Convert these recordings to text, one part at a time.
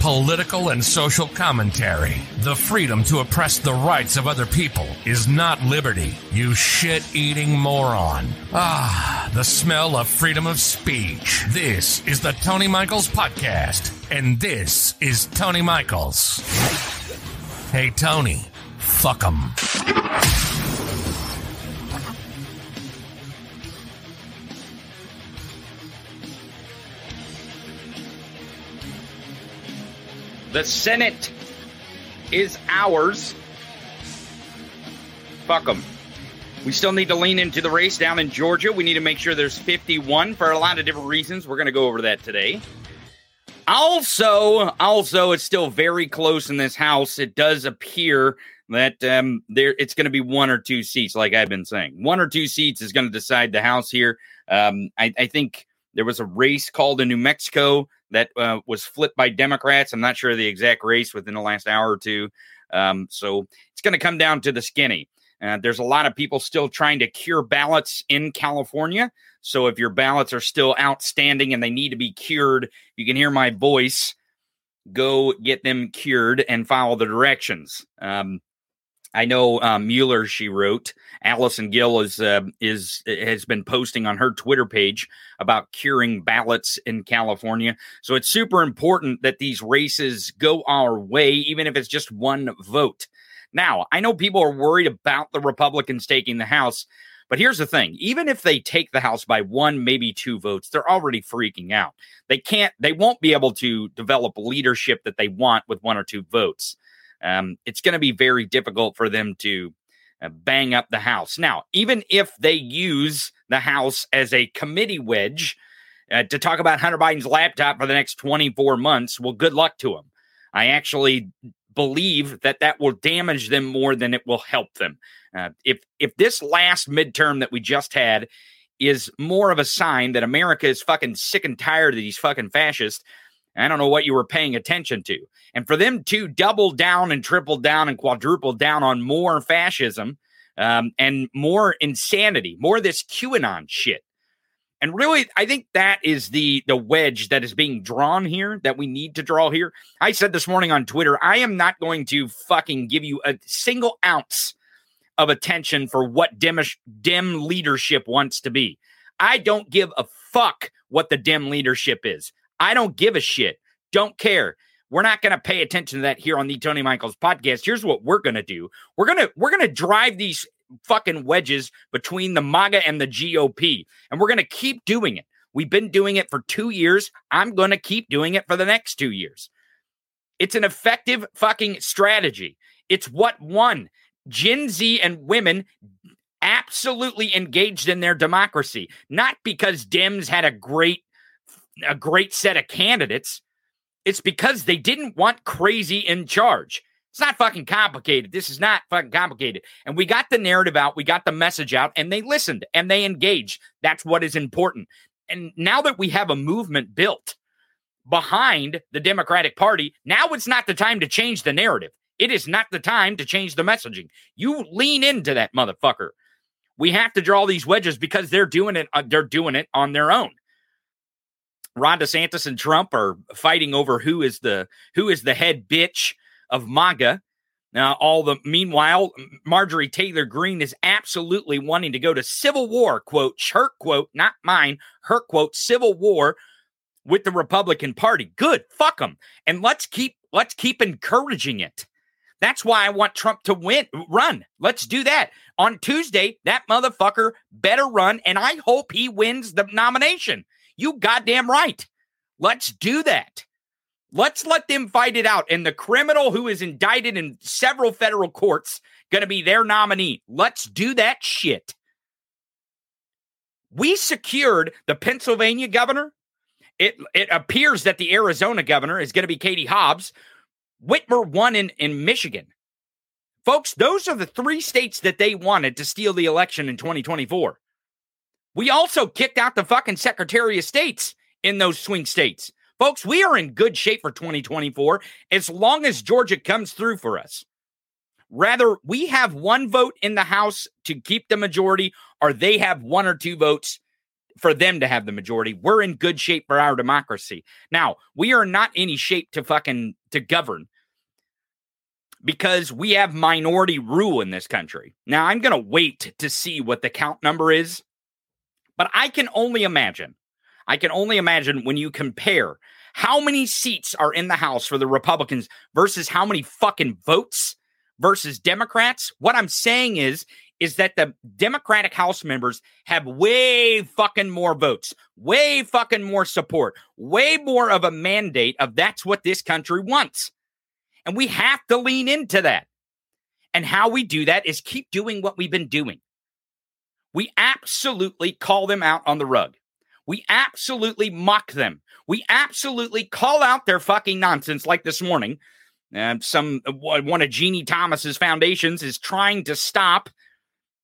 political and social commentary. The freedom to oppress the rights of other people is not liberty, you shit eating moron. Ah, the smell of freedom of speech. This is the Tony Michaels Podcast, and this is Tony Michaels. Hey, Tony, fuck 'em. The Senate is ours. Fuck them. We still need to lean into the race down in Georgia. We need to make sure there's 51 for a lot of different reasons. We're going to go over that today. Also, also, it's still very close in this house. It does appear that um, there it's going to be one or two seats, like I've been saying. One or two seats is going to decide the house here. Um, I, I think there was a race called in New Mexico that uh, was flipped by Democrats. I'm not sure the exact race within the last hour or two. Um, so it's going to come down to the skinny. Uh, there's a lot of people still trying to cure ballots in California. So if your ballots are still outstanding and they need to be cured, you can hear my voice. Go get them cured and follow the directions. Um, I know um, Mueller. She wrote. Allison Gill is uh, is has been posting on her Twitter page about curing ballots in California. So it's super important that these races go our way, even if it's just one vote. Now, I know people are worried about the Republicans taking the House, but here's the thing: even if they take the House by one, maybe two votes, they're already freaking out. They can't. They won't be able to develop leadership that they want with one or two votes um, it's going to be very difficult for them to uh, bang up the House. Now, even if they use the House as a committee wedge uh, to talk about Hunter Biden's laptop for the next 24 months, well, good luck to them. I actually believe that that will damage them more than it will help them. Uh, if if this last midterm that we just had is more of a sign that America is fucking sick and tired of these fucking fascists, I don't know what you were paying attention to. And for them to double down and triple down and quadruple down on more fascism um, and more insanity, more of this QAnon shit. And really, I think that is the the wedge that is being drawn here that we need to draw here. I said this morning on Twitter, I am not going to fucking give you a single ounce of attention for what Dem, Dem leadership wants to be. I don't give a fuck what the Dem leadership is. I don't give a shit. Don't care. We're not going to pay attention to that here on the Tony Michaels podcast. Here's what we're going to do. We're going to we're going to drive these fucking wedges between the MAGA and the GOP. And we're going to keep doing it. We've been doing it for 2 years. I'm going to keep doing it for the next 2 years. It's an effective fucking strategy. It's what won. Gen Z and women absolutely engaged in their democracy, not because Dems had a great a great set of candidates. It's because they didn't want crazy in charge. It's not fucking complicated. This is not fucking complicated. And we got the narrative out, we got the message out, and they listened and they engaged. That's what is important. And now that we have a movement built behind the Democratic Party, now it's not the time to change the narrative. It is not the time to change the messaging. You lean into that motherfucker. We have to draw these wedges because they're doing it. Uh, they're doing it on their own. Ron DeSantis and Trump are fighting over who is the who is the head bitch of MAGA. Now, all the meanwhile, Marjorie Taylor Greene is absolutely wanting to go to civil war. Quote, her quote, not mine, her quote, civil war with the Republican Party. Good, fuck them, and let's keep let's keep encouraging it. That's why I want Trump to win, run. Let's do that on Tuesday. That motherfucker better run, and I hope he wins the nomination. You goddamn right. Let's do that. Let's let them fight it out. And the criminal who is indicted in several federal courts going to be their nominee. Let's do that shit. We secured the Pennsylvania governor. It it appears that the Arizona governor is going to be Katie Hobbs. Whitmer won in, in Michigan. Folks, those are the three states that they wanted to steal the election in 2024. We also kicked out the fucking Secretary of States in those swing states. Folks, we are in good shape for 2024 as long as Georgia comes through for us. Rather, we have one vote in the House to keep the majority, or they have one or two votes for them to have the majority. We're in good shape for our democracy. Now, we are not any shape to fucking to govern because we have minority rule in this country. Now, I'm going to wait to see what the count number is, but I can only imagine. I can only imagine when you compare how many seats are in the House for the Republicans versus how many fucking votes versus Democrats. What I'm saying is is that the Democratic House members have way fucking more votes, way fucking more support, way more of a mandate of that's what this country wants. And we have to lean into that. And how we do that is keep doing what we've been doing. We absolutely call them out on the rug. We absolutely mock them. We absolutely call out their fucking nonsense, like this morning. Uh, some one of Ginni Thomas's foundations is trying to stop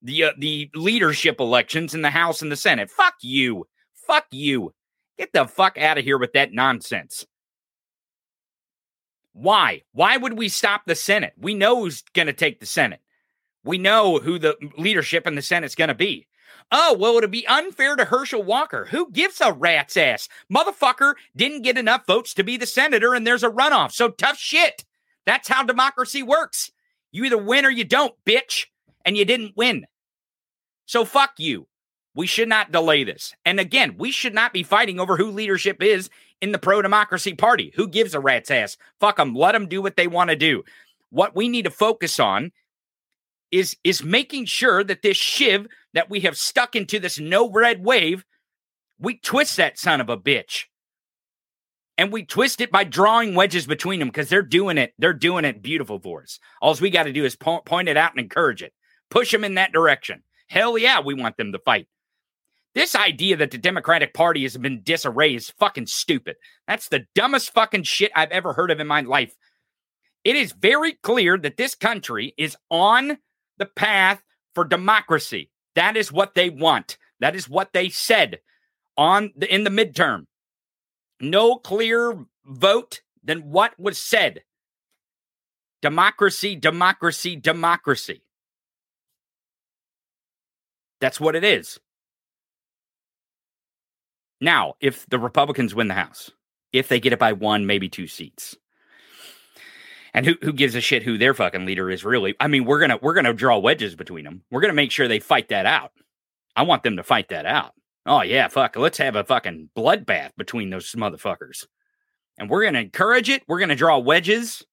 the uh, the leadership elections in the House and the Senate. Fuck you. Fuck you. Get the fuck out of here with that nonsense. Why? Why would we stop the Senate? We know who's going to take the Senate. We know who the leadership in the Senate's going to be. Oh, well, it'd be unfair to Herschel Walker. Who gives a rat's ass? Motherfucker didn't get enough votes to be the senator, and there's a runoff. So tough shit. That's how democracy works. You either win or you don't, bitch. And you didn't win. So fuck you. We should not delay this. And again, we should not be fighting over who leadership is in the pro democracy party. Who gives a rat's ass? Fuck them. Let them do what they want to do. What we need to focus on is is making sure that this shiv that we have stuck into this no red wave, we twist that son of a bitch. And we twist it by drawing wedges between them because they're doing it. They're doing it beautiful for us. All we got to do is po- point it out and encourage it. Push them in that direction. Hell yeah, we want them to fight. This idea that the Democratic Party has been disarray is fucking stupid. That's the dumbest fucking shit I've ever heard of in my life. It is very clear that this country is on the path for democracy. That is what they want. That is what they said on the, in the midterm. No clear vote than what was said. Democracy, democracy, democracy. That's what it is. Now, if the Republicans win the House, if they get it by one, maybe two seats, and who who gives a shit who their fucking leader is really? I mean, we're gonna we're gonna draw wedges between them. We're gonna make sure they fight that out. I want them to fight that out. Oh yeah, fuck. Let's have a fucking bloodbath between those motherfuckers, and we're gonna encourage it. We're gonna draw wedges,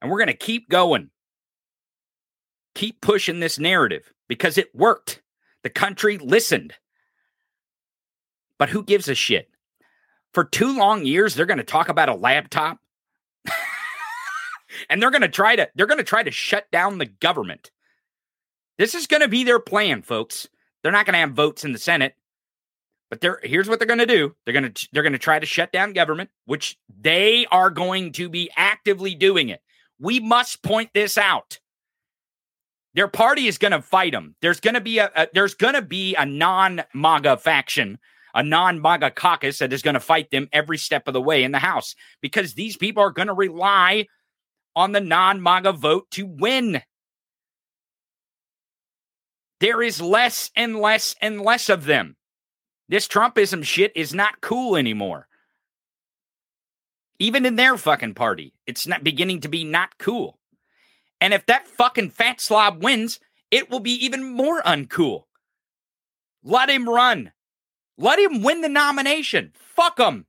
and we're gonna keep going. Keep pushing this narrative because it worked. The country listened. But who gives a shit? For two long years, they're going to talk about a laptop. And they're going to try to they're going to try to shut down the government. This is going to be their plan, folks. They're not going to have votes in the Senate. But they're, here's what they're going to do. They're going to they're going to try to shut down government, which they are going to be actively doing it. We must point this out. Their party is going to fight them. There's going to be a, a there's going to be a non-MAGA faction a non MAGA caucus that is going to fight them every step of the way in the House because these people are going to rely on the non MAGA vote to win. There is less and less and less of them. This Trumpism shit is not cool anymore. Even in their fucking party, it's not beginning to be not cool. And if that fucking fat slob wins, it will be even more uncool. Let him run. Let him win the nomination. Fuck him.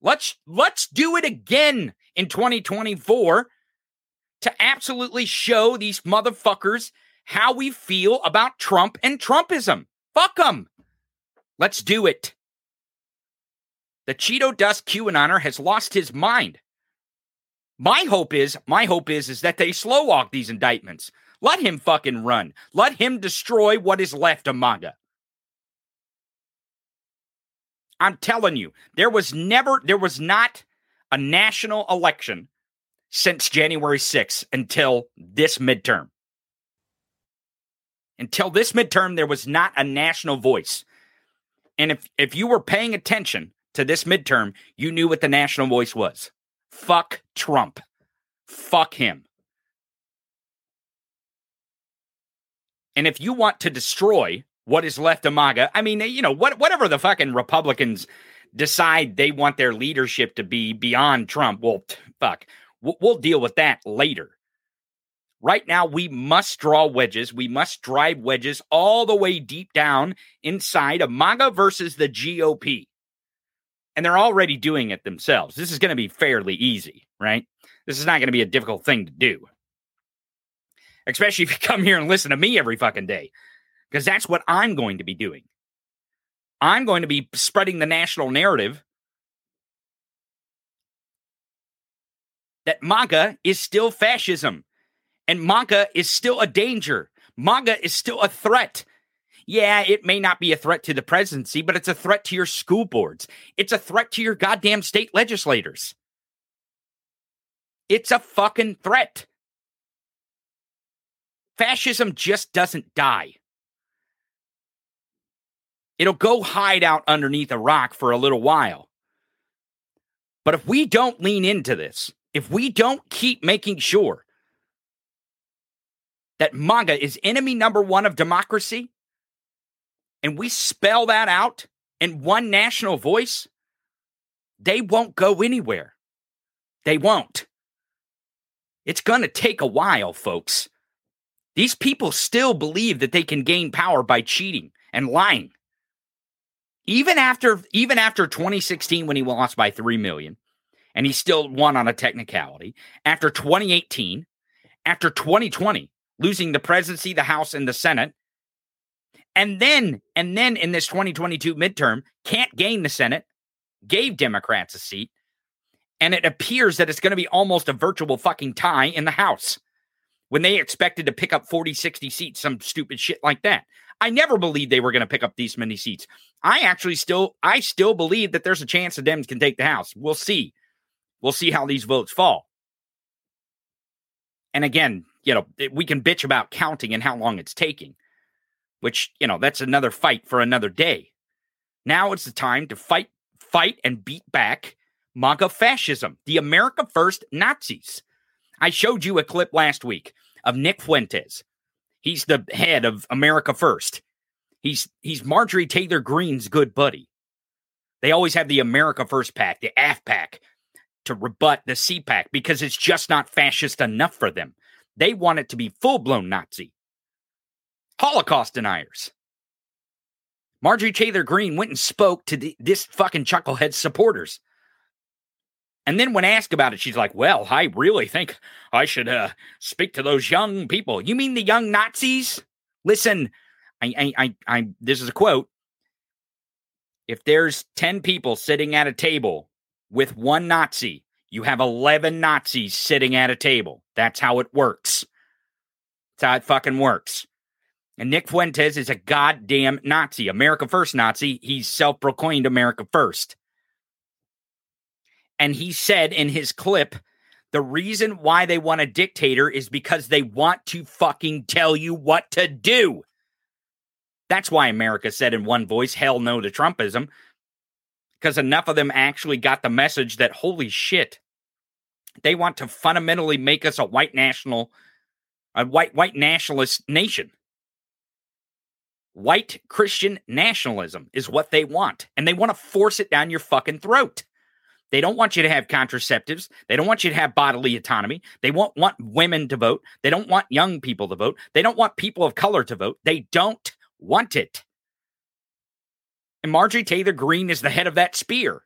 Let's let's do it again in 2024 to absolutely show these motherfuckers how we feel about Trump and Trumpism. Fuck them. Let's do it. The Cheeto Dust QAnoner has lost his mind. My hope is, my hope is, is that they slow walk these indictments. Let him fucking run. Let him destroy what is left of MAGA. I'm telling you, there was never, there was not a national election since January 6th until this midterm. Until this midterm, there was not a national voice. And if, if you were paying attention to this midterm, you knew what the national voice was. Fuck Trump. Fuck him. And if you want to destroy what is left of MAGA, I mean, you know, what, whatever the fucking Republicans decide they want their leadership to be beyond Trump, well, fuck, we'll deal with that later. Right now, we must draw wedges. We must drive wedges all the way deep down inside of MAGA versus the GOP. And they're already doing it themselves. This is going to be fairly easy, right? This is not going to be a difficult thing to do. Especially if you come here and listen to me every fucking day, because that's what I'm going to be doing. I'm going to be spreading the national narrative that MAGA is still fascism and MAGA is still a danger. MAGA is still a threat. Yeah, it may not be a threat to the presidency, but it's a threat to your school boards. It's a threat to your goddamn state legislators. It's a fucking threat. Fascism just doesn't die. It'll go hide out underneath a rock for a little while. But if we don't lean into this, if we don't keep making sure that MAGA is enemy number one of democracy, and we spell that out in one national voice, they won't go anywhere. They won't. It's going to take a while, folks. These people still believe that they can gain power by cheating and lying. Even after even after 2016 when he lost by 3 million and he still won on a technicality, after 2018, after 2020 losing the presidency, the House and the Senate, and then and then in this 2022 midterm can't gain the Senate, gave Democrats a seat, and it appears that it's going to be almost a virtual fucking tie in the House when they expected to pick up 40, 60 seats, some stupid shit like that. I never believed they were going to pick up these many seats. I actually still, I still believe that there's a chance the Dems can take the House. We'll see. We'll see how these votes fall. And again, you know, we can bitch about counting and how long it's taking, which, you know, that's another fight for another day. Now it's the time to fight, fight and beat back MAGA fascism, the America First Nazis. I showed you a clip last week of Nick Fuentes. He's the head of America First. He's he's Marjorie Taylor Greene's good buddy. They always have the America First pack, the AFPAC, to rebut the CPAC because it's just not fascist enough for them. They want it to be full blown Nazi. Holocaust deniers. Marjorie Taylor Greene went and spoke to the, this fucking chucklehead supporters. And then when asked about it, she's like, "Well, I really think I should uh, speak to those young people. You mean the young Nazis? Listen, I, I, I, I this is a quote. If there's ten people sitting at a table with one Nazi, you have eleven Nazis sitting at a table. That's how it works. That's how it fucking works." And Nick Fuentes is a goddamn Nazi, America First Nazi. He's self proclaimed America First. And he said in his clip, the reason why they want a dictator is because they want to fucking tell you what to do. That's why America said in one voice, hell no to Trumpism, because enough of them actually got the message that, holy shit, they want to fundamentally make us a white national, a white, white nationalist nation. White Christian nationalism is what they want, and they want to force it down your fucking throat. They don't want you to have contraceptives. They don't want you to have bodily autonomy. They won't want women to vote. They don't want young people to vote. They don't want people of color to vote. They don't want it. And Marjorie Taylor Greene is the head of that spear.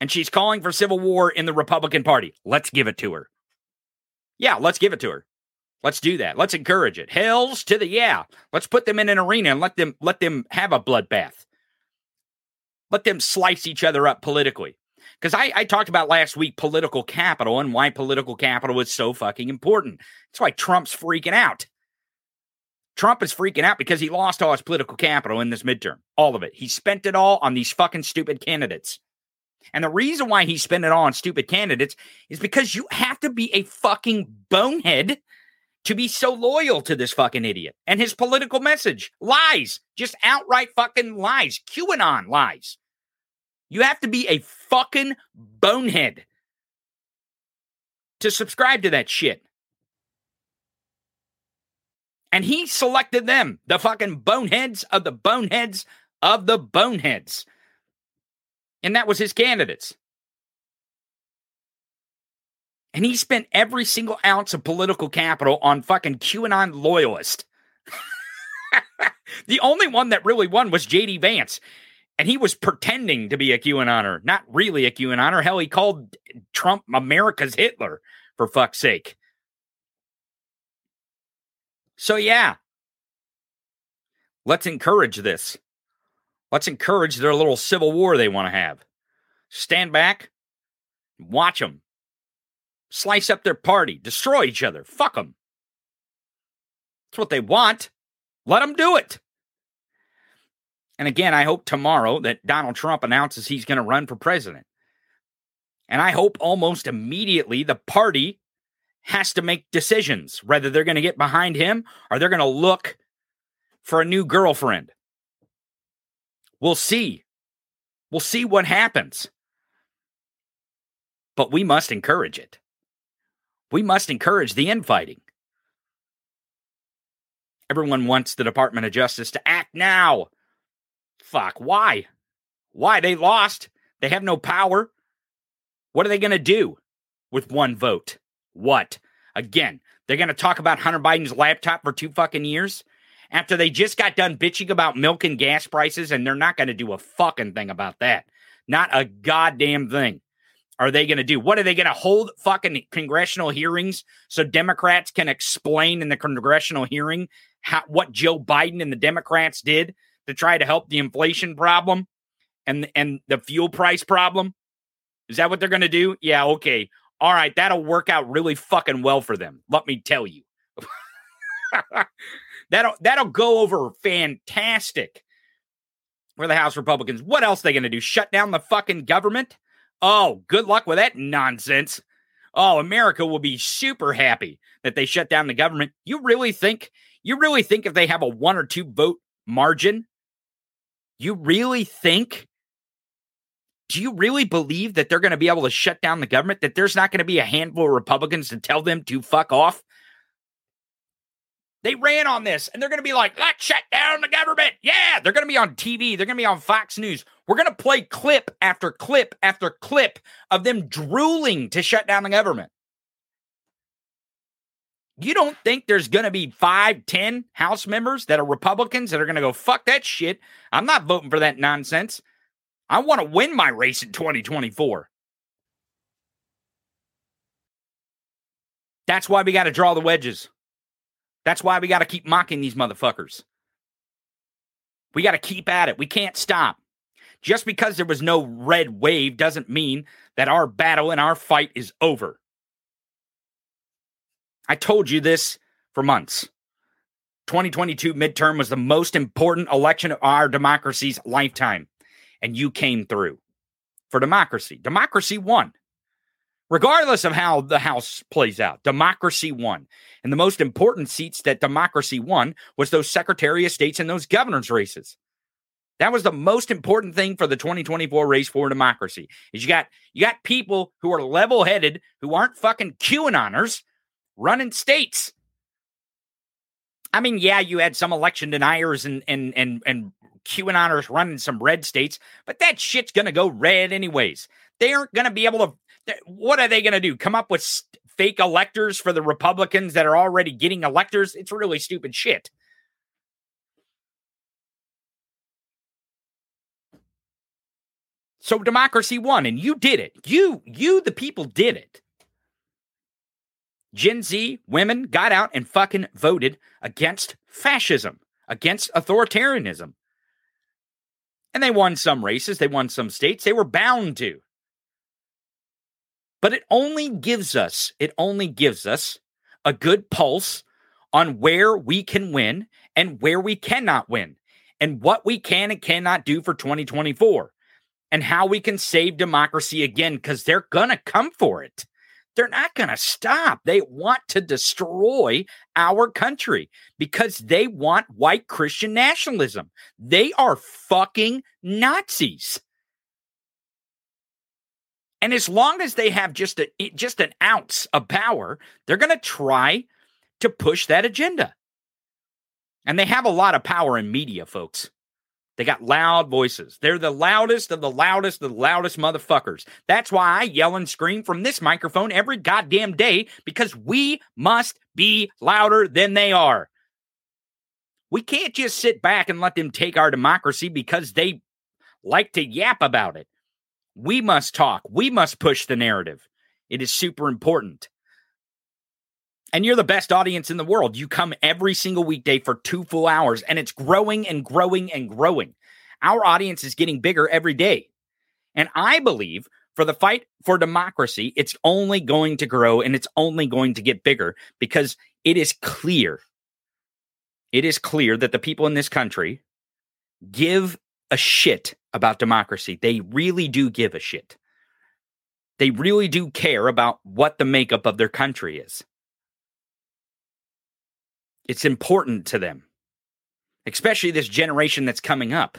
And she's calling for civil war in the Republican Party. Let's give it to her. Yeah, let's give it to her. Let's do that. Let's encourage it. Hells to the yeah. Let's put them in an arena and let them let them have a bloodbath. Let them slice each other up politically. Because I, I talked about last week political capital and why political capital is so fucking important. That's why Trump's freaking out. Trump is freaking out because he lost all his political capital in this midterm. All of it. He spent it all on these fucking stupid candidates. And the reason why he spent it all on stupid candidates is because you have to be a fucking bonehead to be so loyal to this fucking idiot and his political message. Lies, just outright fucking lies. QAnon lies. You have to be a fucking bonehead to subscribe to that shit. And he selected them, the fucking boneheads of the boneheads of the boneheads. And that was his candidates. And he spent every single ounce of political capital on fucking QAnon loyalist. the only one that really won was JD Vance. And he was pretending to be a QAnoner, not really a QAnoner. Hell, he called Trump America's Hitler, for fuck's sake. So, yeah, let's encourage this. Let's encourage their little civil war they want to have. Stand back, watch them, slice up their party, destroy each other, fuck them. That's what they want. Let them do it. And again, I hope tomorrow that Donald Trump announces he's going to run for president. And I hope almost immediately the party has to make decisions whether they're going to get behind him or they're going to look for a new girlfriend. We'll see. We'll see what happens. But we must encourage it. We must encourage the infighting. Everyone wants the Department of Justice to act now. Fuck. Why? Why? They lost. They have no power. What are they going to do with one vote? What? Again, they're going to talk about Hunter Biden's laptop for two fucking years after they just got done bitching about milk and gas prices, and they're not going to do a fucking thing about that. Not a goddamn thing are they going to do? What are they going to hold fucking congressional hearings so Democrats can explain in the congressional hearing how, what Joe Biden and the Democrats did to try to help the inflation problem and and the fuel price problem? Is that what they're going to do? Yeah, okay. All right, that'll work out really fucking well for them. Let me tell you. that'll that'll go over fantastic for the House Republicans. What else are they going to do? Shut down the fucking government? Oh, good luck with that nonsense. Oh, America will be super happy that they shut down the government. You really think you really think if they have a one or two vote margin, you really think do you really believe that they're going to be able to shut down the government? That there's not going to be a handful of Republicans to tell them to fuck off? They ran on this and they're going to be like, let's shut down the government. Yeah, they're going to be on TV. They're going to be on Fox News. We're going to play clip after clip after clip of them drooling to shut down the government. You don't think there's going to be five, ten House members that are Republicans that are going to go, fuck that shit. I'm not voting for that nonsense. I want to win my race in 2024. That's why we got to draw the wedges. That's why we got to keep mocking these motherfuckers. We got to keep at it. We can't stop. Just because there was no red wave doesn't mean that our battle and our fight is over. I told you this for months. 2022 midterm was the most important election of our democracy's lifetime and you came through for democracy. Democracy won. Regardless of how the House plays out, democracy won. And the most important seats that democracy won was those Secretary of States and those governors races. That was the most important thing for the 2024 race for democracy. Is you got you got people who are level-headed, who aren't fucking QAnoners, running states. I mean, yeah, you had some election deniers and and and and QAnoners running some red states, but that shit's going to go red anyways. They aren't going to be able to. What are they going to do? Come up with fake electors for the Republicans that are already getting electors? It's really stupid shit. So democracy won, and you did it. You, you, the people did it. Gen Z women got out and fucking voted against fascism, against authoritarianism. And they won some races, they won some states, they were bound to. But it only gives us, it only gives us a good pulse on where we can win and where we cannot win and what we can and cannot do for 2024. and how we can save democracy again because they're going to come for it. They're not going to stop. They want to destroy our country because they want white Christian nationalism. They are fucking Nazis. And as long as they have just a just an ounce of power, they're going to try to push that agenda. And they have a lot of power in media, folks. They got loud voices. They're the loudest of the loudest of the loudest motherfuckers. That's why I yell and scream from this microphone every goddamn day because we must be louder than they are. We can't just sit back and let them take our democracy because they like to yap about it. We must talk. We must push the narrative. It is super important. And you're the best audience in the world. You come every single weekday for two full hours, and it's growing and growing and growing. Our audience is getting bigger every day. And I believe for the fight for democracy, it's only going to grow and it's only going to get bigger because it is clear. It is clear that the people in this country give a shit about democracy. They really do give a shit. They really do care about what the makeup of their country is. It's important to them, especially this generation that's coming up,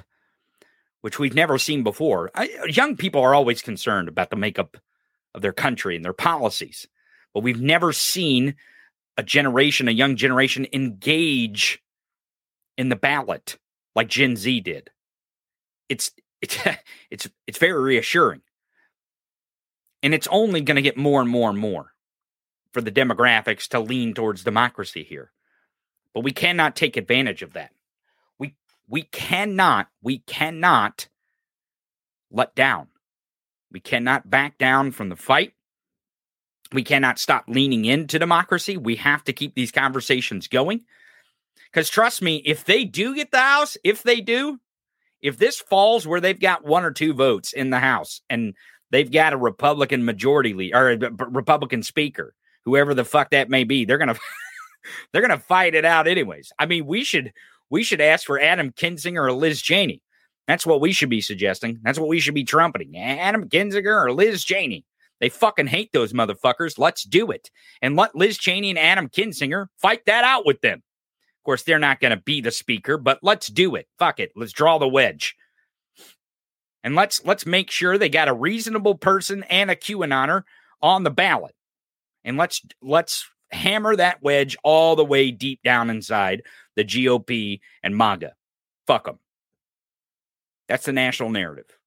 which we've never seen before. I, young people are always concerned about the makeup of their country and their policies, but we've never seen a generation, a young generation, engage in the ballot like Gen Z did. It's it's it's it's very reassuring. And it's only going to get more and more and more for the demographics to lean towards democracy here. But we cannot take advantage of that. We we cannot we cannot let down. We cannot back down from the fight. We cannot stop leaning into democracy. We have to keep these conversations going. Because trust me, if they do get the House, if they do, if this falls where they've got one or two votes in the House and they've got a Republican majority lead or a Republican speaker, whoever the fuck that may be, they're gonna they're gonna fight it out anyways. I mean, we should we should ask for Adam Kinzinger or Liz Cheney. That's what we should be suggesting. That's what we should be trumpeting. Adam Kinzinger or Liz Cheney. They fucking hate those motherfuckers. Let's do it. And let Liz Cheney and Adam Kinzinger fight that out with them. Of course, they're not going to be the speaker, but let's do it. Fuck it. Let's draw the wedge. And let's let's make sure they got a reasonable person and a QAnoner on the ballot. And let's let's hammer that wedge all the way deep down inside the GOP and MAGA. Fuck them. That's the national narrative.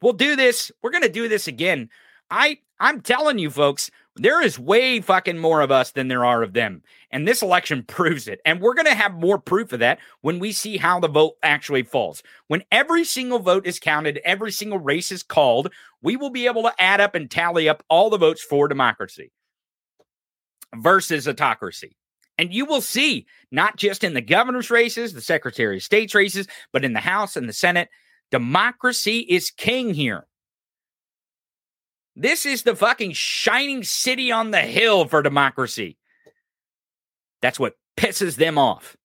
We'll do this. We're going to do this again. I I'm telling you folks, there is way fucking more of us than there are of them. And this election proves it. And we're going to have more proof of that when we see how the vote actually falls. When every single vote is counted, every single race is called, we will be able to add up and tally up all the votes for democracy versus autocracy. And you will see, not just in the governor's races, the secretary of state's races, but in the House and the Senate, democracy is king here. This is the fucking shining city on the hill for democracy. That's what pisses them off.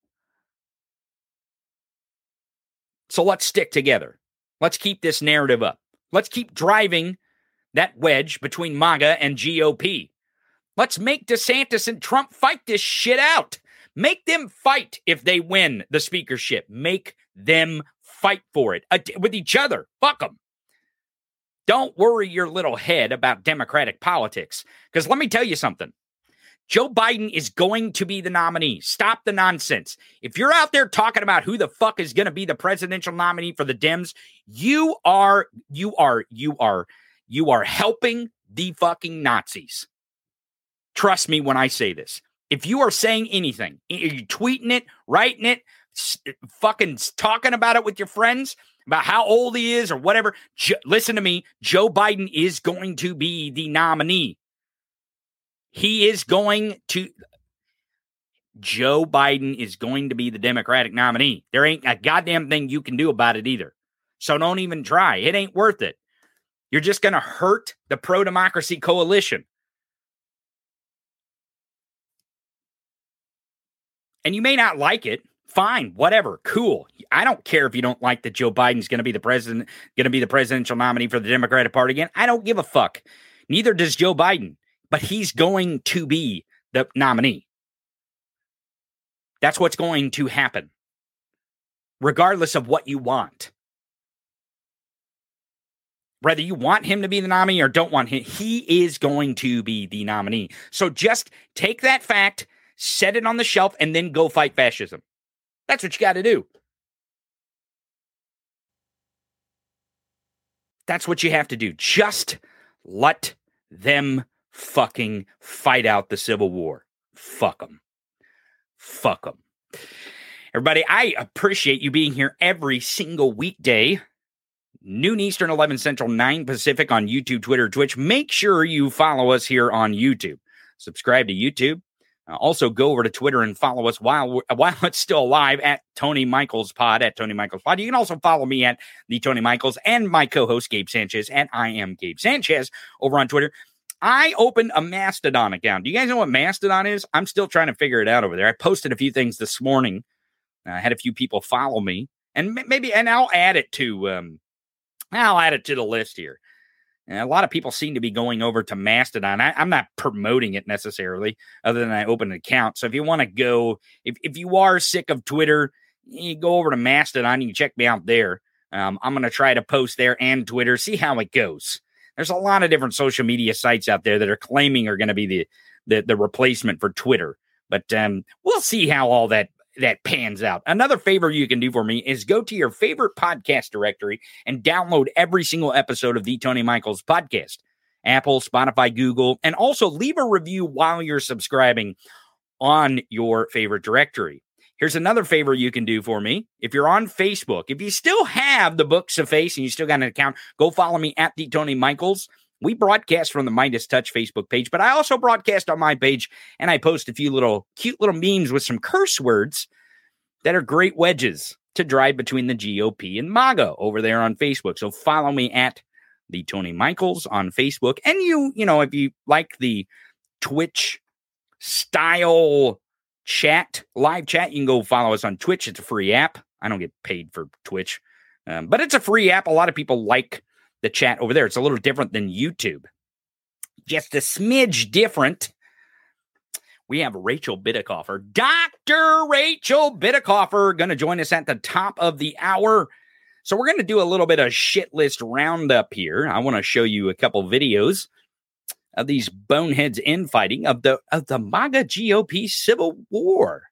So let's stick together. Let's keep this narrative up. Let's keep driving that wedge between MAGA and GOP. Let's make DeSantis and Trump fight this shit out. Make them fight if they win the speakership. Make them fight for it with each other. Fuck them. Don't worry your little head about Democratic politics. Because let me tell you something Joe Biden is going to be the nominee. Stop the nonsense. If you're out there talking about who the fuck is going to be the presidential nominee for the Dems, you are, you are, you are, you are helping the fucking Nazis. Trust me when I say this. If you are saying anything, you're tweeting it, writing it, uh, fucking talking about it with your friends, about how old he is or whatever. Jo- listen to me. Joe Biden is going to be the nominee. He is going to. Joe Biden is going to be the Democratic nominee. There ain't a goddamn thing you can do about it either. So don't even try. It ain't worth it. You're just going to hurt the pro democracy coalition. And you may not like it, fine, whatever, cool. I don't care if you don't like that Joe Biden's going to be the president, going to be the presidential nominee for the Democratic Party again. I don't give a fuck. Neither does Joe Biden, but he's going to be the nominee. That's what's going to happen, regardless of what you want. Whether you want him to be the nominee or don't want him, he is going to be the nominee. So just take that fact, set it on the shelf, and then go fight fascism. That's what you got to do. That's what you have to do. Just let them fucking fight out the Civil War. Fuck them. Fuck them. Everybody, I appreciate you being here every single weekday. Noon Eastern, 11 Central, 9 Pacific on YouTube, Twitter, Twitch. Make sure you follow us here on YouTube. Subscribe to YouTube. Uh, also, go over to Twitter and follow us while while it's still alive at Tony Michaels Pod at Tony Michaels Pod. You can also follow me at the Tony Michaels and my co-host Gabe Sanchez and I am Gabe Sanchez over on Twitter. I opened a Mastodon account. Do you guys know what Mastodon is? I'm still trying to figure it out over there. I posted a few things this morning. I uh, had a few people follow me, and maybe and I'll add it to um, I'll add it to the list here. And a lot of people seem to be going over to Mastodon. I, am not promoting it necessarily, other than I open an account. So if you want to go, if, if you are sick of Twitter, you go over to Mastodon. You check me out there. Um, I'm going to try to post there and Twitter, see how it goes. There's a lot of different social media sites out there that are claiming are going to be the, the, the replacement for Twitter. But um, we'll see how all that that pans out. Another favor you can do for me is go to your favorite podcast directory and download every single episode of the Tony Michaels podcast. Apple, Spotify, Google, and also leave a review while you're subscribing on your favorite directory. Here's another favor you can do for me. If you're on Facebook, if you still have the books of face and you still got an account, go follow me at the Tony Michaels. We broadcast from the MeidasTouch Facebook page, but I also broadcast on my page and I post a few little cute little memes with some curse words that are great wedges to drive between the GOP and MAGA over there on Facebook. So follow me at the Tony Michaels on Facebook. And you, you know, if you like the Twitch style chat, live chat, you can go follow us on Twitch. It's a free app. I don't get paid for Twitch, um, but it's a free app. A lot of people like the chat over there. It's a little different than YouTube, just a smidge different. We have Rachel Bitecofer, Dr. Rachel Bitecofer, going to join us at the top of the hour. So, we're going to do a little bit of shit list roundup here. I want to show you a couple videos of these boneheads infighting of the of the MAGA GOP civil war.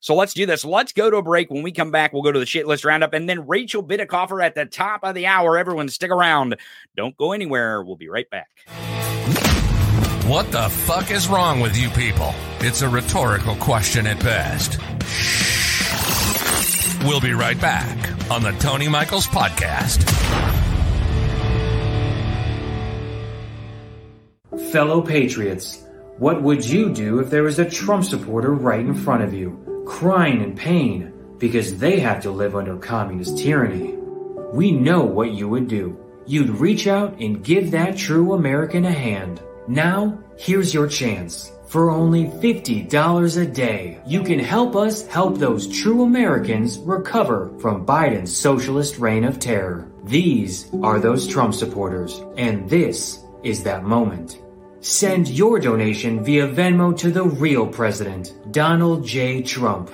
So let's do this. Let's go to a break. When we come back, we'll go to the shit list roundup and then Rachel Bitecofer at the top of the hour. Everyone stick around. Don't go anywhere. We'll be right back. What the fuck is wrong with you people? It's a rhetorical question at best. We'll be right back on the Tony Michaels Podcast. Fellow patriots, what would you do if there was a Trump supporter right in front of you? Crying in pain because they have to live under communist tyranny. We know what you would do. You'd reach out and give that true American a hand. Now, here's your chance. For only $50 a day, you can help us help those true Americans recover from Biden's socialist reign of terror. These are those Trump supporters, and this is that moment. Send your donation via Venmo to the real president, Donald J. Trump.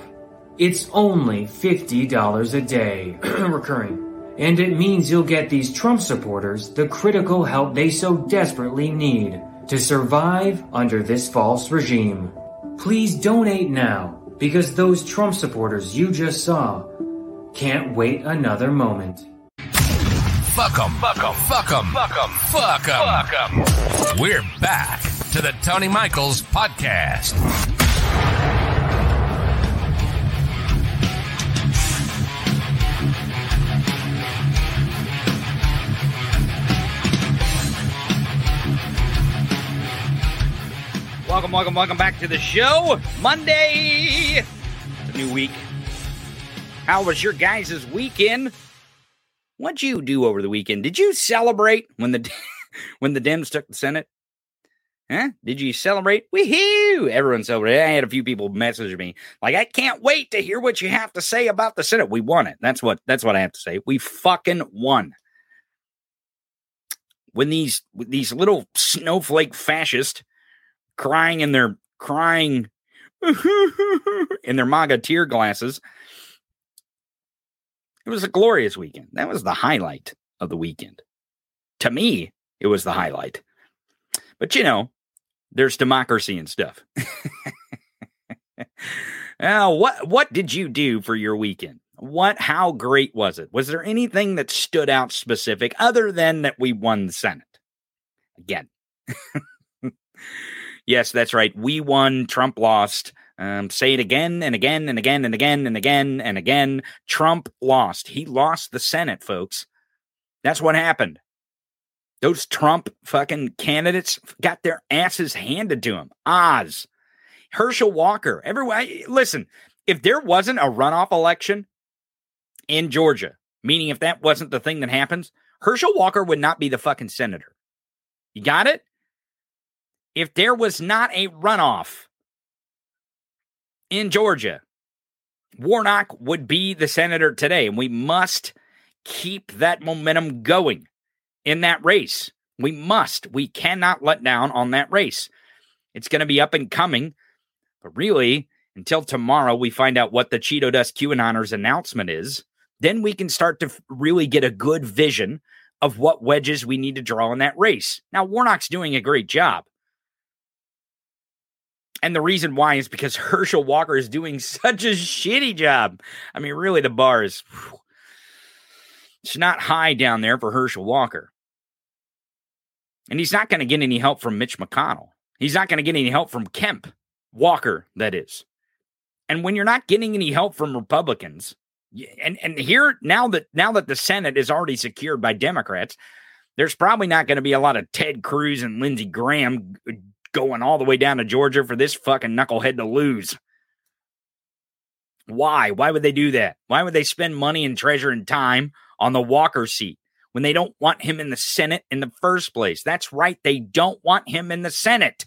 It's only $50 a day, recurring. And it means you'll get these Trump supporters the critical help they so desperately need to survive under this false regime. Please donate now, because those Trump supporters you just saw can't wait another moment. Fuck them. Fuck them. Fuck them. Fuck them. Fuck them. Fuck. We're back to the Tony Michaels podcast. Welcome, welcome, welcome back to the show. Monday. It's a new week. How was your guys' weekend? What'd you do over the weekend? Did you celebrate when the when the Dems took the Senate? Huh? Did you celebrate? Woohoo! Everyone celebrated. I had a few people message me like, "I can't wait to hear what you have to say about the Senate." We won it. That's what. That's what I have to say. We fucking won. When these these little snowflake fascists crying in their crying in their MAGA tear glasses, it was a glorious weekend. That was the highlight of the weekend. To me, it was the highlight. But you know, there's democracy and stuff. now, what what did you do for your weekend? What how great was it? Was there anything that stood out specific other than that we won the Senate? Again. yes, that's right. We won, Trump lost. Um, say it again and again and again and again and again and again. Trump lost. He lost the Senate, folks. That's what happened. Those Trump fucking candidates got their asses handed to them. Oz, Herschel Walker, everyone. Listen, if there wasn't a runoff election in Georgia, meaning if that wasn't the thing that happens, Herschel Walker would not be the fucking senator. You got it? If there was not a runoff in Georgia, Warnock would be the senator today, and we must keep that momentum going in that race. We must. We cannot let down on that race. It's going to be up and coming. But really, until tomorrow, we find out what the Cheeto Dust QAnoners announcement is. Then we can start to really get a good vision of what wedges we need to draw in that race. Now, Warnock's doing a great job. And the reason why is because Herschel Walker is doing such a shitty job. I mean, really, the bar is it's not high down there for Herschel Walker. And he's not going to get any help from Mitch McConnell. He's not going to get any help from Kemp, Walker, that is. And when you're not getting any help from Republicans, and and here now that now that the Senate is already secured by Democrats, there's probably not going to be a lot of Ted Cruz and Lindsey Graham going all the way down to Georgia for this fucking knucklehead to lose. Why? Why would they do that? Why would they spend money and treasure and time on the Walker seat? when they don't want him in the Senate in the first place. That's right. They don't want him in the Senate.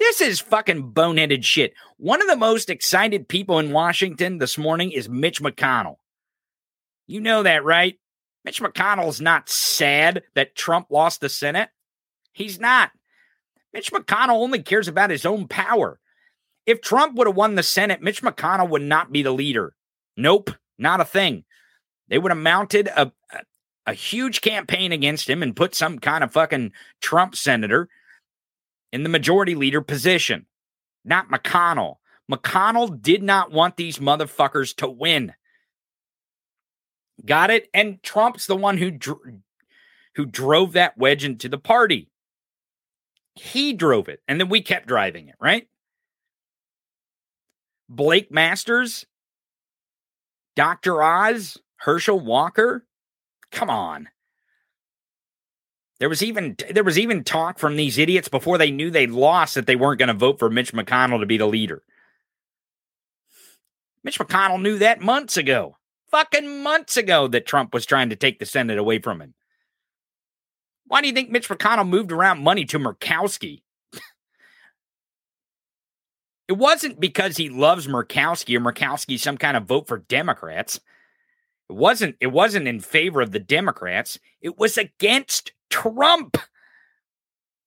This is fucking boneheaded shit. One of the most excited people in Washington this morning is Mitch McConnell. You know that, right? Mitch McConnell's not sad that Trump lost the Senate. He's not. Mitch McConnell only cares about his own power. If Trump would have won the Senate, Mitch McConnell would not be the leader. Nope, not a thing. They would have mounted a, a huge campaign against him and put some kind of fucking Trump senator in the majority leader position, not McConnell. McConnell did not want these motherfuckers to win. Got it? And Trump's the one who dr- who drove that wedge into the party. He drove it, and then we kept driving it, right? Blake Masters, Dr. Oz, Herschel Walker, Come on. There was even there was even talk from these idiots before they knew they lost that they weren't going to vote for Mitch McConnell to be the leader. Mitch McConnell knew that months ago. Fucking months ago that Trump was trying to take the Senate away from him. Why do you think Mitch McConnell moved around money to Murkowski? it wasn't because he loves Murkowski or Murkowski some kind of vote for Democrats. It wasn't it wasn't in favor of the Democrats. It was against Trump.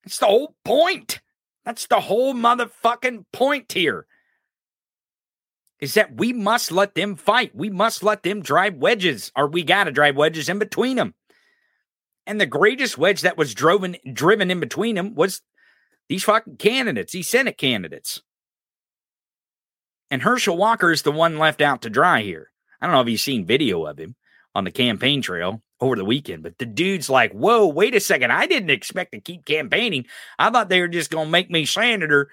That's the whole point. That's the whole motherfucking point here. Is that we must let them fight. We must let them drive wedges, or we got to drive wedges in between them. And the greatest wedge that was driven driven in between them was these fucking candidates, these Senate candidates. And Herschel Walker is the one left out to dry here. I don't know if you've seen video of him on the campaign trail over the weekend, but the dude's like, whoa, wait a second. I didn't expect to keep campaigning. I thought they were just going to make me senator.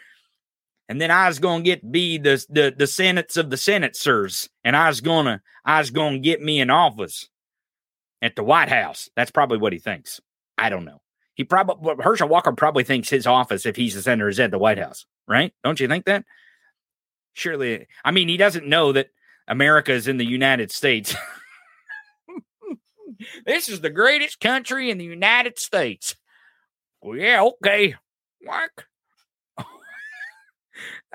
And then I was going to get be the, the, the senates of the senators. And I was going to, I was going to get me an office at the White House. That's probably what he thinks. I don't know. He probably, Herschel Walker probably thinks his office, if he's a senator, is at the White House, right? Don't you think that? Surely, I mean, he doesn't know that America is in the United States. this is the greatest country in the United States. Well, yeah, okay. Work.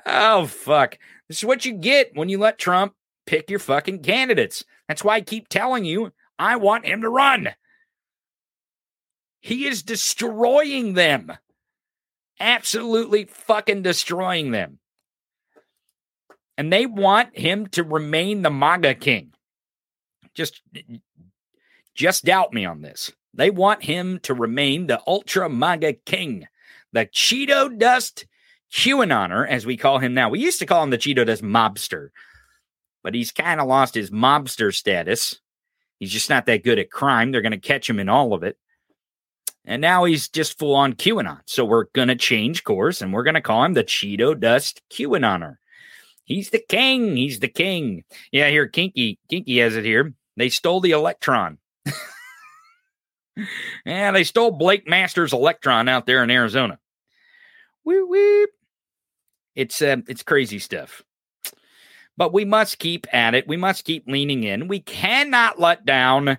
oh, fuck. This is what you get when you let Trump pick your fucking candidates. That's why I keep telling you I want him to run. He is destroying them. Absolutely fucking destroying them. And they want him to remain the MAGA king. Just just doubt me on this. They want him to remain the ultra MAGA king, the Cheeto dust QAnoner, as we call him now. We used to call him the Cheeto dust mobster, but he's kind of lost his mobster status. He's just not that good at crime. They're going to catch him in all of it. And now he's just full on QAnon. So we're going to change course and we're going to call him the Cheeto Dust QAnoner. He's the king. He's the king. Yeah, here, Kinky. Kinky has it here. They stole the electron. yeah, they stole Blake Masters' electron out there in Arizona. Whoop, whoop. It's uh, it's crazy stuff. But we must keep at it. We must keep leaning in. We cannot let down.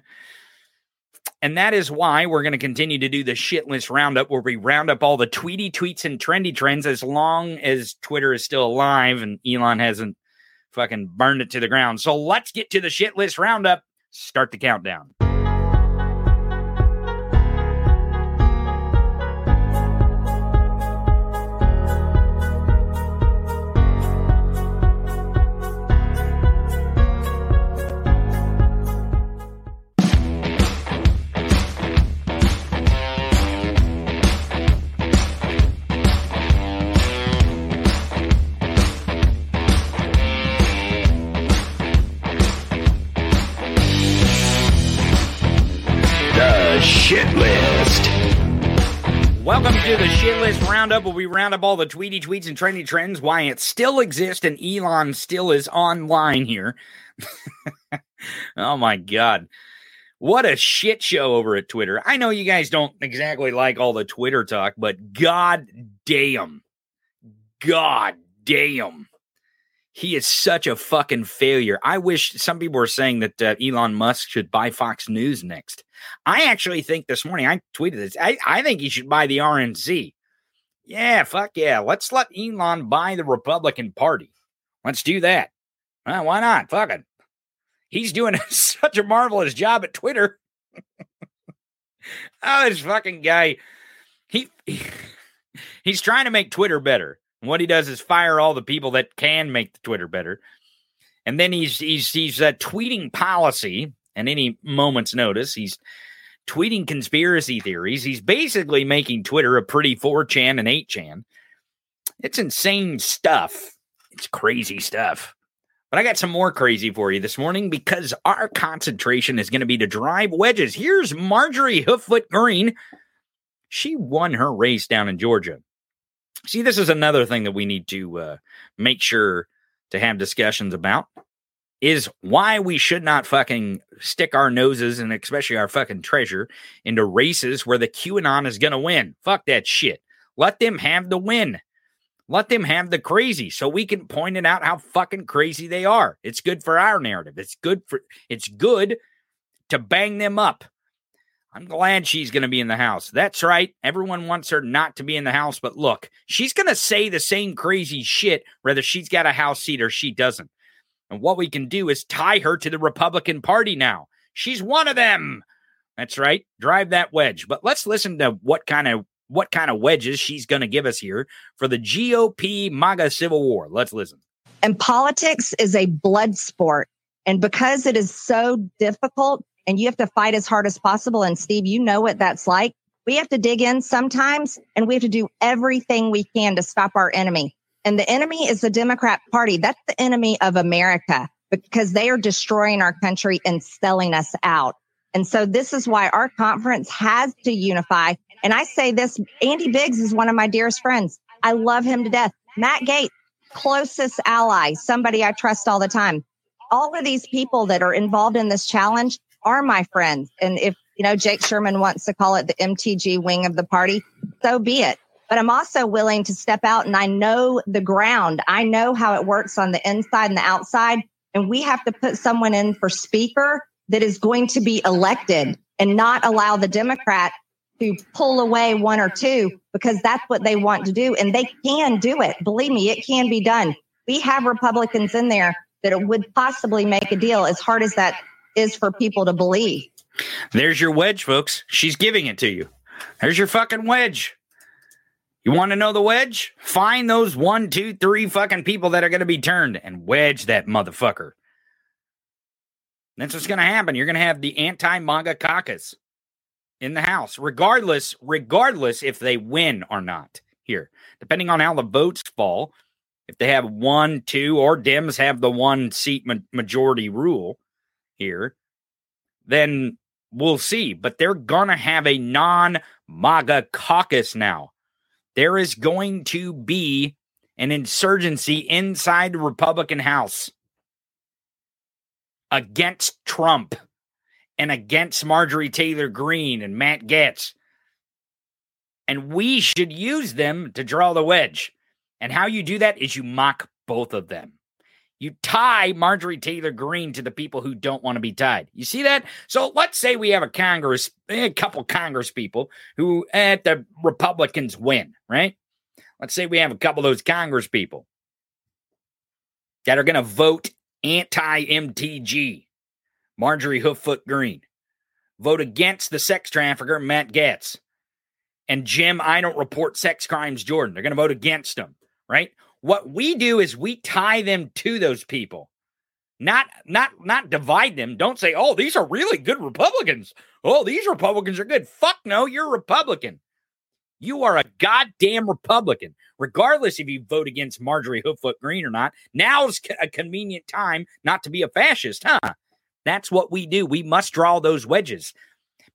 And that is why we're going to continue to do the shit list roundup where we round up all the tweety tweets and trendy trends as long as Twitter is still alive and Elon hasn't fucking burned it to the ground. So let's get to the shit list roundup. Start the countdown. Shit list roundup where we round up all the tweety tweets and trendy trends, why it still exists and Elon still is online here. oh my God. What a shit show over at Twitter. I know you guys don't exactly like all the Twitter talk, but god damn. God damn. He is such a fucking failure. I wish some people were saying that uh, Elon Musk should buy Fox News next. I actually think this morning I tweeted this. I, I think he should buy the RNC. Yeah, fuck yeah. Let's let Elon buy the Republican Party. Let's do that. Well, why not? Fuck it. He's doing such a marvelous job at Twitter. oh, this fucking guy. He, he he's trying to make Twitter better. And what he does is fire all the people that can make the Twitter better. And then he's he's he's uh, tweeting policy and any moment's notice. He's tweeting conspiracy theories. He's basically making Twitter a pretty 4chan and 8chan. It's insane stuff. It's crazy stuff. But I got some more crazy for you this morning because our concentration is going to be to drive wedges. Here's Marjorie Hooffoot Green. She won her race down in Georgia. See, this is another thing that we need to uh, make sure to have discussions about is why we should not fucking stick our noses and especially our fucking treasure into races where the QAnon is going to win. Fuck that shit. Let them have the win. Let them have the crazy so we can point it out how fucking crazy they are. It's good for our narrative. It's good for it's good to bang them up. I'm glad she's going to be in the house. That's right. Everyone wants her not to be in the house, but look, she's going to say the same crazy shit whether she's got a house seat or she doesn't. And what we can do is tie her to the Republican Party now. She's one of them. That's right. Drive that wedge. But let's listen to what kind of what kind of wedges she's going to give us here for the GOP MAGA Civil War. Let's listen. And politics is a blood sport. And because it is so difficult and you have to fight as hard as possible. And Steve, you know what that's like. We have to dig in sometimes and we have to do everything we can to stop our enemy. And the enemy is the Democrat Party. That's the enemy of America because they are destroying our country and selling us out. And so this is why our conference has to unify. And I say this Andy Biggs is one of my dearest friends. I love him to death. Matt Gaetz, closest ally, somebody I trust all the time. All of these people that are involved in this challenge are my friends. And if, you know, Jake Sherman wants to call it the MTG wing of the party, so be it. But I'm also willing to step out and I know the ground. I know how it works on the inside and the outside. And we have to put someone in for speaker that is going to be elected and not allow the Democrat to pull away one or two because that's what they want to do. And they can do it. Believe me, it can be done. We have Republicans in there that would possibly make a deal as hard as that is for people to believe. There's your wedge, folks. She's giving it to you. There's your fucking wedge. You want to know the wedge? Find those one, two, three fucking people that are going to be turned and wedge that motherfucker. That's what's going to happen. You're going to have the anti MAGA caucus in the House, regardless, regardless if they win or not. Here, depending on how the votes fall, if they have one, two, or Dems have the one seat ma- majority rule here, then we'll see. But they're going to have a non MAGA caucus now. There is going to be an insurgency inside the Republican House against Trump and against Marjorie Taylor Greene and Matt Gaetz. And we should use them to draw the wedge. And how you do that is you mock both of them. You tie Marjorie Taylor Greene to the people who don't want to be tied. You see that? So let's say we have a Congress, eh, a couple Congress people who at the Republicans win, right? Let's say we have a couple of those Congress people that are going to vote anti MTG, Marjorie Hooffoot Green, vote against the sex trafficker, Matt Gaetz, and Jim, I don't report sex crimes, Jordan. They're going to vote against them, right? What we do is we tie them to those people. Not not not divide them. Don't say, "Oh, these are really good Republicans." Oh, these Republicans are good. Fuck no, you're a Republican. You are a goddamn Republican, regardless if you vote against Marjorie Hooffoot Green or not. Now's a convenient time not to be a fascist, huh? That's what we do. We must draw those wedges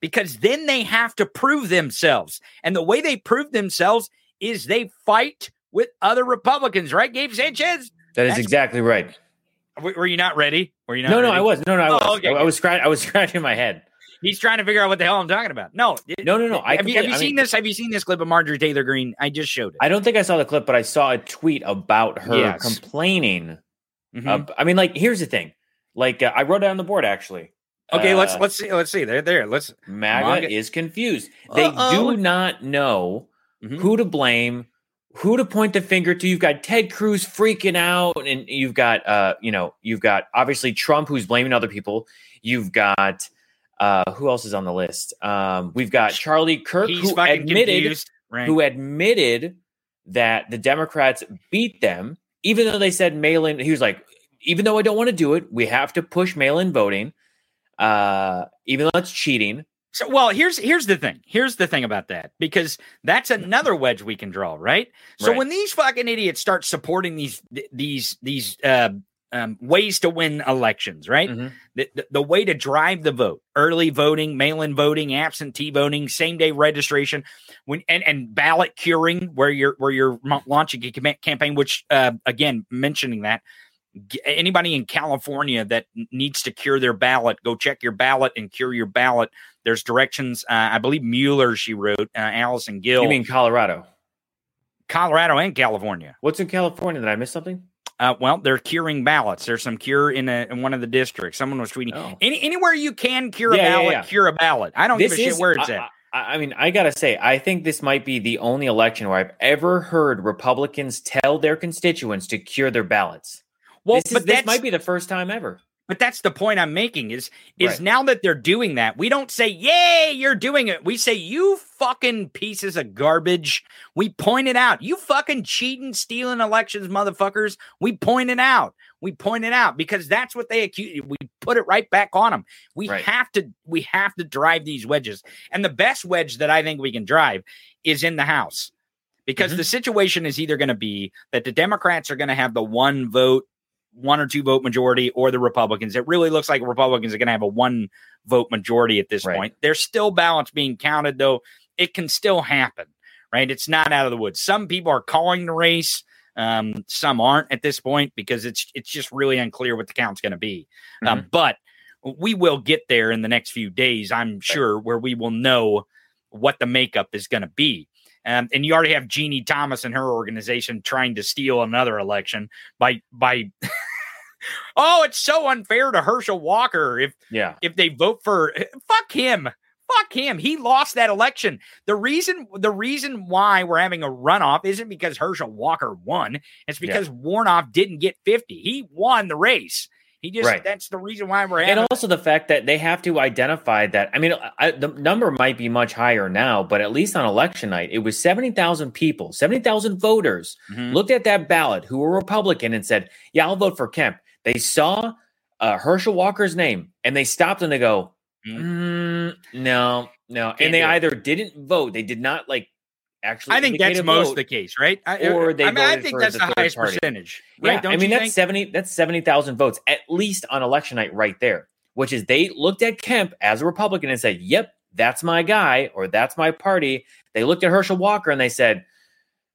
because then they have to prove themselves. And the way they prove themselves is they fight with other Republicans, right, Gabe Sanchez? That is That's, exactly right. Were you not ready? Were you not? No, ready? no, I was. No, no, I was. Oh, okay, I, I was scratching. I was scratching my head. He's trying to figure out what the hell I'm talking about. No, no, no, no. I have you, have you seen mean, this? Have you seen this clip of Marjorie Taylor Greene? I just showed it. I don't think I saw the clip, but I saw a tweet about her yes. complaining. Mm-hmm. Uh, I mean, like, here's the thing. Like, uh, I wrote it on the board actually. Okay, uh, let's let's see. Let's see. There, there. Let's. MAGA manga. is confused. They Uh-oh. do not know mm-hmm. who to blame, who to point the finger to. You've got Ted Cruz freaking out, and you've got, uh, you know, you've got obviously Trump who's blaming other people. You've got uh, who else is on the list? Um, we've got Charlie Kirk, He's who admitted right. who admitted that the Democrats beat them, even though they said mail-in. He was like, even though I don't want to do it, we have to push mail-in voting, uh, even though it's cheating. So, well, here's here's the thing. Here's the thing about that because that's another wedge we can draw, right? So right. when these fucking idiots start supporting these these these uh, um, ways to win elections, right? Mm-hmm. The, the, the, way to drive the vote, early voting, mail-in voting, absentee voting, same-day registration, when and, and ballot curing, where you're where you're launching a campaign. Which uh, again, mentioning that anybody in California that needs to cure their ballot, go check your ballot and cure your ballot. There's directions. Uh, I believe Mueller she wrote. Uh, Allison Gill. You mean Colorado? Colorado and California. What's in California? Did I miss something? Uh, well, they're curing ballots. There's some cure in, a, in one of the districts. Someone was tweeting oh. Any, anywhere you can cure yeah, a ballot, yeah, yeah. cure a ballot. I don't this give a is, shit where it's I, at. I, I mean, I gotta say, I think this might be the only election where I've ever heard Republicans tell their constituents to cure their ballots. Well, this, is, this might be the first time ever. But that's the point I'm making is is right. now that they're doing that, we don't say, "Yay, you're doing it." We say, "You fucking pieces of garbage." We point it out. You fucking cheating, stealing elections, motherfuckers. We point it out. We point it out because that's what they accuse. We put it right back on them. We right. have to. We have to drive these wedges, and the best wedge that I think we can drive is in the House because mm-hmm. the situation is either going to be that the Democrats are going to have the one vote one or two vote majority or the Republicans. It really looks like Republicans are going to have a one vote majority at this right. point. There's still ballots being counted, though. It can still happen, right? It's not out of the woods. Some people are calling the race. Um, some aren't at this point because it's it's just really unclear what the count's going to be. Um, mm-hmm. Um, but we will get there in the next few days, I'm sure, where we will know what the makeup is going to be. Um, and you already have Ginni Thomas and her organization trying to steal another election by by. oh, it's so unfair to Herschel Walker if yeah if they vote for fuck him Fuck him. He lost that election. The reason the reason why we're having a runoff isn't because Herschel Walker won. It's because yeah. Warnock didn't get 50. He won the race. He just right. that's the reason why we're having And also the fact that they have to identify that I mean I, the number might be much higher now, but at least on election night it was 70,000 people, 70,000 voters mm-hmm. looked at that ballot who were Republican and said, "Yeah, I'll vote for Kemp." They saw uh, Herschel Walker's name and they stopped and they go, mm, "No, no." Can't and they either didn't vote, they did not like actually. I think that's most the case, right? I, or they. I mean, I think that's the, the highest party. percentage. Right? Yeah, Don't I mean that's think? seventy. That's seventy thousand votes at least on election night, right there. Which is they looked at Kemp as a Republican and said, "Yep, that's my guy," or "That's my party." They looked at Herschel Walker and they said,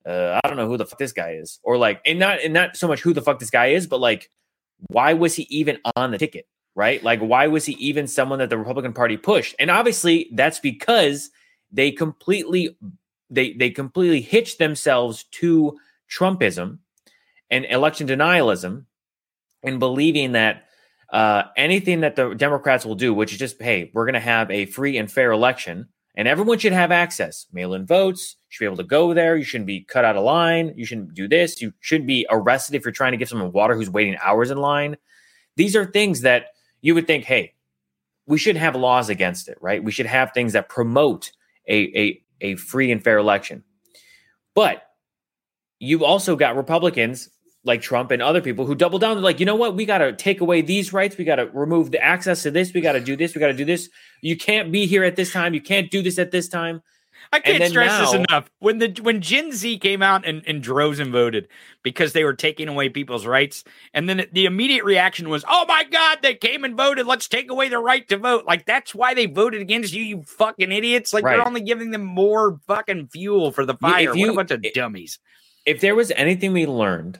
uh, "I don't know who the fuck this guy is," or like, and not and not so much who the fuck this guy is, but like, why was he even on the ticket? Right? Like, why was he even someone that the Republican Party pushed? And obviously, that's because they completely they they completely hitched themselves to Trumpism and election denialism and believing that uh, anything that the Democrats will do, which is just, hey, we're going to have a free and fair election, and everyone should have access, mail-in votes. You should be able to go there. You shouldn't be cut out of line. You shouldn't do this. You shouldn't be arrested if you're trying to give someone water who's waiting hours in line. These are things that you would think, hey, we should have laws against it, right? We should have things that promote a, a a free and fair election. But you've also got Republicans like Trump and other people who double down. They're like, you know what? We got to take away these rights. We got to remove the access to this. We got to do this. We got to do this. You can't be here at this time. You can't do this at this time. I can't stress now, this enough. When the when Gen Z came out and, and droves and voted because they were taking away people's rights, and then the immediate reaction was, "Oh my God, they came and voted. Let's take away the right to vote." Like that's why they voted against you, you fucking idiots. Like right. you're only giving them more fucking fuel for the fire. You, what a bunch of dummies. If there was anything we learned,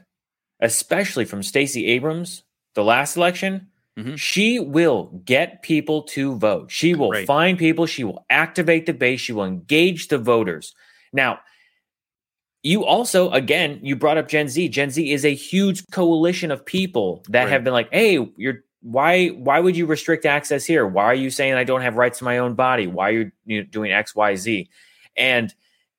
especially from Stacey Abrams, the last election, Mm-hmm. She will get people to vote. She will right. find people. She will activate the base. She will engage the voters. Now, you also, again, you brought up Gen Z. Gen Z is a huge coalition of people that right. have been like, hey, you're why why would you restrict access here? Why are you saying I don't have rights to my own body? Why are you doing X, Y, Z? And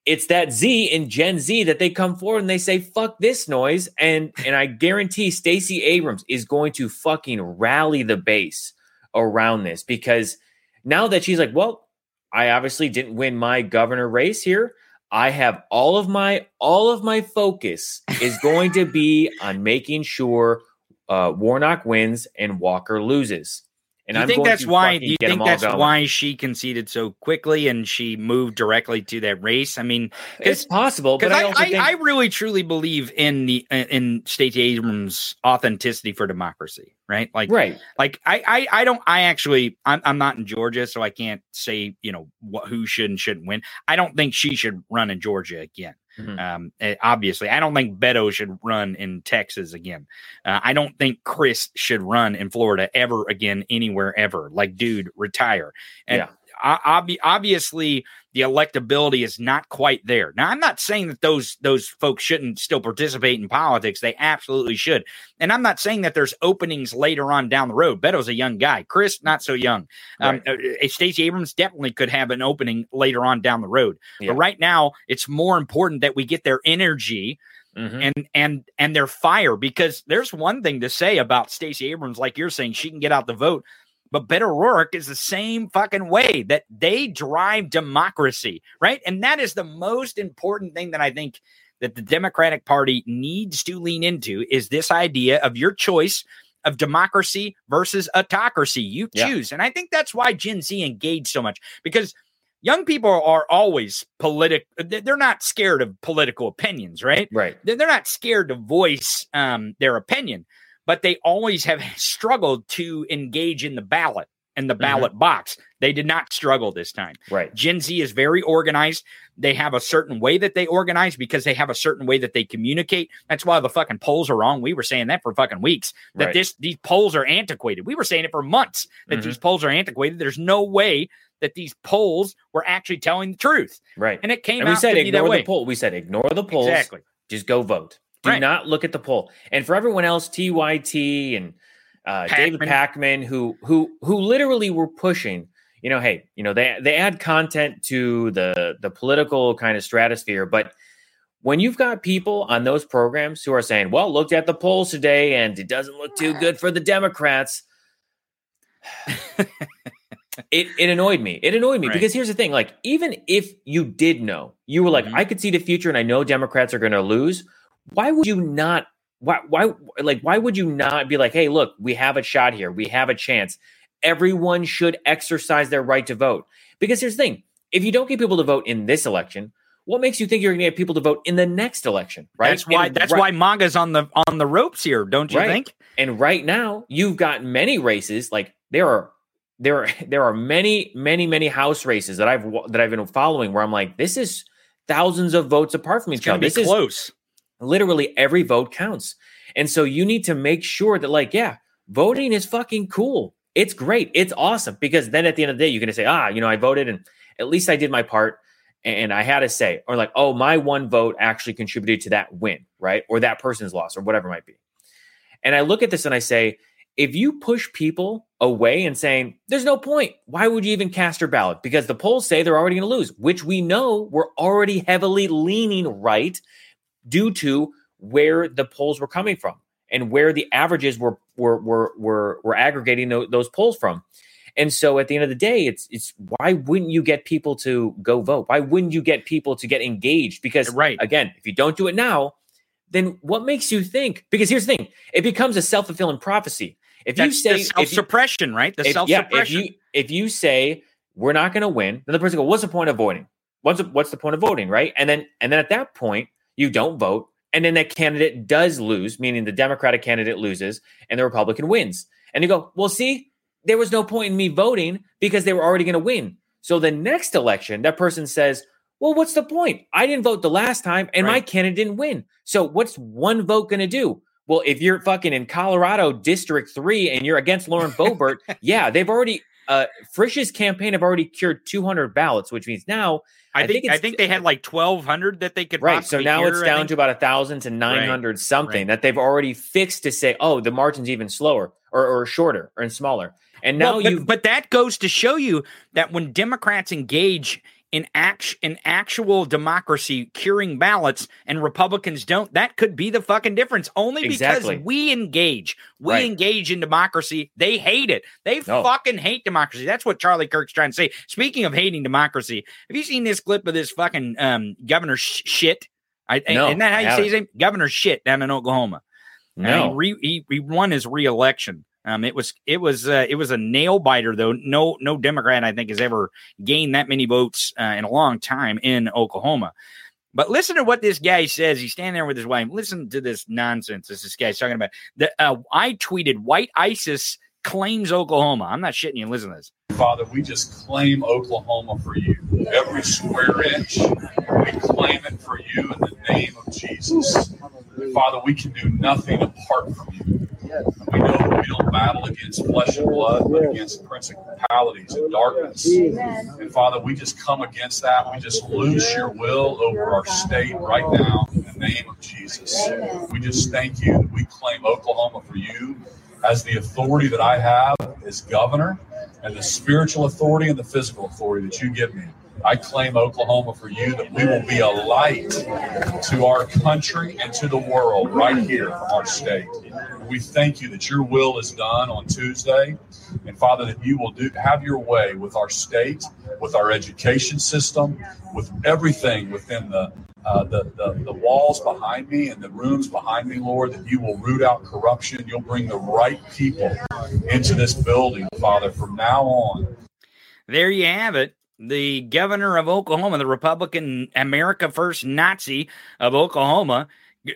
it's that Z in Gen Z that they come forward and they say, fuck this noise. And and I guarantee Stacey Abrams is going to fucking rally the base around this because now that she's like, well, I obviously didn't win my governor race here. I have all of my all of my focus is going to be on making sure uh, Warnock wins and Walker loses. And you think that's why? Do you think that's going. why she conceded so quickly and she moved directly to that race? I mean, it's possible, but I, I, I, think... I, really truly believe in the in Stacey Abrams' authenticity for democracy. Right? Like, right? Like, I, I, I don't. I actually, I'm, I'm not in Georgia, so I can't say you know what, who should and shouldn't win. I don't think she should run in Georgia again. Mm-hmm. Um, eh, obviously, I don't think Beto should run in Texas again. Uh, I don't think Crist should run in Florida ever again, anywhere ever. Like, dude, retire. And yeah ob- obviously the electability is not quite there. Now, I'm not saying that those those folks shouldn't still participate in politics. They absolutely should. And I'm not saying that there's openings later on down the road. Beto's a young guy. Crist, not so young. Um, right. Um, Stacey Abrams definitely could have an opening later on down the road. Yeah. But right now, it's more important that we get their energy. Mm-hmm. and and and their fire because there's one thing to say about Stacey Abrams, like you're saying, she can get out the vote. But Beto O'Rourke is the same fucking way that they drive democracy, right? And that is the most important thing that I think that the Democratic Party needs to lean into is this idea of your choice of democracy versus autocracy. You choose. Yeah. And I think that's why Gen Z engaged so much because young people are always political they're not scared of political opinions right right they're not scared to voice um, their opinion but they always have struggled to engage in the ballot and the mm-hmm. ballot mm-hmm. box. They did not struggle this time. Right. Gen Z is very organized. They have a certain way that they organize because they have a certain way that they communicate. That's why the fucking polls are wrong. We were saying that for fucking weeks. That right. this these polls are antiquated. We were saying it for months that mm-hmm. these polls are antiquated. There's no way that these polls were actually telling the truth. Right. And it came and we said ignore the poll. We said ignore the polls. Exactly. Just go vote. Do right. not look at the poll. And for everyone else, TYT and uh, David Pakman, who who who literally were pushing, you know, hey, you know, they they add content to the the political kind of stratosphere, but when you've got people on those programs who are saying, "Well, looked at the polls today and it doesn't look too good for the Democrats," it it annoyed me. It annoyed me right. because here's the thing: like, even if you did know, you were like, mm-hmm. I could see the future, and I know Democrats are going to lose. Why would you not? Why why like why would you not be like, hey, look, we have a shot here, we have a chance. Everyone should exercise their right to vote. Because here's the thing: if you don't get people to vote in this election, what makes you think you're going to get people to vote in the next election? Right. That's why. And that's right, why MAGA's on the on the ropes here, don't you right. think? And right now, you've got many races. Like there are there are there are many many many house races that I've that I've been following where I'm like, this is thousands of votes apart from each other. This is close. Literally every vote counts, and so you need to make sure that like, yeah, voting is fucking cool. It's great. It's awesome because then at the end of the day, you're gonna say, ah, you know, I voted and at least I did my part and I had a say, or like, oh, my one vote actually contributed to that win, right? Or that person's loss, or whatever might be. And I look at this and I say, if you push people away and saying, there's no point, why would you even cast your ballot? Because the polls say they're already going to lose, which we know we're already heavily leaning right due to where the polls were coming from and where the averages were were were were, were aggregating those, those polls from. And so at the end of the day, it's it's why wouldn't you get people to go vote? Why wouldn't you get people to get engaged? Because right. again, if you don't do it now, then what makes you think? Because here's the thing: it becomes a self fulfilling prophecy. If That's you say self suppression, right? The self suppression. Yeah, if you if you say we're not going to win, then the person goes, "What's the point of voting? What's the, what's the point of voting?" Right? And then and then at that point, you don't vote, and then that candidate does lose, meaning the Democratic candidate loses and the Republican wins. And you go, "Well, see, there was no point in me voting because they were already going to win." So the next election, that person says, "Well, what's the point? I didn't vote the last time, and right. my candidate didn't win. So what's one vote going to do?" Well, if you're fucking in Colorado District 3 and you're against Lauren Boebert, yeah, they've already uh Frisch's campaign have already cured 200 ballots, which means now I, I think, think I think they had like 1200 that they could right. So now it's down to about a thousand to 900 right. something right. that they've already fixed to say, oh, the margin's even slower or, or shorter or smaller. And now well, you, but that goes to show you that when Democrats engage in act in actual democracy curing ballots and Republicans don't, that could be the fucking difference. Only exactly. because we engage. We right. engage in democracy. They hate it. They no. fucking hate democracy. That's what Charlie Kirk's trying to say. Speaking of hating democracy, have you seen this clip of this fucking um, governor sh- shit? I, no, isn't that how you say his name? Governor shit down in Oklahoma. No, he, re, he, he won his reelection. Um, it was it was uh, it was a nail biter though. No no Democrat I think has ever gained that many votes uh, in a long time in Oklahoma. But listen to what this guy says. He's standing there with his wife. Listen to this nonsense. This, this guy's talking about. The, uh, I tweeted white ISIS claims Oklahoma. I'm not shitting you. Listen to this. Father, we just claim Oklahoma for you. Every square inch, claim it for you in the name of Jesus. Father, we can do nothing apart from you. We know that we don't battle against flesh and blood, but against principalities and darkness. And Father, we just come against that. We just loose your will over our state right now in the name of Jesus. We just thank you that we claim Oklahoma for you as the authority that I have as governor and the spiritual authority and the physical authority that you give me. I claim Oklahoma for you that we will be a light to our country and to the world right here from our state. We thank you that your will is done on Tuesday. And Father, that you will do have your way with our state, with our education system, with everything within the uh, the, the, the walls behind me and the rooms behind me, Lord, that you will root out corruption. You'll bring the right people into this building, Father, from now on. There you have it the governor of Oklahoma, the Republican America First Nazi of Oklahoma,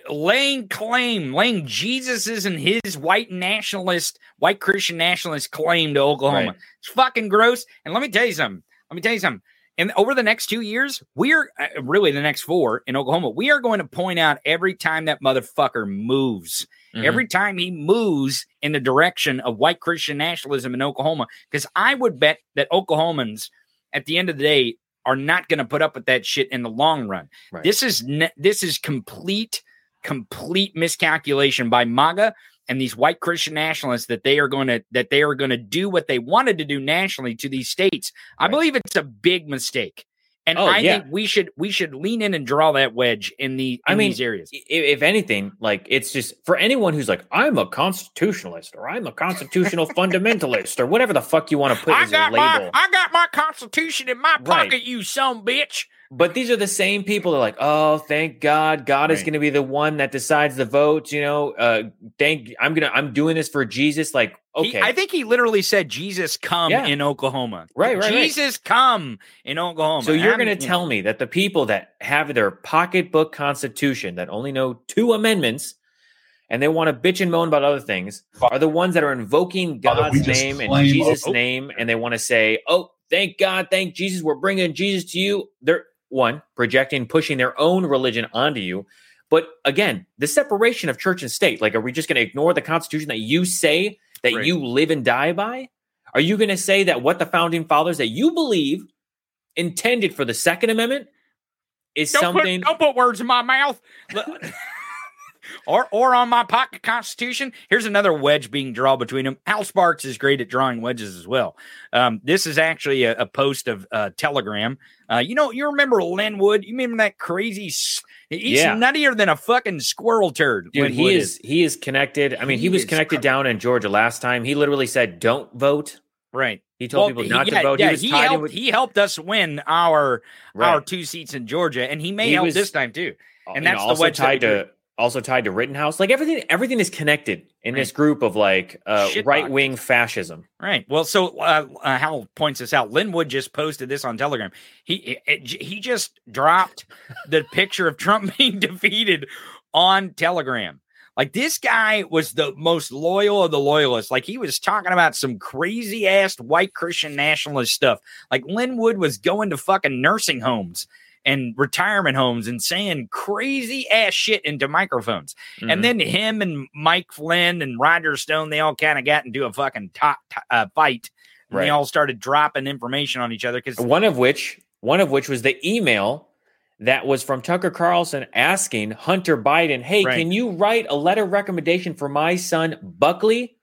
laying claim, laying Jesus's and his white nationalist, white Christian nationalist claim to Oklahoma. Right. It's fucking gross. And let me tell you something. Let me tell you something. And over the next two years, we're uh, really the next four in Oklahoma, we are going to point out every time that motherfucker moves. Mm-hmm. Every time he moves in the direction of white Christian nationalism in Oklahoma, because I would bet that Oklahomans at the end of the day are not going to put up with that shit in the long run. Right. This is ne- this is complete complete miscalculation by MAGA and these white Christian nationalists that they are going to that they are going to do what they wanted to do nationally to these states. I believe it's a big mistake. And oh, I yeah. think we should we should lean in and draw that wedge in the in I mean, these areas. If anything, like it's just for anyone who's like, I'm a constitutionalist or I'm a constitutional fundamentalist or whatever the fuck you want to put I as got label. My, I got my constitution in my pocket, right. you some bitch. But these are the same people that are like, oh, thank God, God right. is going to be the one that decides the votes. You know, uh, thank I'm gonna I'm doing this for Jesus. Like, okay, he, I think he literally said, "Jesus come yeah. in Oklahoma." Right, right. Jesus right. come in Oklahoma. So you're going to tell know. me that the people that have their pocketbook constitution that only know two amendments and they want to bitch and moan about other things are the ones that are invoking God's name and Jesus' oh, name, and they want to say, "Oh, thank God, thank Jesus, we're bringing Jesus to you." They're one, projecting, pushing their own religion onto you. But again, the separation of church and state, like, are we just going to ignore the Constitution that you say that right. you live and die by? Are you going to say that what the founding fathers that you believe intended for the Second Amendment is don't something? Put, don't put words in my mouth. Or or on my pocket constitution. Here's another wedge being drawn between them. Hal Sparks is great at drawing wedges as well. Um, this is actually a, a post of uh, Telegram. Uh, you know, you remember Lin Wood? You remember that crazy? He's yeah. nuttier than a fucking squirrel turd. Dude, he is, is, he is connected. I mean, he, he was connected cr- down in Georgia last time. He literally said, "Don't vote." Right. He told well, people not to vote. Yeah, he, he helped. With- he helped us win our right. our two seats in Georgia, and he may he help was, this time too. And that's know, the wedge tied to also tied to Rittenhouse. Like everything, everything is connected in right. this group of like uh, right wing fascism. Right. Well, so uh, uh, Hal points this out. Lin Wood just posted this on Telegram. He it, he just dropped the picture of Trump being defeated on Telegram. Like this guy was the most loyal of the loyalists. Like he was talking about some crazy ass white Christian nationalist stuff. Like Lin Wood was going to fucking nursing homes and retirement homes and saying crazy ass shit into microphones. Mm-hmm. And then him and Mike Flynn and Roger Stone, they all kind of got into a fucking top, uh, fight. And right. They all started dropping information on each other because one of which, one of which was the email that was from Tucker Carlson asking Hunter Biden, "Hey, right. can you write a letter recommendation for my son Buckley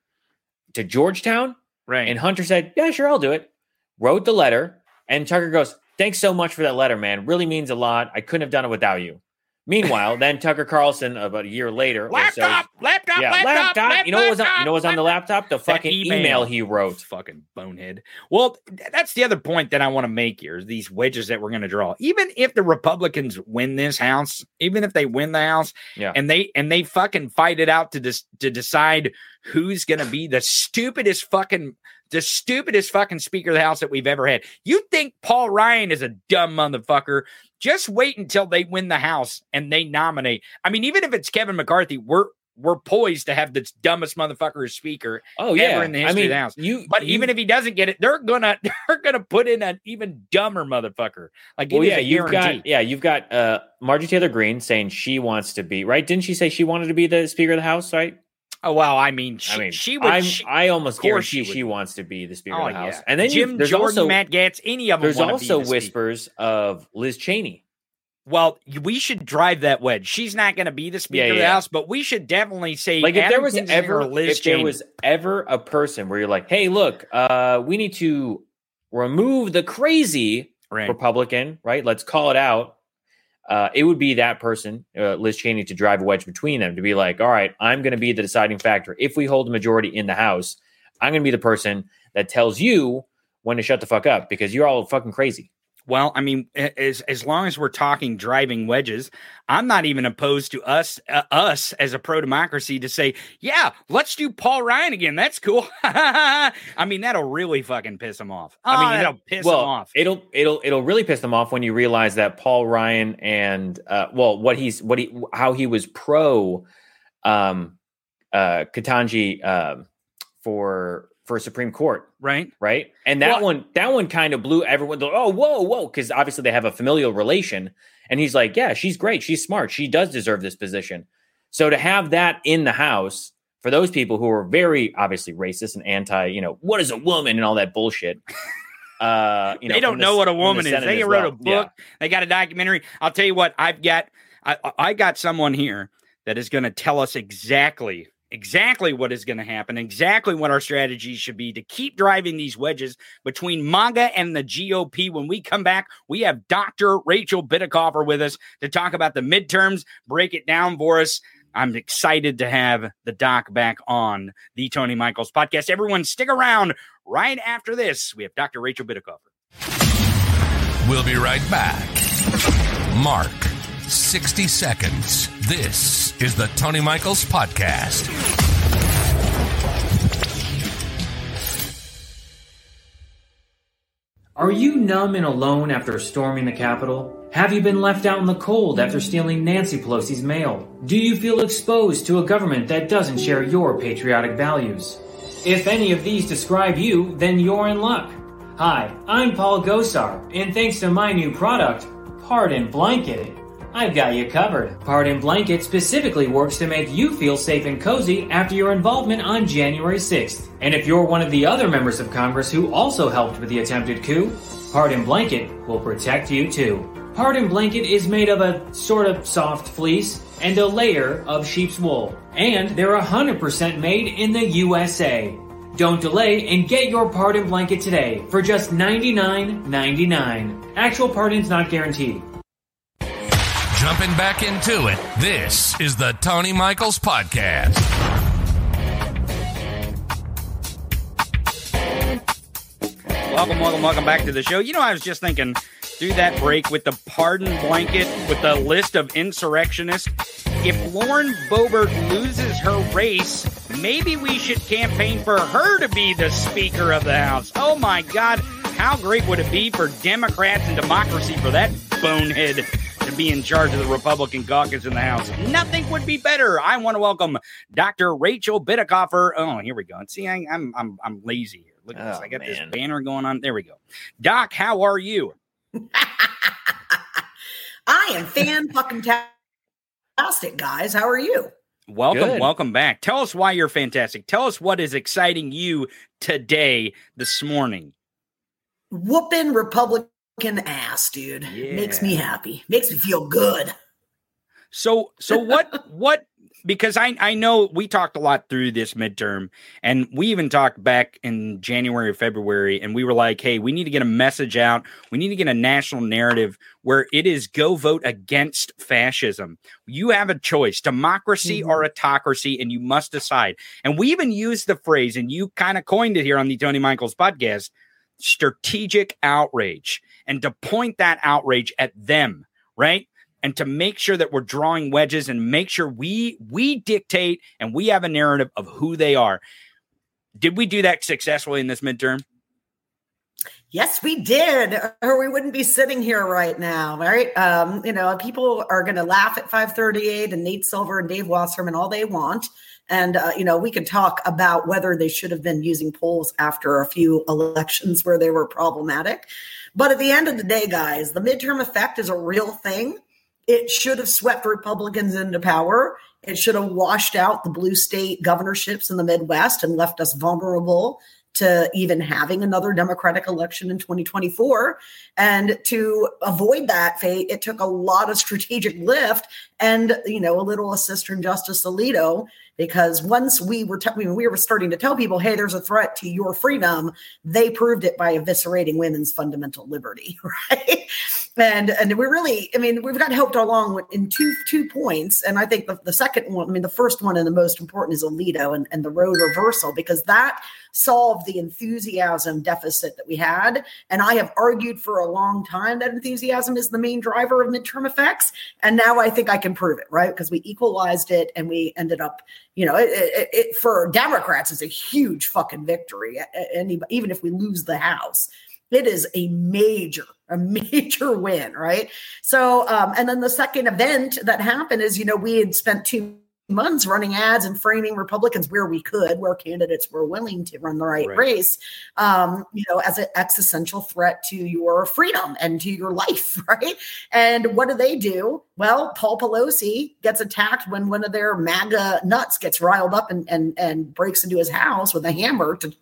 to Georgetown?" Right. And Hunter said, "Yeah, sure, I'll do it." Wrote the letter, and Tucker goes, Thanks so much for that letter, man. Really means a lot. I couldn't have done it without you. Meanwhile, then Tucker Carlson, about a year later, laptop, so, laptop, yeah, laptop, laptop, laptop. You know what was on, you know what was on the laptop? The fucking email. email. he wrote. Fucking bonehead. Well, that's the other point that I want to make here: is these wedges that we're going to draw. Even if the Republicans win this house, even if they win the house, yeah. and they and they fucking fight it out to dis, to decide who's going to be the stupidest fucking the stupidest fucking Speaker of the House that we've ever had. You think Paul Ryan is a dumb motherfucker? Just wait until they win the House and they nominate. I mean, even if it's Kevin McCarthy, we're we're poised to have the dumbest motherfucker as speaker oh, yeah. in the history I mean, of the house. You, but you, even if he doesn't get it, they're gonna they're gonna put in an even dumber motherfucker. Like, well, yeah, you've got yeah, you've got uh Marjorie Taylor Greene saying she wants to be right. Didn't she say she wanted to be the speaker of the house? Right? Oh well, I mean, she, I mean, she would. She, i almost guarantee she, she, wants to be the Speaker oh, of the House. Yeah. And then Jim there's Jordan, also Matt Gaetz, any of them. There's also the whispers speaker. of Liz Cheney. Well, we should drive that wedge. She's not going to be the Speaker yeah, of the House, but we should definitely say like if there was ever Liz if Cheney. there was ever a person where you're like, hey, look, uh, we need to remove the crazy right. Republican, right? Let's call it out uh, it would be that person, uh, Liz Cheney, to drive a wedge between them to be like, all right, I'm going to be the deciding factor. If we hold the majority in the House, I'm going to be the person that tells you when to shut the fuck up because you're all fucking crazy. Well, I mean, as as long as we're talking driving wedges, I'm not even opposed to us uh, us as a pro democracy to say, yeah, let's do Paul Ryan again. That's cool. I mean, that'll really fucking piss him off. Oh, I mean, that'll piss well, him off. It'll it'll it'll really piss them off when you realize that Paul Ryan and uh, well, what he's what he how he was pro um uh Ketanji uh, for for a Supreme Court. Right. Right. And that well, one, that one kind of blew everyone. Oh, whoa, whoa. Cause obviously they have a familial relation. And he's like, yeah, she's great. She's smart. She does deserve this position. So to have that in the House for those people who are very obviously racist and anti, you know, what is a woman and all that bullshit. Uh, you know, they don't know what a woman the is. They wrote well. a book. Yeah. They got a documentary. I'll tell you what. I've got. I, I got someone here that is going to tell us exactly exactly what is going to happen, exactly what our strategy should be to keep driving these wedges between MAGA and the GOP. When we come back, we have Dr. Rachel Bitecofer with us to talk about the midterms, break it down for us. I'm excited to have the doc back on the Tony Michaels podcast. Everyone, stick around right after this. We have Dr. Rachel Bitecofer. We'll be right back. Mark, 60 seconds. This is the Tony Michaels podcast. Are you numb and alone after storming the Capitol? Have you been left out in the cold after stealing Nancy Pelosi's mail? Do you feel exposed to a government that doesn't share your patriotic values? If any of these describe you, then you're in luck. Hi, I'm Paul Gosar, and thanks to my new product, Pardon Blanket, I've got you covered. Pardon Blanket specifically works to make you feel safe and cozy after your involvement on January 6th. And if you're one of the other members of Congress who also helped with the attempted coup, Pardon Blanket will protect you too. Pardon Blanket is made of a sort of soft fleece and a layer of sheep's wool. And they're 100% made in the USA. Don't delay and get your pardon blanket today for just $99.99. Actual pardons not guaranteed. Jumping back into it, this is the Tony Michaels Podcast. Welcome, welcome, welcome back to the show. You know, I was just thinking through that break with the pardon blanket, with the list of insurrectionists. If Lauren Boebert loses her race, maybe we should campaign for her to be the Speaker of the House. Oh my God, how great would it be for Democrats and democracy for that bonehead to be in charge of the Republican caucus in the House? Nothing would be better. I want to welcome Dr. Rachel Bitecofer. Oh, here we go. See, I, am I'm I'm lazy here. Look at oh, this. I got man. this banner going on. There we go. Doc, how are you? I am fan fucking fantastic, guys. How are you? Welcome, Good. welcome back. Tell us why you're fantastic. Tell us what is exciting you today, this morning. Whooping Republican ass, dude. Yeah. Makes me happy. Makes me feel good. So, so what? what because I I know we talked a lot through this midterm, and we even talked back in January or February, and we were like, hey, we need to get a message out. We need to get a national narrative where it is go vote against fascism. You have a choice, democracy mm-hmm. or autocracy, and you must decide. And we even used the phrase, and you kind of coined it here on the Tony Michaels podcast, strategic outrage, and to point that outrage at them, right? and to make sure that we're drawing wedges and make sure we we dictate and we have a narrative of who they are. Did we do that successfully in this midterm? Yes, we did, or we wouldn't be sitting here right now, right? Um, you know, people are going to laugh at 538 and Nate Silver and Dave Wasserman all they want. And, uh, you know, we can talk about whether they should have been using polls after a few elections where they were problematic. But at the end of the day, guys, the midterm effect is a real thing. It should have swept Republicans into power. It should have washed out the blue state governorships in the Midwest and left us vulnerable to even having another Democratic election in 2024. And to avoid that fate, it took a lot of strategic lift and, you know, a little assist from Justice Alito because once we were te- we were starting to tell people, hey, there's a threat to your freedom, they proved it by eviscerating women's fundamental liberty, right? and and we really, I mean, we've got helped along in two two points, and I think the, the second one, I mean, the first one and the most important is Alito and, and the Roe reversal because that solved the enthusiasm deficit that we had. And I have argued for a long time that enthusiasm is the main driver of midterm effects. And now I think I can prove it, right? Because we equalized it and we ended up, you know, it, it, it for Democrats is a huge fucking victory. And even if we lose the House, it is a major a major win right so um and then the second event that happened is you know we had spent two months running ads and framing Republicans where we could, where candidates were willing to run the right, right. race, um, you know, as an existential threat to your freedom and to your life, right? And what do they do? Well, Paul Pelosi gets attacked when one of their MAGA nuts gets riled up and and and breaks into his house with a hammer to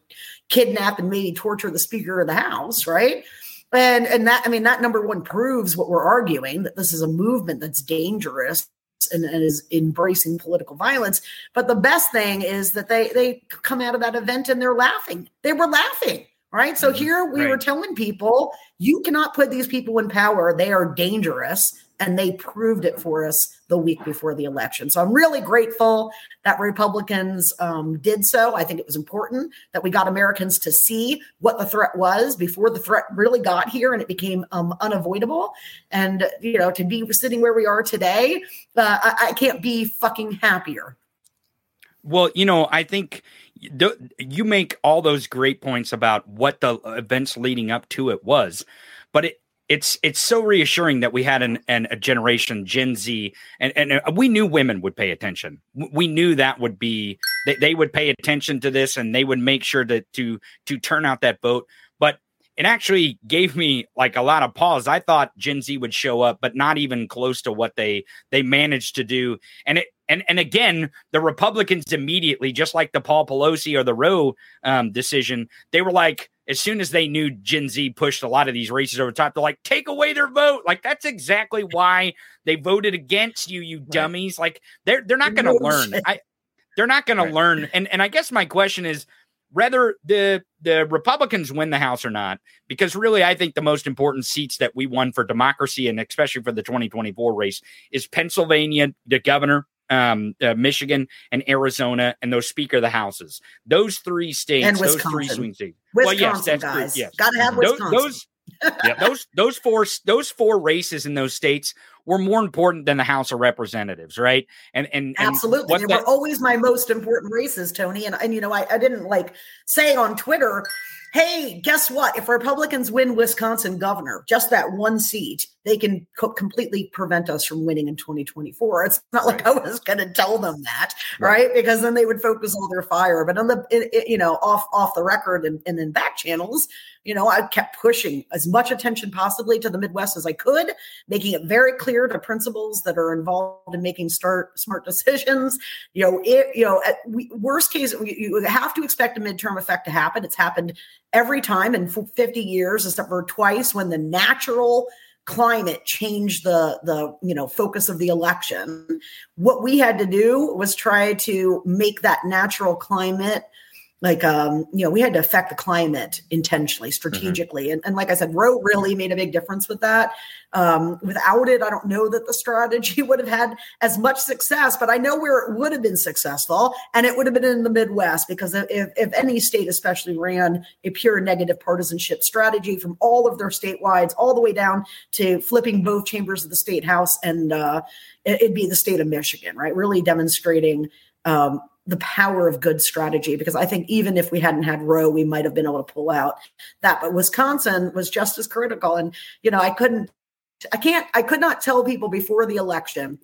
kidnap and maybe torture the Speaker of the House, right? And and that I mean that number one proves what we're arguing that this is a movement that's dangerous and, and, is embracing political violence. But the best thing is that they they come out of that event and they're laughing. They were laughing. Right. So mm-hmm. here we right. were telling people you cannot put these people in power. They are dangerous and they proved it for us the week before the election. So I'm really grateful that Republicans um, did so. I think it was important that we got Americans to see what the threat was before the threat really got here and it became um, unavoidable. And, you know, to be sitting where we are today, uh, I, I can't be fucking happier. Well, you know, I think you make all those great points about what the events leading up to it was, but it it's it's so reassuring that we had an, an a generation Gen Z and and uh, we knew women would pay attention. We knew that would be they, they would pay attention to this and they would make sure that to to turn out that vote. But it actually gave me like a lot of pause. I thought Gen Z would show up, but not even close to what they they managed to do. And it and and again, the Republicans immediately, just like the Paul Pelosi or the Roe um, decision, they were like, as soon as they knew Gen Z pushed a lot of these races over the top, they're like, take away their vote. Like that's exactly why they voted against you, you dummies. Like they're they're not going to learn. I, they're not going right. to learn. And and I guess my question is whether the the Republicans win the House or not, because really I think the most important seats that we won for democracy and especially for the 2024 race is Pennsylvania, the governor, um, uh, Michigan, and Arizona, and those Speaker of the Houses. Those three states, and those three swing states. Wisconsin, well, yes, that's guys. True. Yes, got to have Wisconsin. Those, those yep. those those four those four races in those states were more important than the House of Representatives, right? And and, and absolutely, they that, were always my most important races, Tony. And and you know, I, I didn't like say on Twitter hey, guess what? If Republicans win Wisconsin governor, just that one seat, they can co- completely prevent us from winning in 2024. It's not like right. I was going to tell them that, right. right. Because then they would focus all their fire. But on the, it, it, you know, off off the record and, and in back channels, you know, I kept pushing as much attention possibly to the Midwest as I could, making it very clear to principals that are involved in making start smart decisions. You know, it, you know, at worst case, you have to expect a midterm effect to happen. It's happened every time in 50 years, except for twice when the natural climate changed the the you know focus of the election what we had to do was try to make that natural climate like um, you know we had to affect the climate intentionally mm-hmm. strategically mm-hmm. and, and like i said Roe really made a big difference with that um, without it i don't know that the strategy would have had as much success but i know where it would have been successful and it would have been in the midwest because if, if any state especially ran a pure negative partisanship strategy from all of their statewide all the way down to flipping both chambers of the state house and uh, it'd be the state of michigan right really demonstrating um, the power of good strategy because I think even if we hadn't had Roe, we might have been able to pull out that. But Wisconsin was just as critical. And, you know, I couldn't, I can't, I could not tell people before the election,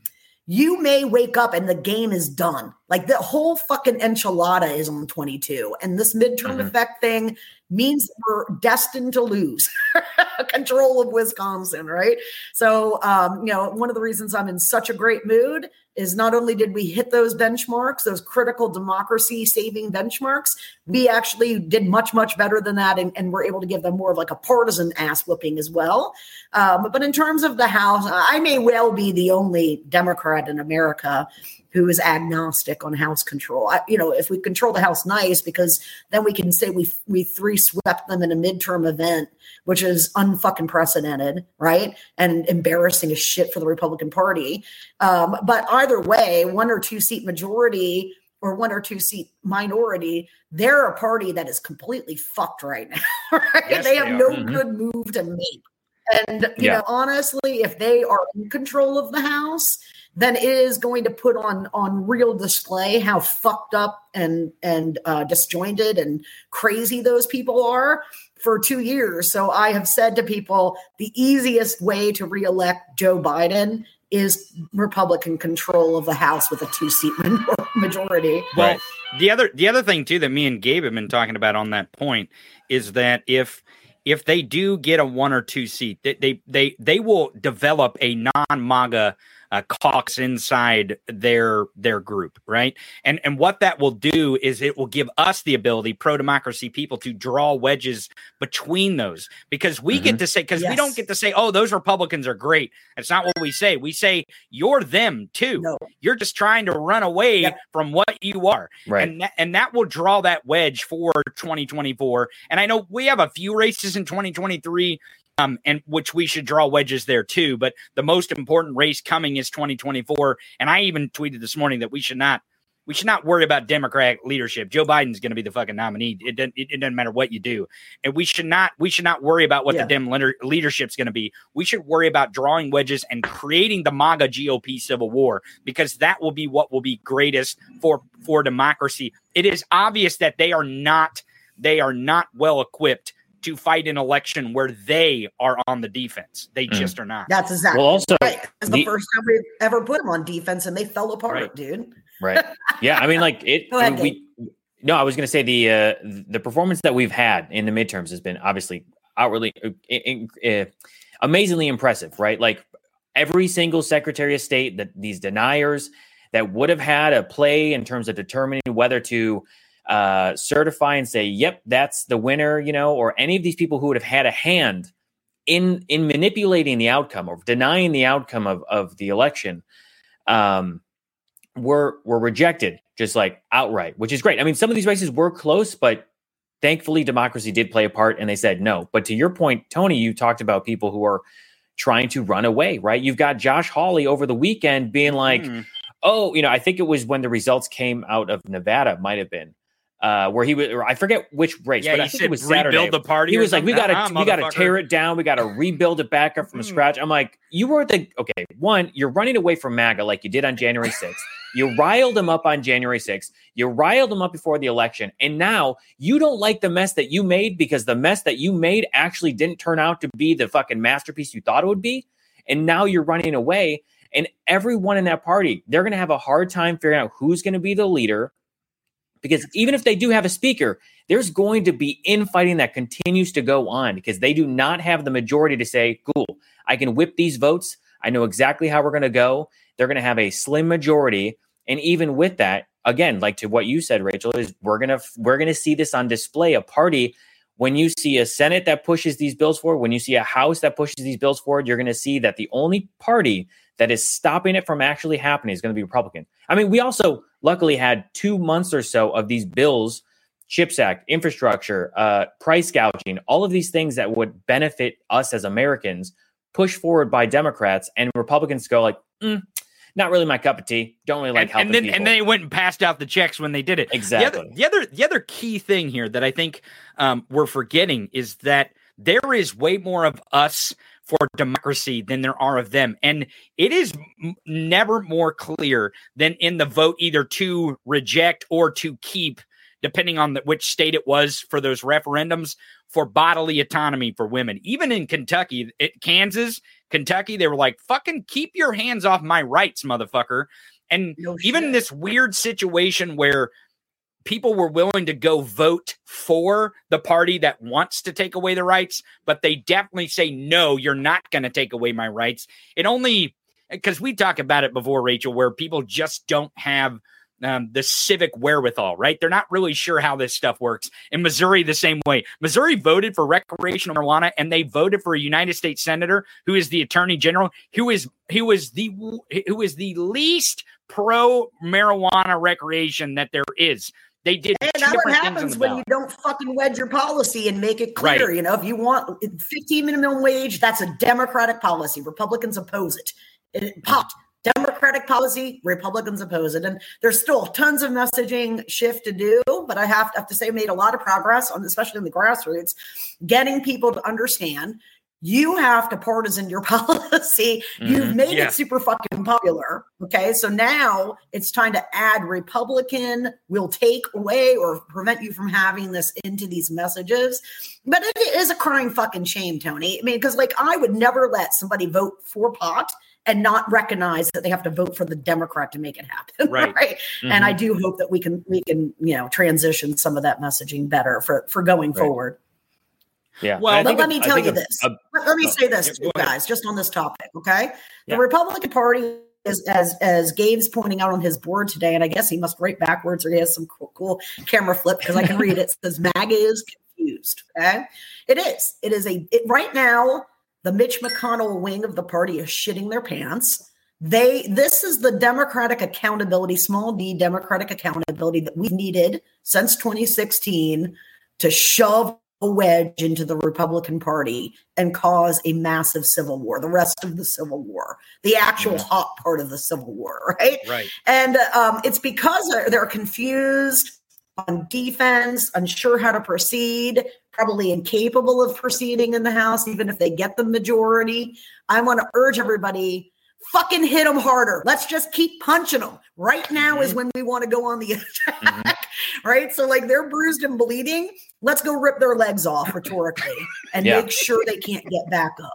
you may wake up and the game is done. Like the whole fucking enchilada is on 22. And this midterm mm-hmm. effect thing means we're destined to lose control of Wisconsin, right? So, um, you know, one of the reasons I'm in such a great mood is not only did we hit those benchmarks, those critical democracy saving benchmarks, we actually did much, much better than that. And, and we're able to give them more of like a partisan ass whooping as well. Um, but in terms of the House, I may well be the only Democrat in America who is agnostic on house control. I, you know, if we control the house, nice, because then we can say we we three swept them in a midterm event, which is unfucking precedented, right? And embarrassing as shit for the Republican Party. Um, but either way, one or two seat majority or one or two seat minority, they're a party that is completely fucked right now. Right? Yes, they have they no mm-hmm. good move to make. And you yeah. know, honestly, if they are in control of the house, then it is going to put on on real display how fucked up and and uh, disjointed and crazy those people are for two years. So I have said to people, the easiest way to reelect Joe Biden is Republican control of the House with a two seat majority. Well, the other the other thing too that me and Gabe have been talking about on that point is that if if they do get a one or two seat, they they they, they will develop a non MAGA uh, caucus inside their their group, right? And and what that will do is it will give us the ability, pro democracy people, to draw wedges between those because we mm-hmm. get to say because yes. we don't get to say, oh, those Republicans are great. That's not what we say. We say you're them too. No. You're just trying to run away yep. from what you are, right? And that, and that will draw that wedge for 2024. And I know we have a few races in 2023 um, and which we should draw wedges there too. But the most important race coming is 2024. And I even tweeted this morning that we should not we should not worry about Democrat leadership. Joe Biden's going to be the fucking nominee. It doesn't it, it, doesn't matter what you do, and we should not we should not worry about what yeah. the Dem leadership's going to be. We should worry about drawing wedges and creating the MAGA GOP civil war because that will be what will be greatest for for democracy. It is obvious that they are not they are not well equipped to fight an election where they are on the defense. They mm. just are not. That's exactly well, also, right. It's the, the, first time we ever put them on defense and they fell apart, right. dude. Right. Yeah. I mean, like it. ahead, we, no, I was going to say the uh, the performance that we've had in the midterms has been obviously outwardly uh, uh, amazingly impressive, right? Like every single Secretary of State that these deniers that would have had a play in terms of determining whether to uh, certify and say, "Yep, that's the winner," you know, or any of these people who would have had a hand in in manipulating the outcome or denying the outcome of of the election, um, were were rejected just like outright, which is great. I mean, some of these races were close, but thankfully, democracy did play a part, and they said no. But to your point, Tony, you talked about people who are trying to run away, right? You've got Josh Hawley over the weekend being like. Mm. Oh, you know, I think it was when the results came out of Nevada, might have been uh, where he was, I forget which race, yeah, but I think it was Saturday. Rebuild the party. He was like, "We got to, we got to tear it down. We got to rebuild it back up from mm. scratch." I'm like, "You were the okay. One, you're running away from MAGA like you did on January 6th. you riled him up on January 6th. You riled him up before the election, and now you don't like the mess that you made because the mess that you made actually didn't turn out to be the fucking masterpiece you thought it would be, and now you're running away." And everyone in that party, they're going to have a hard time figuring out who's going to be the leader because even if they do have a speaker, there's going to be infighting that continues to go on because they do not have the majority to say, cool, I can whip these votes. I know exactly how we're going to go. They're going to have a slim majority. And even with that, again, like to what you said, Rachel, is we're gonna we're gonna see this on display. A party when you see a Senate that pushes these bills forward, when you see a House that pushes these bills forward, you're going to see that the only party that is stopping it from actually happening is going to be Republican. I mean, we also luckily had two months or so of these bills, CHIPS Act, infrastructure, uh, price gouging, all of these things that would benefit us as Americans, pushed forward by Democrats, and Republicans go like, mm, not really my cup of tea. Don't really like and, helping and then, people. And then they went and passed out the checks when they did it. Exactly. The other, the other, the other key thing here that I think um, we're forgetting is that there is way more of us for democracy than there are of them. And it is m- never more clear than in the vote either to reject or to keep, depending on the, which state it was for those referendums for bodily autonomy for women. Even in Kentucky, it, Kansas, Kentucky, they were like, fucking keep your hands off my rights, motherfucker. And no even this weird situation where people were willing to go vote for the party that wants to take away the rights, but they definitely say, no, you're not going to take away my rights. It only, because we talk about it before, Rachel, where people just don't have um, the civic wherewithal, right? They're not really sure how this stuff works. In Missouri, the same way. Missouri voted for recreational marijuana, and they voted for a United States senator who is the attorney general, who is who is the who is the least pro marijuana recreation that there is. They did. And that's what happens when you don't fucking wedge your policy and make it clear. Right. You know, if you want 15 minimum wage, that's a Democratic policy. Republicans oppose it. It popped. Democratic policy, Republicans oppose it. And there's still tons of messaging shift to do, but I have have to say, made a lot of progress on, especially in the grassroots, getting people to understand you have to partisan your policy. Mm-hmm. You've made yeah. it super fucking popular. Okay. So now it's time to add Republican will take away or prevent you from having this into these messages. But it is a crying fucking shame, Tony. I mean, because like I would never let somebody vote for pot and not recognize that they have to vote for the Democrat to make it happen. Right. right? Mm-hmm. And I do hope that we can we can, you know, transition some of that messaging better for for going right. forward. Yeah. Well, but let me tell you this. A, let me say this, to you guys, just on this topic. Okay. Yeah. The Republican Party is as as Gabe's pointing out on his board today, and I guess he must write backwards or he has some cool, cool camera flip because I can read it. It says MAGA is confused. Okay, it is. It is a it, right now. The Mitch McConnell wing of the party is shitting their pants. They this is the democratic accountability, small d democratic accountability that we've needed since 2016 to shove a wedge into the Republican Party and cause a massive civil war, the rest of the Civil War, the actual yeah. hot part of the Civil War, right? Right. And um, it's because they're, they're confused on defense, unsure how to proceed, probably incapable of proceeding in the House, even if they get the majority. I want to urge everybody fucking hit them harder. Let's just keep punching them. Right now mm-hmm. is when we want to go on the attack, mm-hmm. right? So, like, they're bruised and bleeding. Let's go rip their legs off rhetorically and yeah. make sure they can't get back up.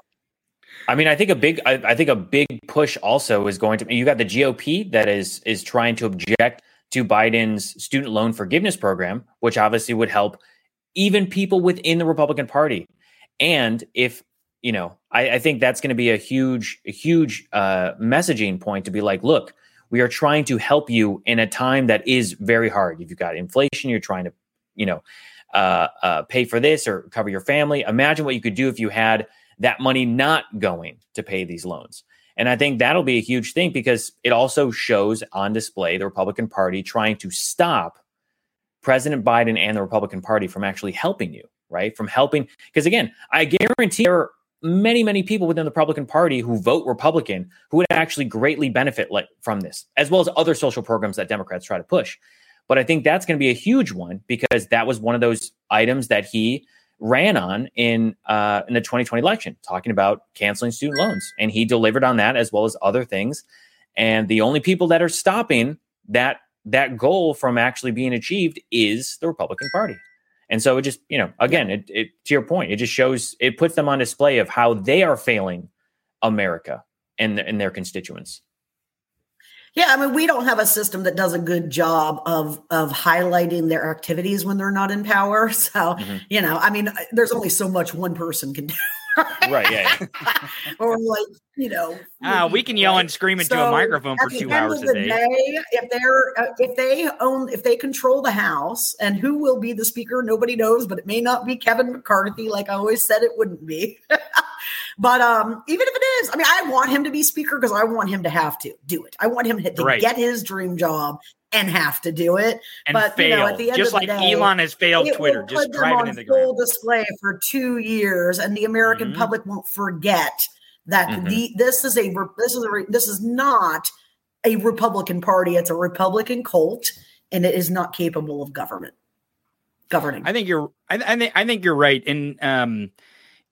I mean, I think a big, I, I, think a big push also is going to. You got the GOP that is is trying to object to Biden's student loan forgiveness program, which obviously would help even people within the Republican Party. And if you know, I, I think that's going to be a huge, a huge uh, messaging point to be like, look, we are trying to help you in a time that is very hard. If you've got inflation, you're trying to, you know, uh, uh, pay for this or cover your family. Imagine what you could do if you had that money not going to pay these loans. And I think that'll be a huge thing because it also shows on display the Republican Party trying to stop President Biden and the Republican Party from actually helping you, right? From helping. Because again, I guarantee there many, many people within the Republican Party who vote Republican who would actually greatly benefit like, from this, as well as other social programs that Democrats try to push. But I think that's going to be a huge one because that was one of those items that he ran on in uh, in the 2020 election, talking about canceling student loans, and he delivered on that as well as other things. And the only people that are stopping that that goal from actually being achieved is the Republican Party. And so it just, you know, again, it, it to your point, it just shows it puts them on display of how they are failing America and, and their constituents. Yeah, I mean, we don't have a system that does a good job of of highlighting their activities when they're not in power. So, mm-hmm. you know, I mean, there's only so much one person can do right. Yeah. yeah. or like you know. Uh, we can yell and scream into so a microphone for two hours a day. day. If they're uh, if they own if they control the house and who will be the speaker, nobody knows. But it may not be Kevin McCarthy, like I always said it wouldn't be. but um, even if it is, I mean, I want him to be speaker because I want him to have to do it. I want him to, to right. get his dream job and have to do it. And but fail. You know, at the end just of the like day, Elon has failed Twitter, just driving in the full ground. display for two years, and the American mm-hmm. public won't forget that mm-hmm. the this is a this is a this is not a Republican Party. It's a Republican cult, and it is not capable of government governing. I think you're. I, I think I think you're right. And um,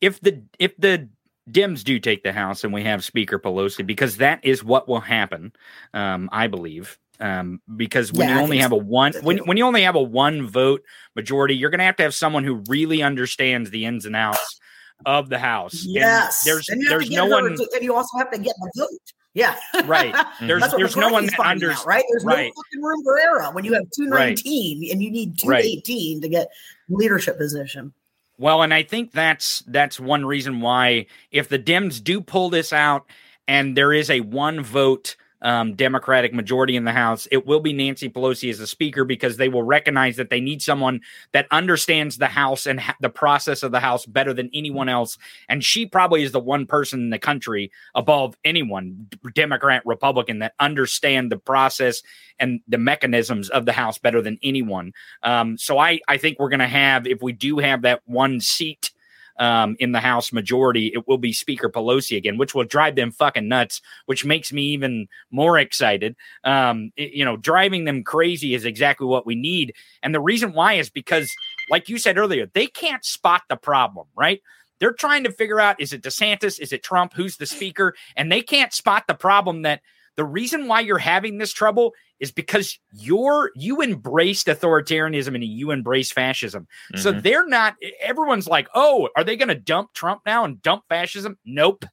if the if the Dems do take the House and we have Speaker Pelosi, because that is what will happen, um, I believe um, because when yeah, you only have a one when, when you only have a one vote majority, you're going to have to have someone who really understands the ins and outs of the house. Yes, and there's and there's no one, to, and you also have to get the vote. Yeah, right. There's there's no one that understands. Right, there's right. no fucking room for error when you have two nineteen right. and you need two eighteen right. to get leadership position. Well, and I think that's that's one reason why if the Dems do pull this out and there is a one vote um, Democratic majority in the House, it will be Nancy Pelosi as the Speaker because they will recognize that they need someone that understands the House and ha- the process of the House better than anyone else. And she probably is the one person in the country above anyone, Democrat, Republican, that understand the process and the mechanisms of the House better than anyone. Um, so I, I think we're going to have, if we do have that one seat um, in the House majority, it will be Speaker Pelosi again, which will drive them fucking nuts, which makes me even more excited. Um, it, you know, driving them crazy is exactly what we need. And the reason why is because, like you said earlier, they can't spot the problem, right? They're trying to figure out is it DeSantis? Is it Trump? Who's the speaker? And they can't spot the problem that the reason why you're having this trouble is because you're you embraced authoritarianism and you embrace fascism. Mm-hmm. So they're not everyone's like, "Oh, are they going to dump Trump now and dump fascism?" Nope.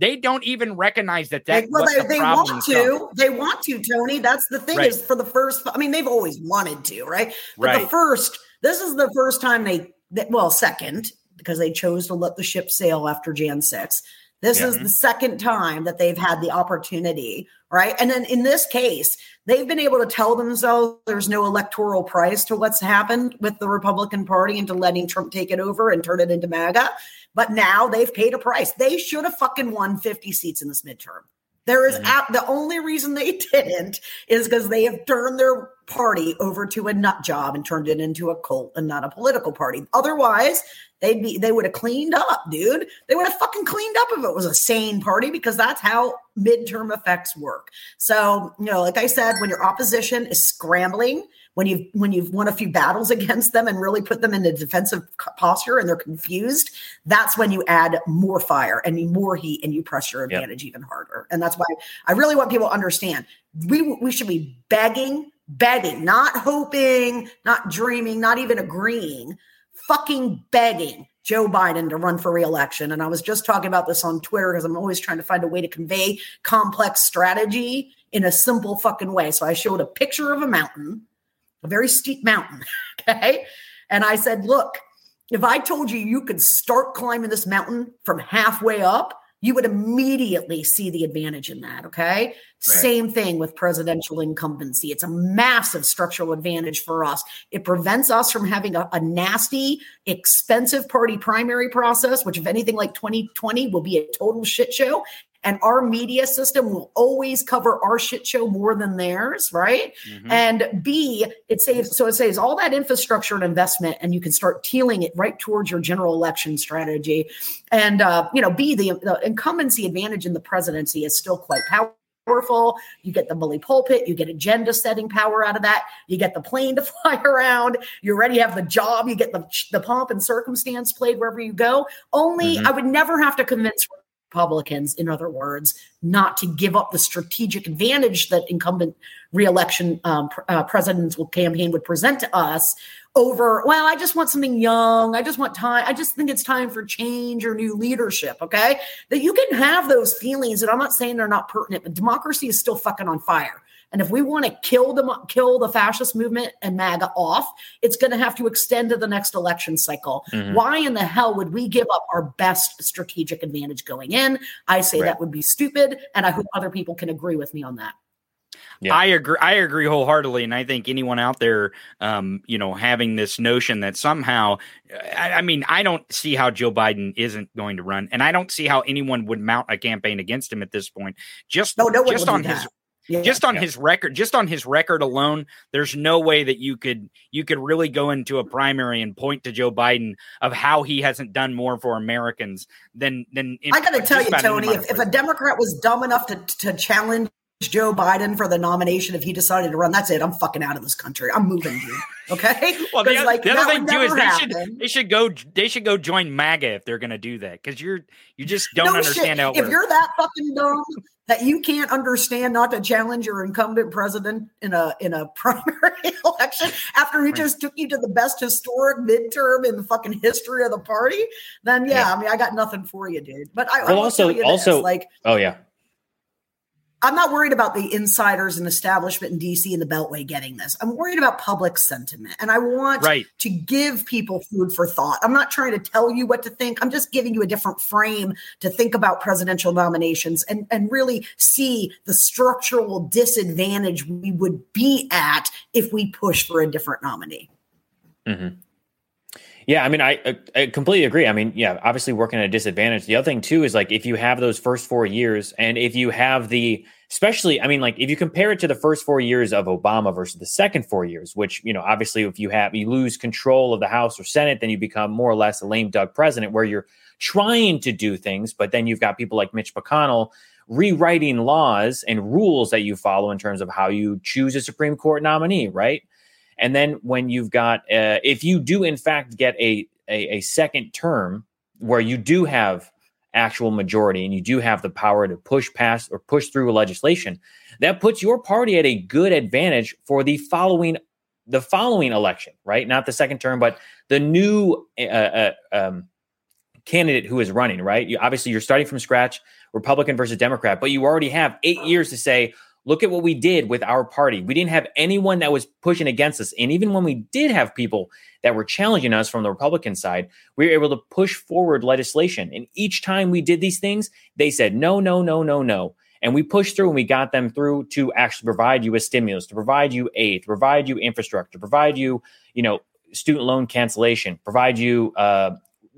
They don't even recognize that that well, they, the they want to. They want to, Tony. That's the thing right. is for the first I mean, they've always wanted to, right? But right. the first this is the first time they, they well, second because they chose to let the ship sail after Jan 6 This yeah. is the second time that they've had the opportunity, right? And then in this case, they've been able to tell themselves there's no electoral price to what's happened with the Republican Party and to letting Trump take it over and turn it into MAGA. But now they've paid a price. They should have fucking won 50 seats in this midterm. There is mm-hmm. the only reason they didn't is because they have turned their party over to a nut job and turned it into a cult and not a political party. Otherwise, they'd be they would have cleaned up, dude. They would have fucking cleaned up if it was a sane party because that's how midterm effects work. So, you know, like I said, when your opposition is scrambling when you've when you've won a few battles against them and really put them in a defensive posture and they're confused that's when you add more fire and more heat and you press your advantage yep. even harder and that's why i really want people to understand we we should be begging begging not hoping not dreaming not even agreeing fucking begging Joe Biden to run for reelection. And I was just talking about this on Twitter because I'm always trying to find a way to convey complex strategy in a simple fucking way. So I showed a picture of a mountain a very steep mountain. Okay. And I said, look, if I told you you could start climbing this mountain from halfway up, you would immediately see the advantage in that. Okay. Right. Same thing with presidential incumbency. It's a massive structural advantage for us. It prevents us from having a, a, nasty, expensive party primary process, which, if anything like 2020, will be a total shit show and our media system will always cover our shit show more than theirs, right? Mm-hmm. And B, it saves so it saves all that infrastructure and investment, and you can start tealing it right towards your general election strategy. And uh, you know, B, the, the incumbency advantage in the presidency is still quite powerful powerful. You get the bully pulpit, you get agenda setting power out of that. You get the plane to fly around. You already have the job. You get the the pomp and circumstance played wherever you go. Only mm-hmm. I would never have to convince Republicans, in other words, not to give up the strategic advantage that incumbent reelection um, uh, presidents will campaign would present to us over, well, I just want something young. I just want time. I just think it's time for change or new leadership. Okay. That you can have those feelings. And I'm not saying they're not pertinent, but democracy is still fucking on fire. And if we want to kill the kill the fascist movement and MAGA off, it's going to have to extend to the next election cycle. Mm-hmm. Why in the hell would we give up our best strategic advantage going in? I say right. that would be stupid, and I hope other people can agree with me on that. Yeah. I agree. I agree wholeheartedly, and I think anyone out there, um, you know, having this notion that somehow, I, I, mean, I don't see how Joe Biden isn't going to run, and I don't see how anyone would mount a campaign against him at this point. Just, no, no just on his, yeah, just on yeah. his record, just on his record alone, there's no way that you could you could really go into a primary and point to Joe Biden of how he hasn't done more for Americans than than. In, I got to tell you, Tony, if, if a Democrat was dumb enough to to challenge Joe Biden for the nomination if he decided to run. That's it. I'm fucking out of this country. I'm moving, dude. Okay. well, the, like, the other thing too is they should they should go they should go join MAGA if they're going to do that because you're you just don't no understand shit. how. if works. you're that fucking dumb that you can't understand not to challenge your incumbent president in a in a primary election after he just took you to the best historic midterm in the fucking history of the party, then yeah, yeah. I mean I got nothing for you, dude. But I, well, I also also this, like oh yeah I'm not worried about the insiders and establishment in DC and the Beltway getting this. I'm worried about public sentiment. And I want right. to give people food for thought. I'm not trying to tell you what to think. I'm just giving you a different frame to think about presidential nominations and, and really see the structural disadvantage we would be at if we push for a different nominee. Mm-hmm. Yeah, I mean, I, uh, I completely agree. I mean, yeah, obviously working at a disadvantage. The other thing too is like if you have those first four years, and if you have the, especially, I mean, like if you compare it to the first four years of Obama versus the second four years, which you know, obviously, if you have you lose control of the House or Senate, then you become more or less a lame duck president, where you're trying to do things, but then you've got people like Mitch McConnell rewriting laws and rules that you follow in terms of how you choose a Supreme Court nominee, right? And then when you've got, uh, if you do in fact get a, a, a second term where you do have actual majority and you do have the power to push past or push through a legislation, that puts your party at a good advantage for the following the following election, right? Not the second term, but the new uh, uh, um, candidate who is running, right? You, obviously, you're starting from scratch, Republican versus Democrat, but you already have eight years to say, Look at what we did with our party. We didn't have anyone that was pushing against us. And even when we did have people that were challenging us from the Republican side, we were able to push forward legislation. And each time we did these things, they said, no, no, no, no, no. And we pushed through and we got them through to actually provide you a stimulus, to provide you aid, to provide you infrastructure, provide you, you know, student loan cancellation, provide you uh,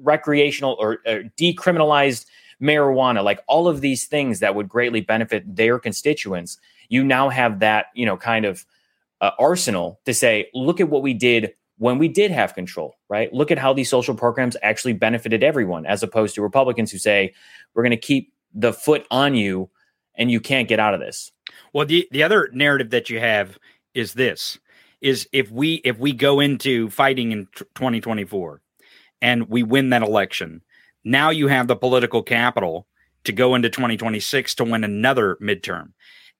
recreational or uh, decriminalized marijuana, like all of these things that would greatly benefit their constituents. You now have that, you know, kind of uh, arsenal to say, look at what we did when we did have control, right? Look at how these social programs actually benefited everyone, as opposed to Republicans who say, we're going to keep the foot on you and you can't get out of this. Well, the, the other narrative that you have is this is if we if we go into fighting in 2024 and we win that election, now you have the political capital to go into 2026 to win another midterm.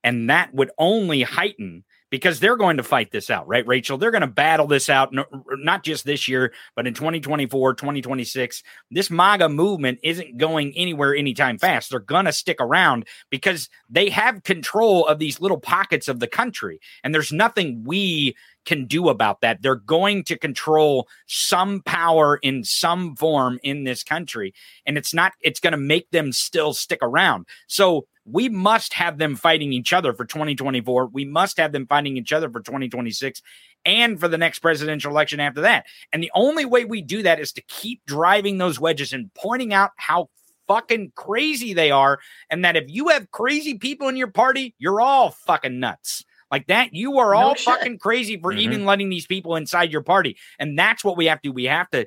And that would only heighten because they're going to fight this out, right, Rachel? They're going to battle this out, not just this year, but in 2024, 2026. This MAGA movement isn't going anywhere anytime fast. They're going to stick around because they have control of these little pockets of the country. And there's nothing we can do about that. They're going to control some power in some form in this country. And it's not, it's going to make them still stick around. So, we must have them fighting each other for 2024. We must have them fighting each other for 2026 and for the next presidential election after that. And the only way we do that is to keep driving those wedges and pointing out how fucking crazy they are. And that if you have crazy people in your party, you're all fucking nuts. Like that, you are all fucking crazy for mm-hmm. even letting these people inside your party. And that's what we have to. We have to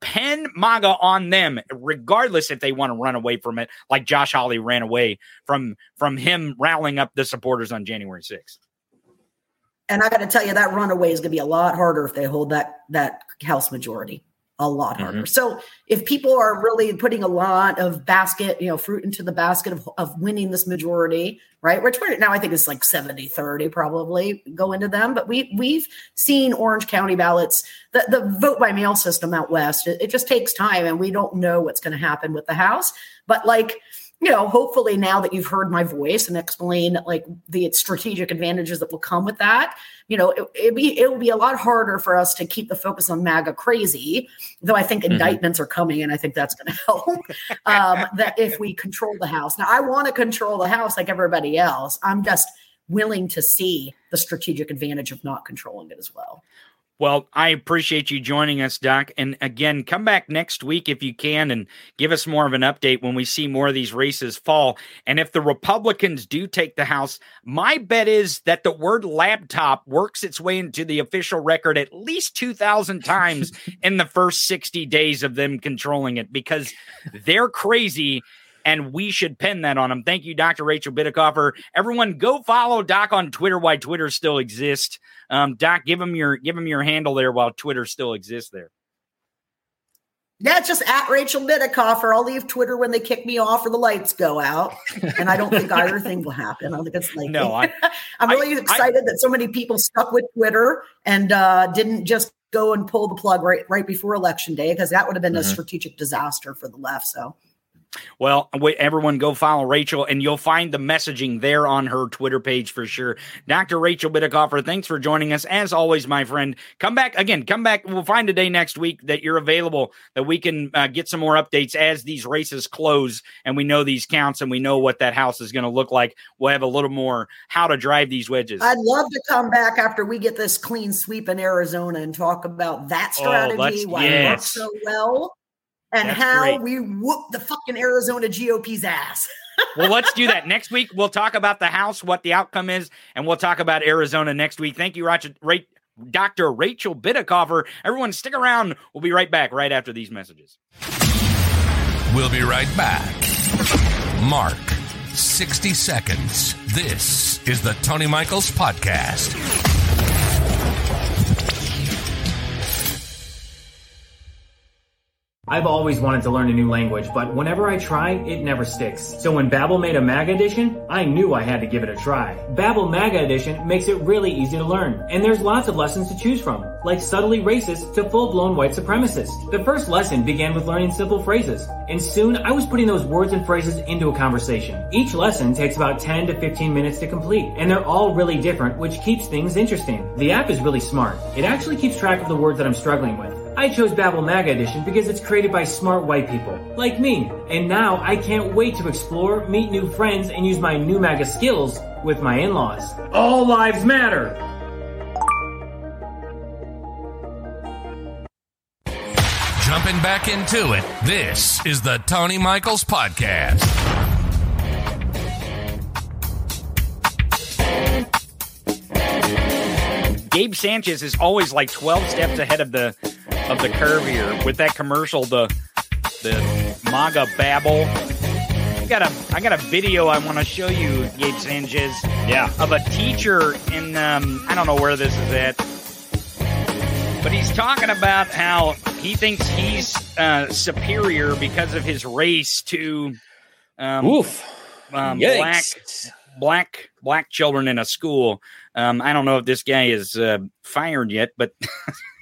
pen MAGA on them, regardless if they want to run away from it, like Josh Hawley ran away from from him rallying up the supporters on January 6th. And I got to tell you, that runaway is going to be a lot harder if they hold that that House majority a lot harder. Mm-hmm. So if people are really putting a lot of basket, you know, fruit into the basket of, of winning this majority, right? Which now I think it's like 70, 30 probably go into them. But we we've seen Orange County ballots, the, the vote by mail system out west. It, it just takes time and we don't know what's going to happen with the House. But like you know, hopefully now that you've heard my voice and explain like the strategic advantages that will come with that, you know, it, it be it will be a lot harder for us to keep the focus on MAGA crazy. Though I think mm-hmm. indictments are coming, and I think that's going to help. um, that if we control the House, now I want to control the House like everybody else. I'm just willing to see the strategic advantage of not controlling it as well. Well, I appreciate you joining us, Doc. And again, come back next week if you can and give us more of an update when we see more of these races fall. And if the Republicans do take the House, my bet is that the word laptop works its way into the official record at least 2,000 times in the first 60 days of them controlling it because they're crazy and we should pin that on them. Thank you, Dr. Rachel Bitecofer. Everyone, go follow Doc on Twitter. Why Twitter still exists. Um, Doc, give him your give him your handle there while Twitter still exists there. Yeah, just at Rachel Bitecofer. I'll leave Twitter when they kick me off or the lights go out. And I don't think either thing will happen. I don't think it's like no. I, am really I, excited I, that so many people stuck with Twitter and uh, didn't just go and pull the plug right right before election day because that would have been mm-hmm. a strategic disaster for the left. So well, everyone go follow Rachel, and you'll find the messaging there on her Twitter page for sure. Dr. Rachel Bitecofer, thanks for joining us. As always, my friend, come back again. Come back. We'll find a day next week that you're available that we can uh, get some more updates as these races close and we know these counts and we know what that house is going to look like. We'll have a little more how to drive these wedges. I'd love to come back after we get this clean sweep in Arizona and talk about that oh, strategy, oh, why yes. it works so well and That's how great. we whoop the fucking Arizona GOP's ass. well, let's do that next week. We'll talk about the House, what the outcome is, and we'll talk about Arizona next week. Thank you, Roger, Dr. Rachel Bitecofer. Everyone, stick around. We'll be right back right after these messages. We'll be right back. Mark, 60 seconds. This is the Tony Michaels Podcast. I've always wanted to learn a new language, but whenever I try, it never sticks. So when Babbel made a MAGA edition, I knew I had to give it a try. Babbel MAGA edition makes it really easy to learn, and there's lots of lessons to choose from, like subtly racist to full-blown white supremacist. The first lesson began with learning simple phrases, and soon I was putting those words and phrases into a conversation. Each lesson takes about 10 to 15 minutes to complete, and they're all really different, which keeps things interesting. The app is really smart. It actually keeps track of the words that I'm struggling with. I chose Babbel MAGA Edition because it's created by smart white people, like me. And now I can't wait to explore, meet new friends, and use my new MAGA skills with my in-laws. All lives matter! Jumping back into it, this is the Tony Michaels Podcast. Gabe Sanchez is always like 12 steps ahead of the of the curve here with that commercial, the the MAGA babble. I got a I got a video I want to show you, Gabe Sanchez. Yeah. Of a teacher in um, I don't know where this is at. But he's talking about how he thinks he's uh, superior because of his race to um, Oof. um, black black black children in a school. Um, I don't know if this guy is uh, fired yet, but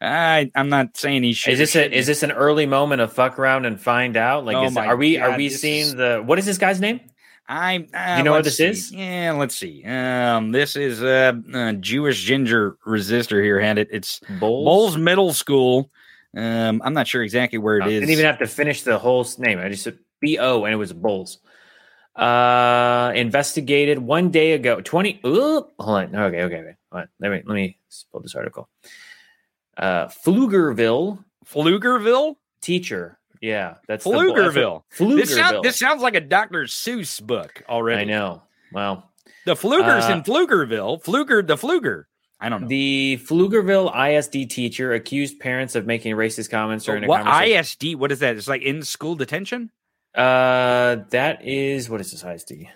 I, I'm not saying he should. Is this a, is this an early moment of fuck around and find out? Like, Oh is, are we God, are we seeing is- the what is this guy's name? I uh, You know what this see. is? Yeah, let's see. Um, this is uh, uh Jewish ginger resistor here. Had it. It's Bowles. Bowles Middle School. Um, I'm not sure exactly where it I is. didn't even have to finish the whole name. I just said B O and it was Bowles. Uh, investigated one day ago. Twenty. Ooh, hold on. Okay, okay, okay. Hold on. Let me let me pull this article. Uh, Pflugerville Pflugerville. teacher. Yeah, that's the bull- Pflugerville. This, sound, this sounds like a Dr. Seuss book already. I know. Well, The Flugers Uh, in Pflugerville. Fluger, the Fluger. I don't know. the Pflugerville ISD teacher accused parents of making racist comments during a what conversation. ISD? What is that? It's like in school detention. Uh, that is what is this ISD?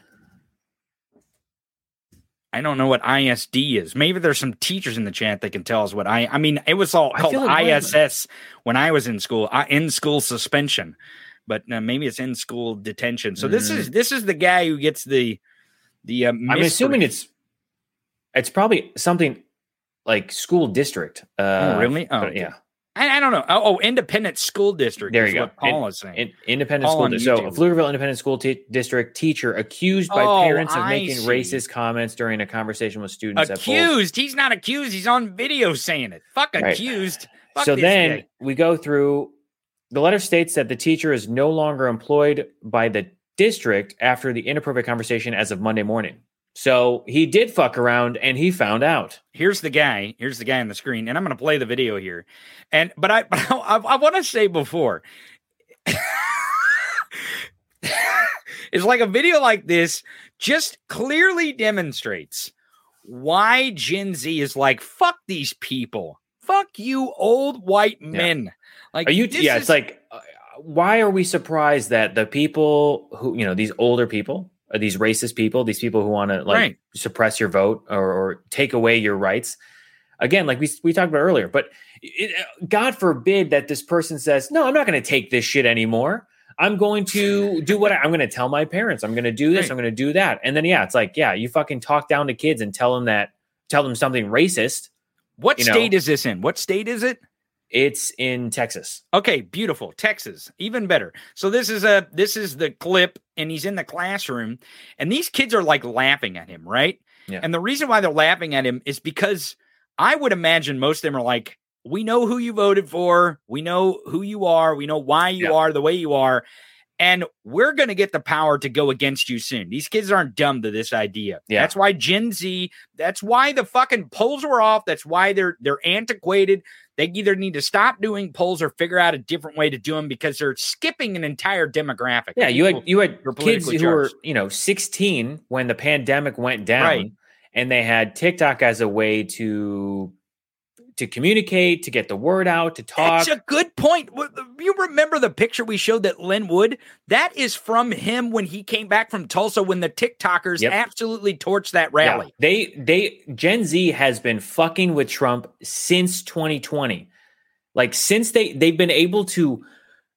I don't know what ISD is. Maybe there's some teachers in the chat that can tell us what I. I mean, it was all I called like ISS when I was in school. I, in school suspension, but uh, maybe it's in school detention. So this is this is the guy who gets the the. Uh, Mm. I'm assuming it's it's probably something like school district. Uh, Oh, really? Oh, but okay. yeah. I, I don't know. Oh, oh, independent school district. There is you go. Paul In- is saying. In, independent All school. district. So, a Pflugerville Independent School T- District teacher accused by Oh, parents of I making see. racist comments during a conversation with students accused. He's not accused. He's on video saying it. Fuck Right. accused. Fuck so then guy. we go through the letter states that the teacher is no longer employed by the district after the inappropriate conversation as of Monday morning. So he did fuck around and he found out. here's the guy. Here's the guy on the screen, and I'm going to play the video here. And but I but I, I want to say before, it's like a video like this just clearly demonstrates why Gen Z is like fuck these people, fuck you old white men. Like Are you? Yeah, is- it's like, uh, why are we surprised that the people who, you know, these older people, uh, these racist people, these people who want to like Right. suppress your vote or, or take away your rights? Again, like we we talked about earlier, but it, uh, God forbid that this person says, "No, I'm not going to take this shit anymore. I'm going to do what I, I'm going to tell my parents. I'm going to do this. Right. I'm going to do that." And then yeah, it's like, yeah, you fucking talk down to kids and tell them that, tell them something racist. what you know. state is this in? What state is it? It's in Texas. Okay, beautiful. Texas, even better. So this is a this is the clip, and he's in the classroom, and these kids are like laughing at him, right? Yeah. And the reason why they're laughing at him is because I would imagine most of them are like, we know who you voted for, we know who you are, we know why you Yeah. are the way you are, and we're going to get the power to go against you soon. These kids aren't dumb to this idea. Yeah. That's why Gen Z, that's why the fucking polls were off. That's why they're they're antiquated. They either need to stop doing polls or figure out a different way to do them because they're skipping an entire demographic. Yeah, you had you had kids politically who were you know 16 when the pandemic went down, Right. and they had TikTok as a way to to communicate, to get the word out, to talk. That's a good point. You remember the picture we showed that Lin Wood? That is from him when he came back from Tulsa when the TikTokers Yep. absolutely torched that Yeah. rally. They they Gen Z has been fucking with Trump since 2020. Like since they they've been able to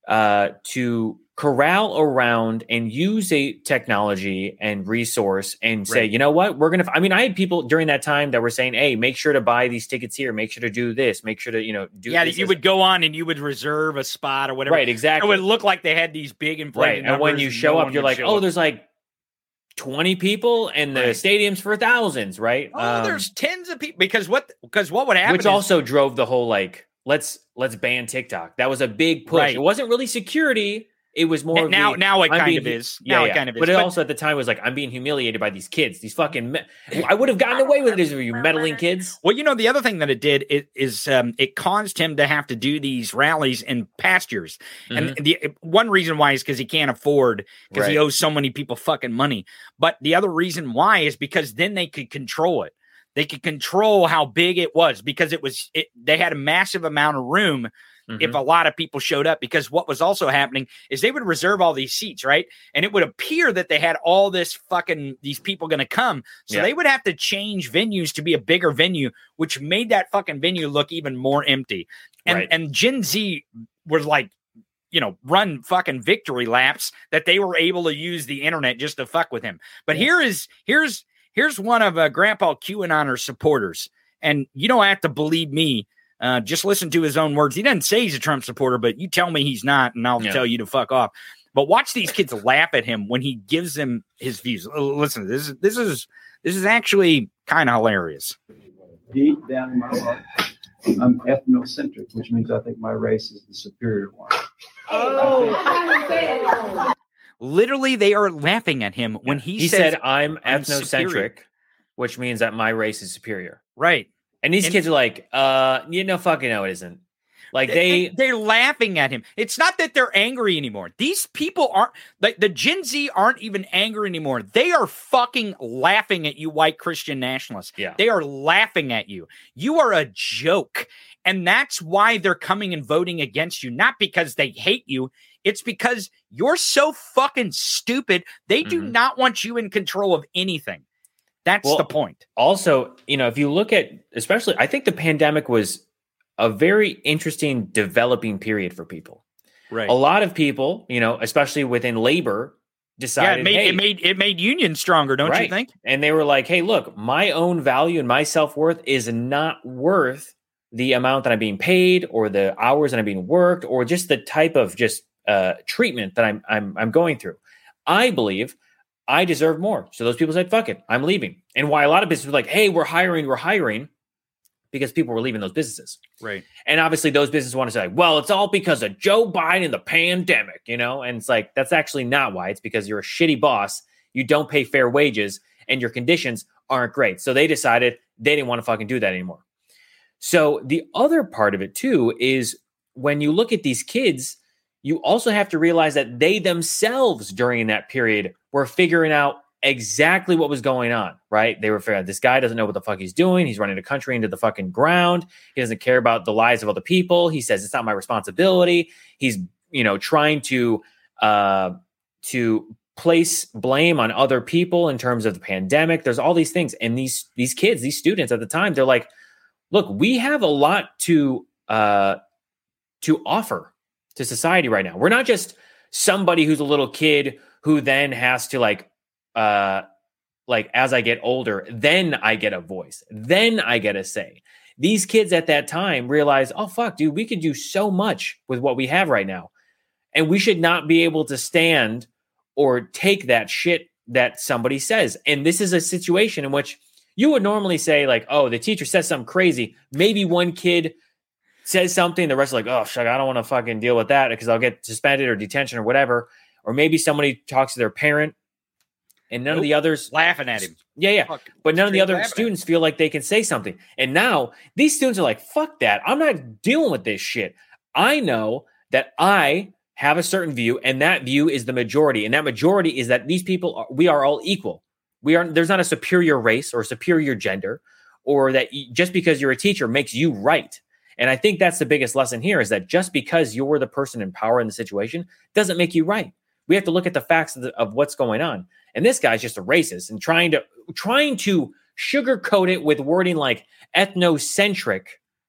uh to corral around and use a technology and resource and say, right. you know what, we're gonna. I mean, I had people during that time that were saying, "Hey, make sure to buy these tickets here. Make sure to do this. Make sure to you know do." Yeah, you would go on and you would reserve a spot or whatever. Right, exactly. It would look like they had these big inflated right. And when you show up, you're like, "Oh, up. there's like." 20 people and the right. stadiums for thousands, right? Oh, um, there's tens of people because what because what would happen Which is, also drove the whole like let's let's ban TikTok. That was a big push. Right. It wasn't really security. It was more now. The, now it I'm kind being, of is. Now yeah, it kind of is. But, but it also at the time was like I'm being humiliated by these kids. These fucking. Me- I would have gotten away with it if you meddling kids. Well, you know the other thing that it did it, is um, it caused him to have to do these rallies in pastures, mm-hmm. and the one reason why is because he can't afford because right. he owes so many people fucking money. But the other reason why is because then they could control it. They could control how big it was because it was. It, they had a massive amount of room mm-hmm. if a lot of people showed up because what was also happening is they would reserve all these seats, right? And it would appear that they had all this fucking these people going to come. So yeah. they would have to change venues to be a bigger venue, which made that fucking venue look even more empty. And right. and Gen Z was like you know, run fucking victory laps that they were able to use the internet just to fuck with him. But yeah. here is here's here's one of uh, Grandpa QAnoner supporters, and you don't have to believe me. Uh, just listen to his own words. He doesn't say he's a Trump supporter, but you tell me he's not, and I'll yeah. tell you to fuck off. But watch these kids laugh at him when he gives them his views. Listen, this is this is this is actually kind of hilarious. Deep down in my heart, I'm ethnocentric, which means I think my race is the superior one. Oh. Literally, they are laughing at him when he, he says, said, "I'm ethnocentric," which means that my race is superior. Right. And these and, kids are like, uh, you know, fucking no, it isn't. Like they, they are laughing at him. It's not that they're angry anymore. These people aren't like the Gen Z aren't even angry anymore. They are fucking laughing at you, white Christian nationalists. Yeah, they are laughing at you. You are a joke, and that's why they're coming and voting against you. Not because they hate you. It's because you're so fucking stupid. They do mm-hmm. not want you in control of anything. That's well, the point. Also, you know, if you look at, especially, I think the pandemic was a very interesting developing period for people. Right. A lot of people, you know, especially within labor, decided. Yeah, it made hey, it made it made unions stronger, don't right. you think? And they were like, "Hey, look, my own value and my self worth is not worth the amount that I'm being paid, or the hours that I'm being worked, or just the type of just uh, treatment that I'm I'm I'm going through." I believe I deserve more. So those people said, fuck it, I'm leaving. And why a lot of businesses were like, hey, we're hiring, we're hiring, because people were leaving those businesses. Right. And obviously those businesses want to say, well, it's all because of Joe Biden and the pandemic, you know? And it's like, that's actually not why. It's because you're a shitty boss, you don't pay fair wages, and your conditions aren't great. So they decided they didn't want to fucking do that anymore. So the other part of it too is when you look at these kids, you also have to realize that they themselves during that period were figuring out exactly what was going on, right? They were figuring this guy doesn't know what the fuck he's doing. He's running the country into the fucking ground. He doesn't care about the lives of other people. He says it's not my responsibility. He's, you know, trying to uh to place blame on other people in terms of the pandemic. There's all these things. And these these kids, these students at the time, they're like, look, we have a lot to uh to offer to society right now. We're not just somebody who's a little kid who then has to like uh like as I get older, then I get a voice. Then I get a say. These kids at that time realize, "Oh fuck, dude, we could do so much with what we have right now." And we should not be able to stand or take that shit that somebody says. And this is a situation in which you would normally say like, "Oh, the teacher says something crazy." Maybe one kid says something, the rest are like, "Oh, fuck, I don't want to fucking deal with that because I'll get suspended or detention or whatever." Or maybe somebody talks to their parent and none nope. of the others laughing at him. Yeah, yeah. Fuck, but none of the other students feel like they can say something. And now these students are like, fuck that. I'm not dealing with this shit. I know that I have a certain view, and that view is the majority. And that majority is that these people are, we are all equal. We are there's not a superior race or superior gender, or that just because you're a teacher makes you right. And I think that's the biggest lesson here is that just because you're the person in power in the situation doesn't make you right. We have to look at the facts of, the, of what's going on. And this guy's just a racist and trying to trying to sugarcoat it with wording like ethnocentric,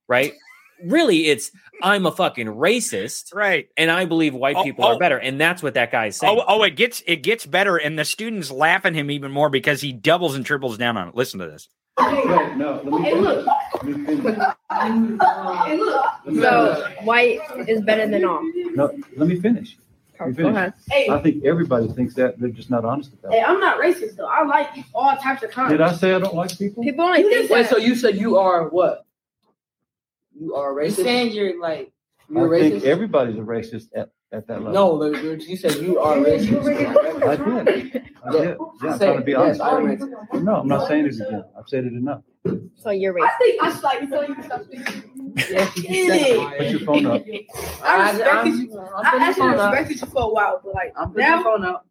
right? really it's I'm a fucking racist, right? And I believe white Oh, people oh. are better, and that's what that guy's saying. Oh, oh, it gets it gets better, and the students laugh at him even more because he doubles and triples down on it. Listen to this. Wait, no, let me Hey, finish. look. Let me. Hey, look. So white is better than all. No, let me finish. Let me Go ahead. Hey. I think everybody thinks that. They're just not honest about Hey, it. I'm not racist though. I like all types of kinds. Did I say I don't like people? People only think Wait, that. so you said you are what? You are racist. You racist. saying you're like You're I racist. think everybody's a racist at, at that level. no, the- the- you said you are racist. I did. I did. Yeah, I'm Say trying to it. be Yes, honest. I'm racist. No, I'm not saying it again. I've said it enough. so you're racist. I think I slightly feel you stop speaking. Yes, you Put your phone up. I respected you. I'm I actually your up. respected you for a while, but like I'm putting your phone up.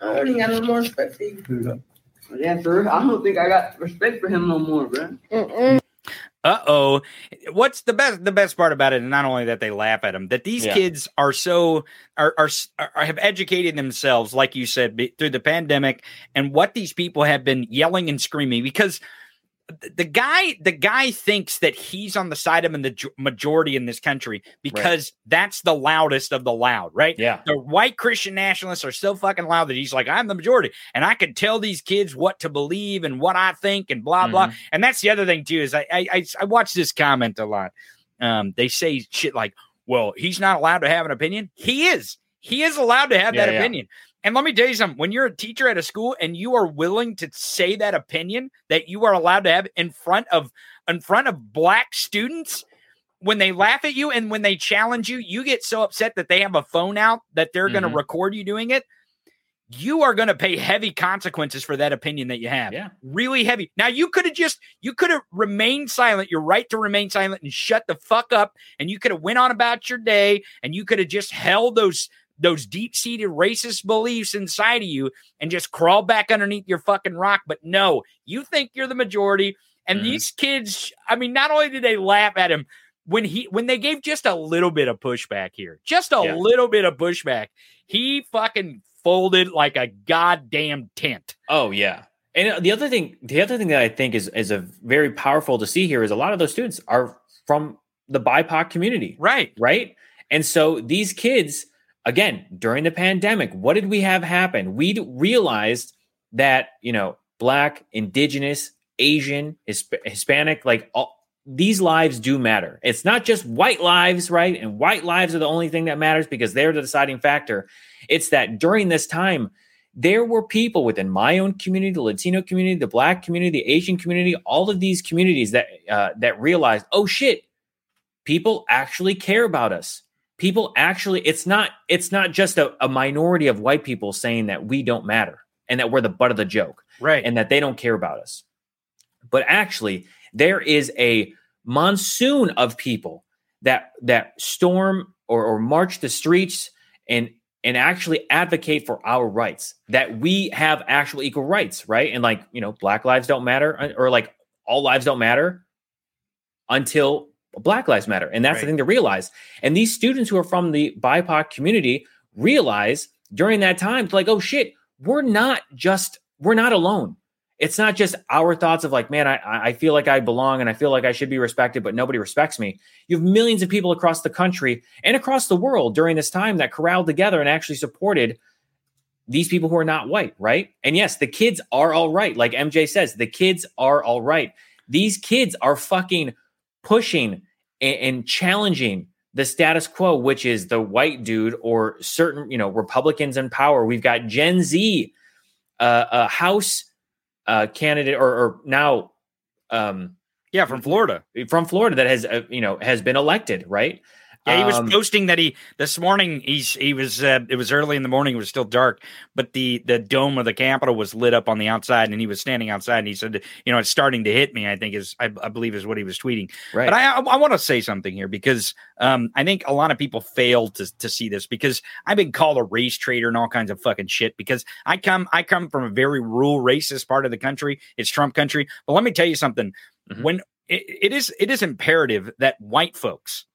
I don't even got no more respect for you. Put it up. Yeah, sir. I don't think I got respect for him no more, bro. Uh oh. What's the best? The best part about it, and not only that they laugh at them that these Yeah. kids are so are, are are have educated themselves, like you said, be, through the pandemic, and what these people have been yelling and screaming because. Th- The guy, the guy thinks that he's on the side of the majority in this country because that's the loudest of the loud, right? yeah, the white Christian nationalists are so fucking loud that he's like, I'm the majority, and I can tell these kids what to believe and what I think and blah blah. Mhm. And that's the other thing too is I I I, I watch this comment a lot. Um, they say shit like, "Well, he's not allowed to have an opinion." He is. He is allowed to have Yeah, that yeah. opinion. And let me tell you something: when you're a teacher at a school and you are willing to say that opinion that you are allowed to have in front of in front of black students, when they laugh at you and when they challenge you, you get so upset that they have a phone out that they're going Mhm. to record you doing it. You are going to pay heavy consequences for that opinion that you have. Yeah. Really heavy. Now you could have just you could have remained silent. Your right to remain silent and shut the fuck up and you could have went on about your day and you could have just held those those deep-seated racist beliefs inside of you and just crawl back underneath your fucking rock. But no, you think you're the majority. And Mhm. these kids, I mean, not only did they laugh at him when he when they gave just a little bit of pushback here, just a Yeah. little bit of pushback, he fucking folded like a goddamn tent. Oh yeah. And uh, the other thing, the other thing that I think is is a very powerful to see here is a lot of those students are from the BIPOC community, Right. right? And so these kids, again, during the pandemic, what did we have happen? We realized that you know, black, indigenous, Asian, Hisp- Hispanic, like all these lives do matter. It's not just white lives, right? And white lives are the only thing that matters because they're the deciding factor. It's that during this time, there were people within my own community, the Latino community, the Black community, the Asian community, all of these communities that uh, that realized, oh shit, people actually care about us. People actually, it's not it's not just a, a minority of white people saying that we don't matter and that we're the butt of the joke Right. and that they don't care about us. But actually, there is a monsoon of people that that storm or, or march the streets and and actually advocate for our rights that we have actual equal rights right and like you know black lives don't matter uh, or like all lives don't matter until black lives matter and that's the thing to realize and these students who are from the bipoc community realize during that time like oh shit we're not just we're not alone it's not just our thoughts of like, man, I, I feel like I belong and I feel like I should be respected, but nobody respects me. You have millions of people across the country and across the world during this time that corralled together and actually supported these people who are not white, right? And yes, the kids are all right. Like MJ says, the kids are all right. These kids are fucking pushing and, and challenging the status quo, which is the white dude or certain, you know, Republicans in power. We've got Gen Z, uh, a House uh, candidate, or, or now, um, yeah, from Florida, from Florida that has, uh, you know, has been elected, right? Yeah, he was Um, posting that he this morning. He's he was uh, it was early in the morning. It was still dark, but the the dome of the Capitol was lit up on the outside, and he was standing outside. And he said, "You know, it's starting to hit me." I think is I, I believe is what he was tweeting. Right. But I I, I want to say something here because um I think a lot of people fail to to see this because I've been called a race traitor and all kinds of fucking shit because I come I come from a very rural racist part of the country. It's Trump country. But let me tell you something. Mhm. When it, it is it is imperative that white folks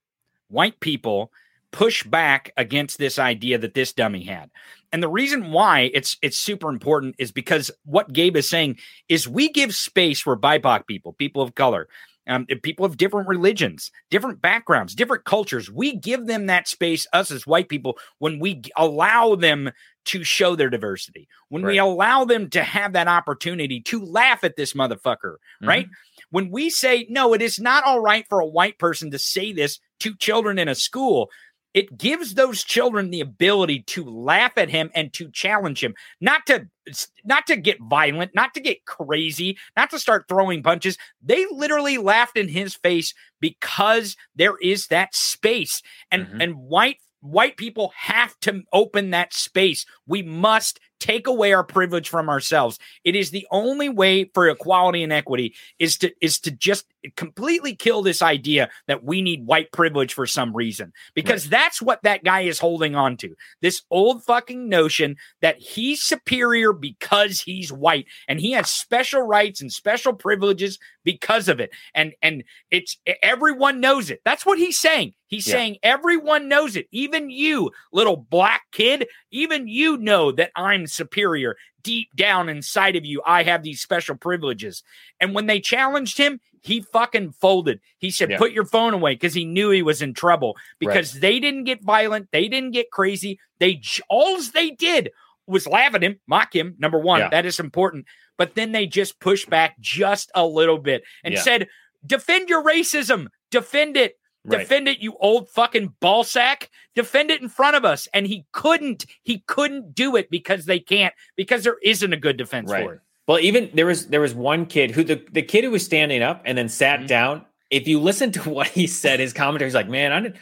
white people push back against this idea that this dummy had. And the reason why it's it's super important is because what Gabe is saying is we give space for BIPOC people, people of color, Um, people of different religions, different backgrounds, different cultures. We give them that space, us as white people, when we allow them to show their diversity, when we allow them to have that opportunity to laugh at this motherfucker, right? When we say, no, it is not all right for a white person to say this to children in a school, it gives those children the ability to laugh at him and to challenge him, not to not to get violent, not to get crazy, not to start throwing punches. They literally laughed in his face because there is that space. And mm-hmm. and white white people have to open that space. We must take away our privilege from ourselves. It is the only way for equality and equity is to is to just completely kill this idea that we need white privilege for some reason because that's what that guy is holding on to. This old fucking notion that he's superior because he's white and he has special rights and special privileges because of it. And and it's everyone knows it. That's what he's saying. He's Yeah. saying everyone knows it. Even you, little black kid, even you know that I'm superior. Deep down inside of you, I have these special privileges. And when they challenged him, he fucking folded. He said, Yeah. "Put your phone away," because he knew he was in trouble. Because they didn't get violent, they didn't get crazy. They all they did was laugh at him, mock him. Number one, Yeah. that is important. But then they just pushed back just a little bit and said, "Defend your racism. Defend it." Right. Defend it, you old fucking ball sack. Defend it in front of us. And he couldn't, he couldn't do it because they can't, because there isn't a good defense Right. for it. Well, even there was there was one kid who the, the kid who was standing up and then sat Mm-hmm. down. If you listen to what he said, his commentary, he's like, "Man, I didn't."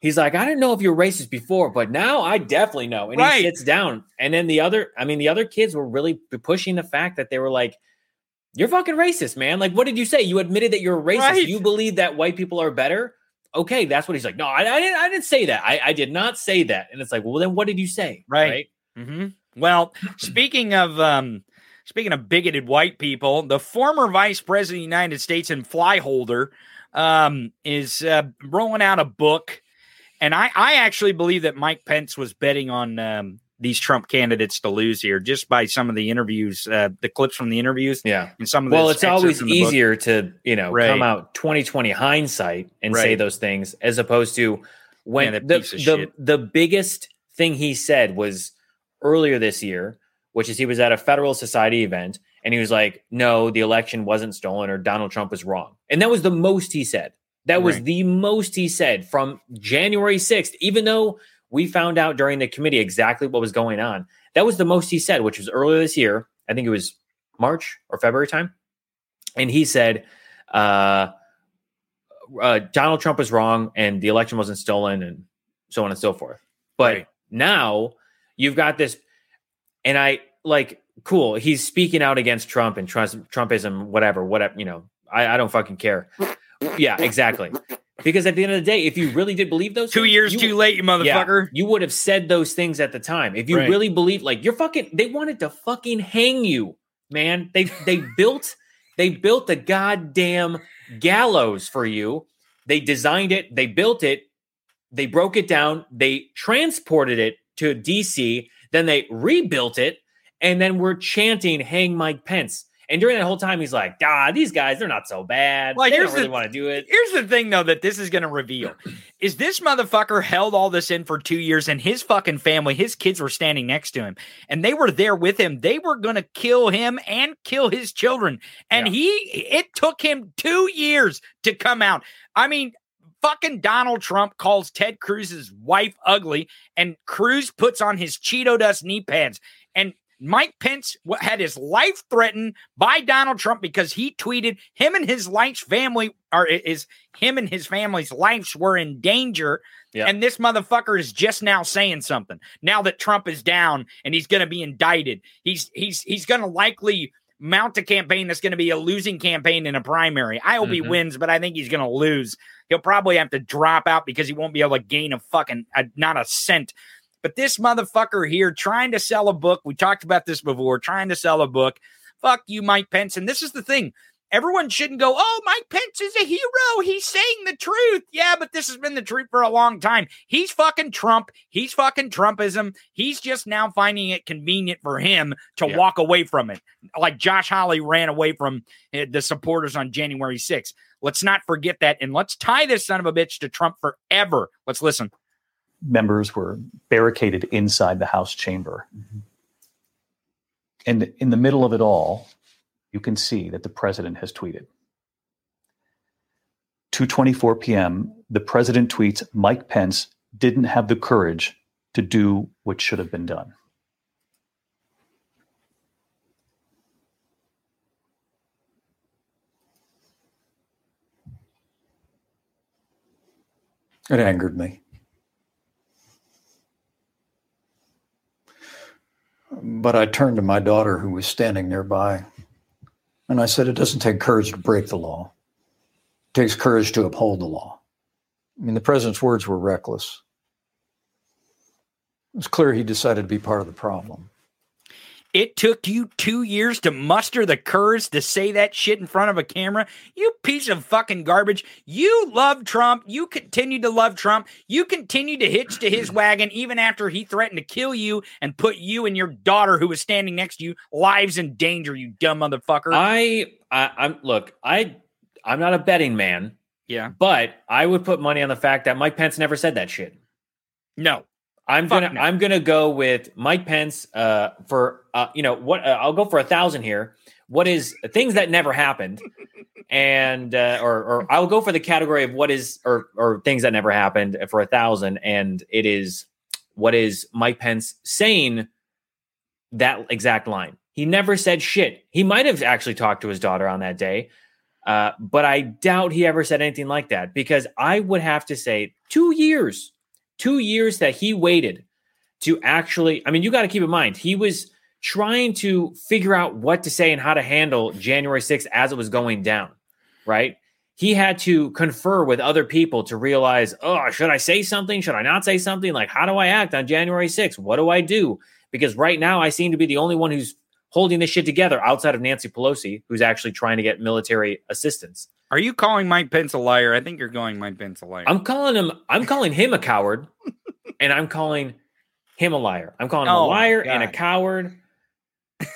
He's like, "I didn't know if you were racist before, but now I definitely know." And Right. he sits down, and then the other, I mean, the other kids were really pushing the fact that they were like, "You're fucking racist, man! Like, what did you say? You admitted that you're racist. Right. You believe that white people are better." Okay, that's what he's like. No, I, I didn't. I didn't say that. I, I did not say that. And it's like, well, then what did you say? Right. hmm Well, speaking of um, speaking of bigoted white people, the former vice president of the United States and fly holder um, is uh, rolling out a book, and I I actually believe that Mike Pence was betting on um, these Trump candidates to lose here just by some of the interviews, uh, the clips from the interviews, Yeah. and some of well it's always the book. easier to you know Right. come out 2020 hindsight and say those things as opposed to when that the, the, the biggest thing he said was earlier this year which is he was at a federal society event and he was like no the election wasn't stolen or donald trump was wrong and that was the most he said that was Right. the most he said from january 6th even though we found out during the committee exactly what was going on that was the most he said which was earlier this year i think it was march or february time and he said uh, uh, Donald Trump was wrong and the election wasn't stolen and so on and so forth. But Right. now you've got this, and I like cool. He's speaking out against Trump and Trump, Trumpism, whatever, whatever. You know, I, I don't fucking care. Yeah, exactly. Because at the end of the day, if you really did believe those Two things, years you- too late, you yeah, motherfucker. you would have said those things at the time. If you Right. really believe, like you're fucking, they wanted to fucking hang you, man. They they built they built the goddamn gallows for you. They designed it, they built it, they broke it down, they transported it to DC, then they rebuilt it, and then we're chanting "Hang Mike Pence." And during that whole time, he's like, "Ah, these guys, they're not so bad. Like, they don't really the- want to do it." Here's the thing, though, that this is going to reveal is this motherfucker held all this in for two years, and his fucking family, his kids were standing next to him, and they were there with him. They were going to kill him and kill his children, and he. It took him two years to come out. I mean. Fucking Donald Trump calls Ted Cruz's wife ugly, and Cruz puts on his Cheeto dust knee pads. Mike Pence had his life threatened by Donald Trump because he tweeted him and his life's family or is him and his family's lives were in danger. Yeah. And this motherfucker is just now saying something. Now that Trump is down and he's going to be indicted, he's he's he's going to likely mount a campaign that's going to be a losing campaign in a primary. I hope he Mhm. wins, but I think he's going to lose. He'll probably have to drop out because he won't be able to gain a fucking a, not a cent. But this motherfucker here trying to sell a book, we talked about this before, trying to sell a book. Fuck you, Mike Pence. And this is the thing. Everyone shouldn't go, oh, Mike Pence is a hero. He's saying the truth. Yeah, but this has been the truth for a long time. He's fucking Trump. He's fucking Trumpism. He's just now finding it convenient for him to Yeah. walk away from it. Like Josh Hawley ran away from uh, the supporters on January 6th. Let's not forget that. And let's tie this son of a bitch to Trump forever. Let's listen. Members were barricaded inside the House chamber. Mm-hmm. And in the middle of it all, you can see that the president has tweeted. 2:24 p.m., the president tweets Mike Pence didn't have the courage to do what should have been done. It angered me. But I turned to my daughter, who was standing nearby, and I said, It doesn't take courage to break the law, it takes courage to uphold the law. I mean, the president's words were reckless. It was clear he decided to be part of the problem. It took you two years to muster the courage to say that shit in front of a camera. You piece of fucking garbage. You love Trump. You continue to love Trump. You continue to hitch to his wagon even after he threatened to kill you and put you and your daughter, who was standing next to you, lives in danger. You dumb motherfucker. I, I I'm look. I I'm not a betting man. Yeah. But I would put money on the fact that Mike Pence never said that shit. No. I'm Fuck gonna no. I'm gonna go with Mike Pence uh, for uh, you know what uh, I'll go for a thousand here. What is things that never happened, and uh, or or I'll go for the category of what is or or things that never happened for a thousand, and it is what is Mike Pence saying that exact line. He never said shit. He might have actually talked to his daughter on that day, uh, but I doubt he ever said anything like that because I would have to say two years, two years that he waited to actually. I mean, you got to keep in mind he was trying to figure out what to say and how to handle January 6th as it was going down, right? He had to confer with other people to realize, oh, should I say something? Should I not say something? Like, how do I act on January 6th? What do I do? Because right now I seem to be the only one who's holding this shit together outside of Nancy Pelosi, who's actually trying to get military assistance. Are you calling Mike Pence a liar? I think you're calling Mike Pence a liar. I'm calling him. I'm calling him a coward, and I'm calling him a liar. I'm calling him Oh a liar and a coward.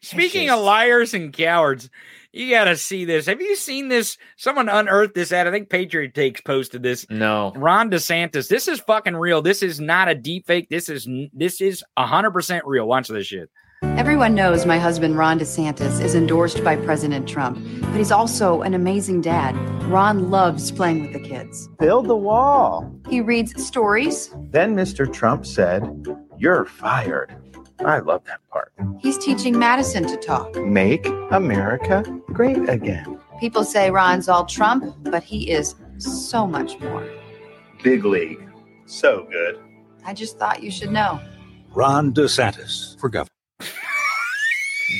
Speaking of liars and cowards, you got to see this. Have you seen this? Someone unearthed this ad. I think Patriot Takes posted this. No, Ron DeSantis. This is fucking real. This is not a deep fake. This is this is hundred percent real. Watch this shit. Everyone knows my husband, Ron DeSantis, is endorsed by President Trump, but he's also an amazing dad. Ron loves playing with the kids. Build the wall. He reads stories, Then Mr. Trump said, You're fired. I love that part. he's teaching Madison to talk. Make America great again. People say Ron's all Trump, but he is so much more. Big league. So good. I just thought you should know. Ron DeSantis for governor.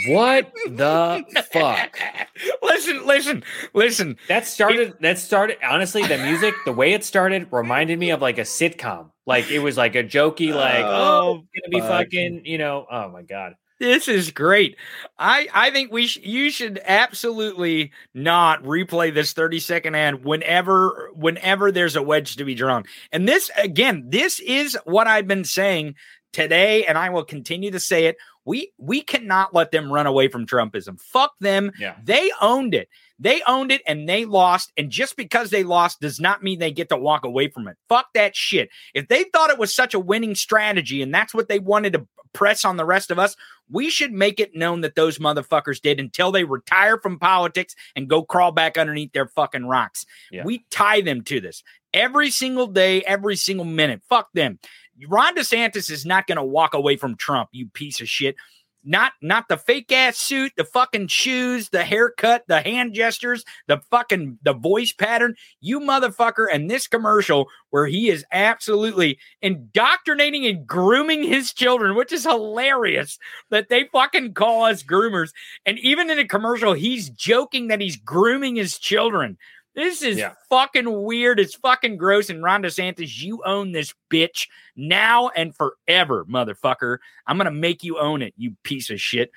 What the fuck? listen, listen, listen. That started. That started. Honestly, the music, the way it started, reminded me of like a sitcom. Like it was like a jokey, like oh, oh, it's gonna be fuck. fucking, you know. Oh my god. This is great. I I think we sh- you should absolutely not replay this 30 second ad whenever whenever there's a wedge to be drawn. And this again, this is what I've been saying today and I will continue to say it. We we cannot let them run away from Trumpism. Fuck them. Yeah. They owned it. They owned it and they lost. And just because they lost does not mean they get to walk away from it. Fuck that shit. If they thought it was such a winning strategy and that's what they wanted to press on the rest of us, we should make it known that those motherfuckers did until they retire from politics and go crawl back underneath their fucking rocks. Yeah. We tie them to this every single day, every single minute. Fuck them. Ron DeSantis is not going to walk away from Trump, you piece of shit. Not not the fake ass suit, the fucking shoes, the haircut, the hand gestures, the fucking the voice pattern. You motherfucker and this commercial where he is absolutely indoctrinating and grooming his children, which is hilarious that they fucking call us groomers. And even in a commercial, he's joking that he's grooming his children. This is Yeah. fucking weird. It's fucking gross. And Ron DeSantis, you own this bitch now and forever, motherfucker. I'm gonna make you own it, you piece of shit.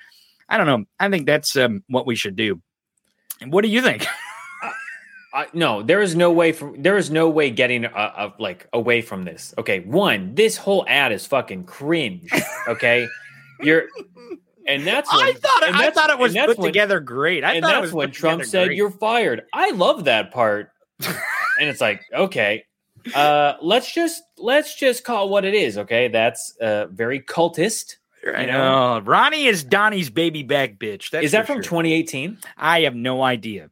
I don't know. I think that's um, what we should do. And what do you think? I, no, there is no way from there is no way getting uh, uh, like away from this. Okay, one, this whole ad is fucking cringe. Okay, you're And that's when, I thought it- I thought it was put together great. I and thought that's when Trump said great. you're fired. I love that part. and it's like, okay, uh, let's just let's just call what it is. Okay, that's uh, very cultist. I you know. Ronnie is Donnie's baby back bitch. That's is that from sure. 2018? I have no idea.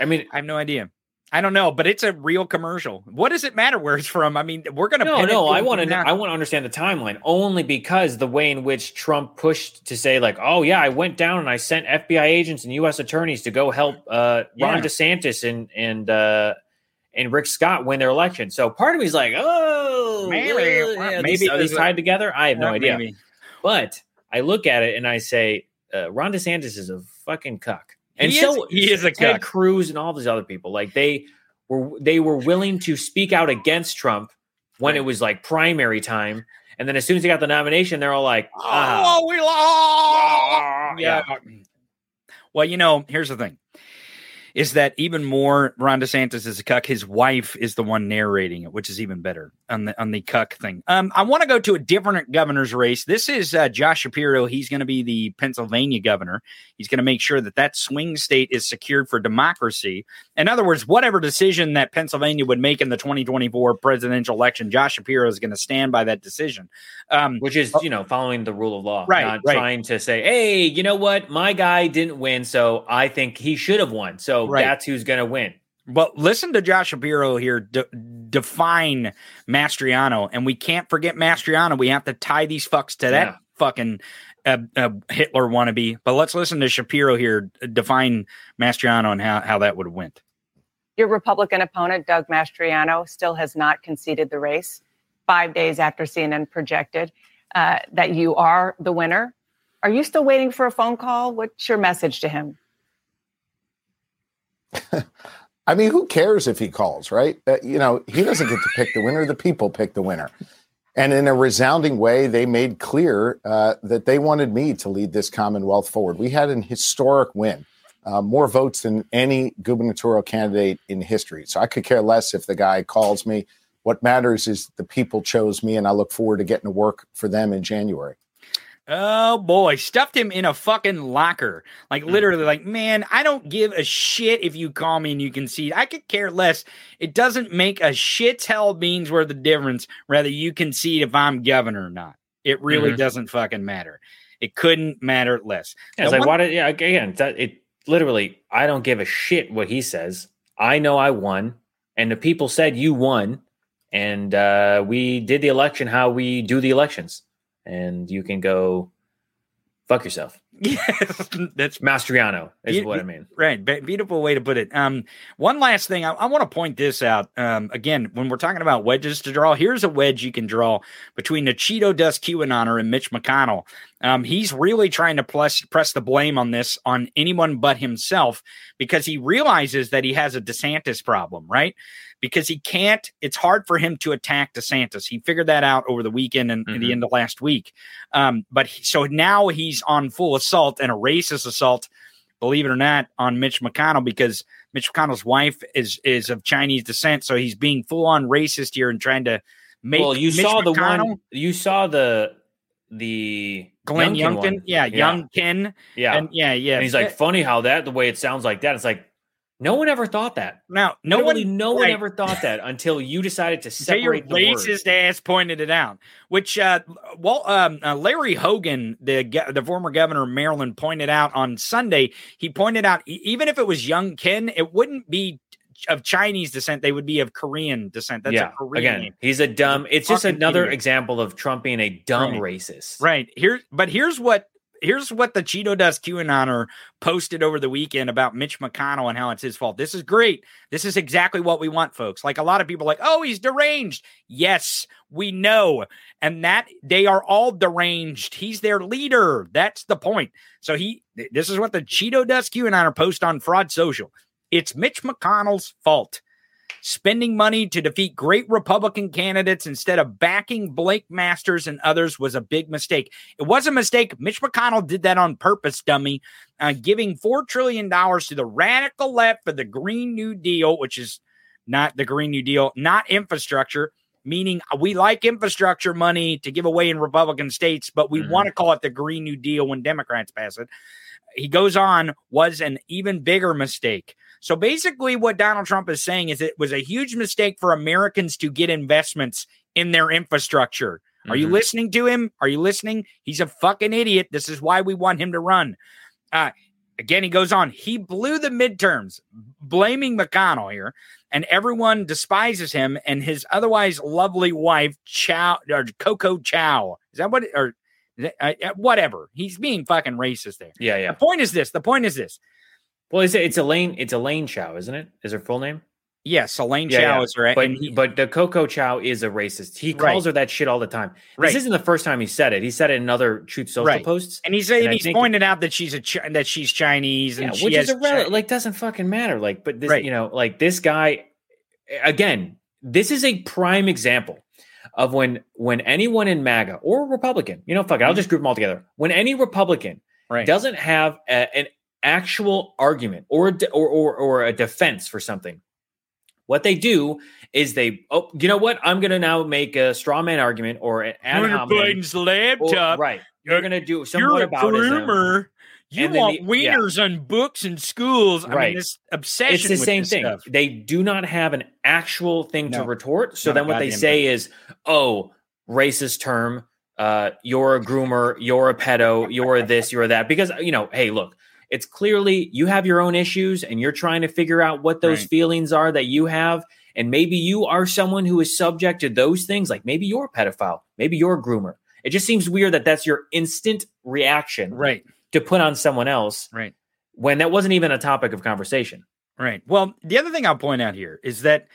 I mean, I have no idea. I don't know, but it's a real commercial. What does it matter where it's from? I mean, we're gonna No, no, I want to. I want to understand the timeline only because the way in which Trump pushed to say like, "Oh yeah, I went down and I sent FBI agents and U.S. attorneys to go help uh, Ron Yeah. DeSantis and and uh, and Rick Scott win their election." So part of me is like, "Oh, Maybe- yeah, maybe these, are these tied together?" I have no idea. maybe. But I look at it and I say, uh, Ron DeSantis is a fucking cuck, and He so is- he is a Ted cuck. Cruz and all these other people. Like they were, they were willing to speak out against Trump when it was like primary time, and then as soon as he got the nomination, they're all like, ah, Oh, we lost. yeah. Well, you know, here's the thing. Is that even more Ron DeSantis is a cuck? His wife is the one narrating it, which is even better on the on the cuck thing. Um, I want to go to a different governor's race. This is uh, Josh Shapiro. He's going to be the Pennsylvania governor. He's going to make sure that that swing state is secured for democracy. In other words, whatever decision that Pennsylvania would make in the 2024 presidential election, Josh Shapiro is going to stand by that decision. Um, which is you know following the rule of law, Right, Not right. trying to say, hey, you know what, my guy didn't win, so I think he should have won. So Right. that's who's going to win. But listen to Josh Shapiro here de- define Mastriano, and we can't forget Mastriano. We have to tie these fucks to that Yeah. fucking uh, uh, Hitler wannabe. But let's listen to Shapiro here define Mastriano and how, how that would have went. Your Republican opponent, Doug Mastriano, still has not conceded the race. Five days after CNN projected uh, that you are the winner, are you still waiting for a phone call? What's your message to him? I mean, who cares if he calls, right? Uh, you know, he doesn't get to pick the winner. The people pick the winner. And in a resounding way, they made clear uh, that they wanted me to lead this Commonwealth forward. We had an historic win, uh, more votes than any gubernatorial candidate in history. So I could care less if the guy calls me. What matters is the people chose me, and I look forward to getting to work for them in January. Oh boy, stuffed him in a fucking locker. Like Hmm. literally, like, man, I don't give a shit if you call me and you concede. I could care less. It doesn't make a shit's hell beans worth of difference whether you concede if I'm governor or not. It really Mhm. doesn't fucking matter. It couldn't matter less. Yeah, it's Now, like, one- why did, yeah, again, that, it literally, I don't give a shit what he says. I know I won, and the people said you won, and uh, we did the election how we do the elections. And you can go fuck yourself. Yes, that's Mastriano is Be- what I mean. Right. Be- beautiful way to put it. Um, one last thing, I, I want to point this out. Um, again, when we're talking about wedges to draw, here's a wedge you can draw between the Cheeto Dust QAnoner and Mitch McConnell. Um, he's really trying to press press the blame on this on anyone but himself because he realizes that he has a DeSantis problem, right? Because he can't, it's hard for him to attack DeSantis. He figured that out over the weekend and, and the end of last week. Um, but he, so now he's on full assault and a racist assault believe it or not, on Mitch McConnell because Mitch McConnell's wife is is of Chinese descent, so he's being full on racist here and trying to make. well, you Mitch saw the one, you saw the, the Glenn Youngkin Youngkin, one. yeah, Youngkin, Yeah. and yeah, yeah. And he's like, funny how that, the way it sounds like that. It's like, no one ever thought that. No, no one- no one right. ever thought that until you decided to Until your separate the words. racist ass pointed it out. Which, uh, well, um, uh, Larry Hogan, the the former governor of Maryland, pointed out on Sunday. He pointed out even if it was young Ken, it wouldn't be of Chinese descent; they would be of Korean descent. That's yeah, a Korean again, he's a dumb. It's just another idiot. example of Trump being a dumb Right. racist. Right. Here but here's what here's what the Cheeto Dust QAnoner posted over the weekend about Mitch McConnell and how it's his fault. This is great. This is exactly what we want, folks. Like a lot of people like, oh, he's deranged. Yes, we know. And that they are all deranged. He's their leader. That's the point. So he this is what the Cheeto Dust QAnoner post on Fraud Social. It's Mitch McConnell's fault. Spending money to defeat great Republican candidates instead of backing Blake Masters and others was a big mistake. It was a mistake. Mitch McConnell did that on purpose, dummy, uh, giving $4 trillion to the radical left for the Green New Deal, which is not the Green New Deal, not infrastructure. meaning we like infrastructure money to give away in Republican states, but we Mhm. want to call it the Green New Deal when Democrats pass it. He goes on, was an even bigger mistake. So basically, what Donald Trump is saying is it was a huge mistake for Americans to get investments in their infrastructure. Are you Mhm. listening to him? Are you listening? He's a fucking idiot. This is why we want him to run. Uh, again, he goes on. He blew the midterms, blaming McConnell here, and everyone despises him and his otherwise lovely wife, Chow or Coco Chow. Is that what? Or uh, uh, whatever. He's being fucking racist there. Yeah, yeah. The point is this. The point is this. Well, it's it's Elaine it's Elaine Chao, isn't it? Is her full name? Yes, Elaine Yeah, Chao yeah. is right. But he- but the Coco Chow is a racist. He Right. calls her that shit all the time. Right. This isn't the first time he said it. He said it in other Truth Social Right. posts. and he's saying I he's pointed out that she's a that she's Chinese and yeah, she which is irrelevant. Like doesn't fucking matter. Like, but this, Right. you know, like this guy again. This is a prime example of when when anyone in MAGA or Republican, you know, fuck it, I'll just group them all together. When any Republican Mm-hmm. Right. doesn't have a- an actual argument or, a de- or or or a defense for something, what they do is they oh you know what I'm gonna now make a straw man argument or an ad Hunter hominem Biden's or- laptop. right. You're gonna do You're somewhat a about groomer. You And want the- yeah. wieners on books and schools. I Right. mean, this obsession. it's the with same this thing. stuff. They do not have an actual thing to retort. So No, then what they goddamn say is, "Oh, racist term. Uh, you're a groomer. You're a pedo. You're this. You're that." Because you know, hey, look, it's clearly you have your own issues, and you're trying to figure out what those Right. feelings are that you have. And maybe you are someone who is subject to those things. Like maybe you're a pedophile. Maybe you're a groomer. It just seems weird that that's your instant reaction, Right. to put on someone else, Right. when that wasn't even a topic of conversation. Right. Well, the other thing I'll point out here is that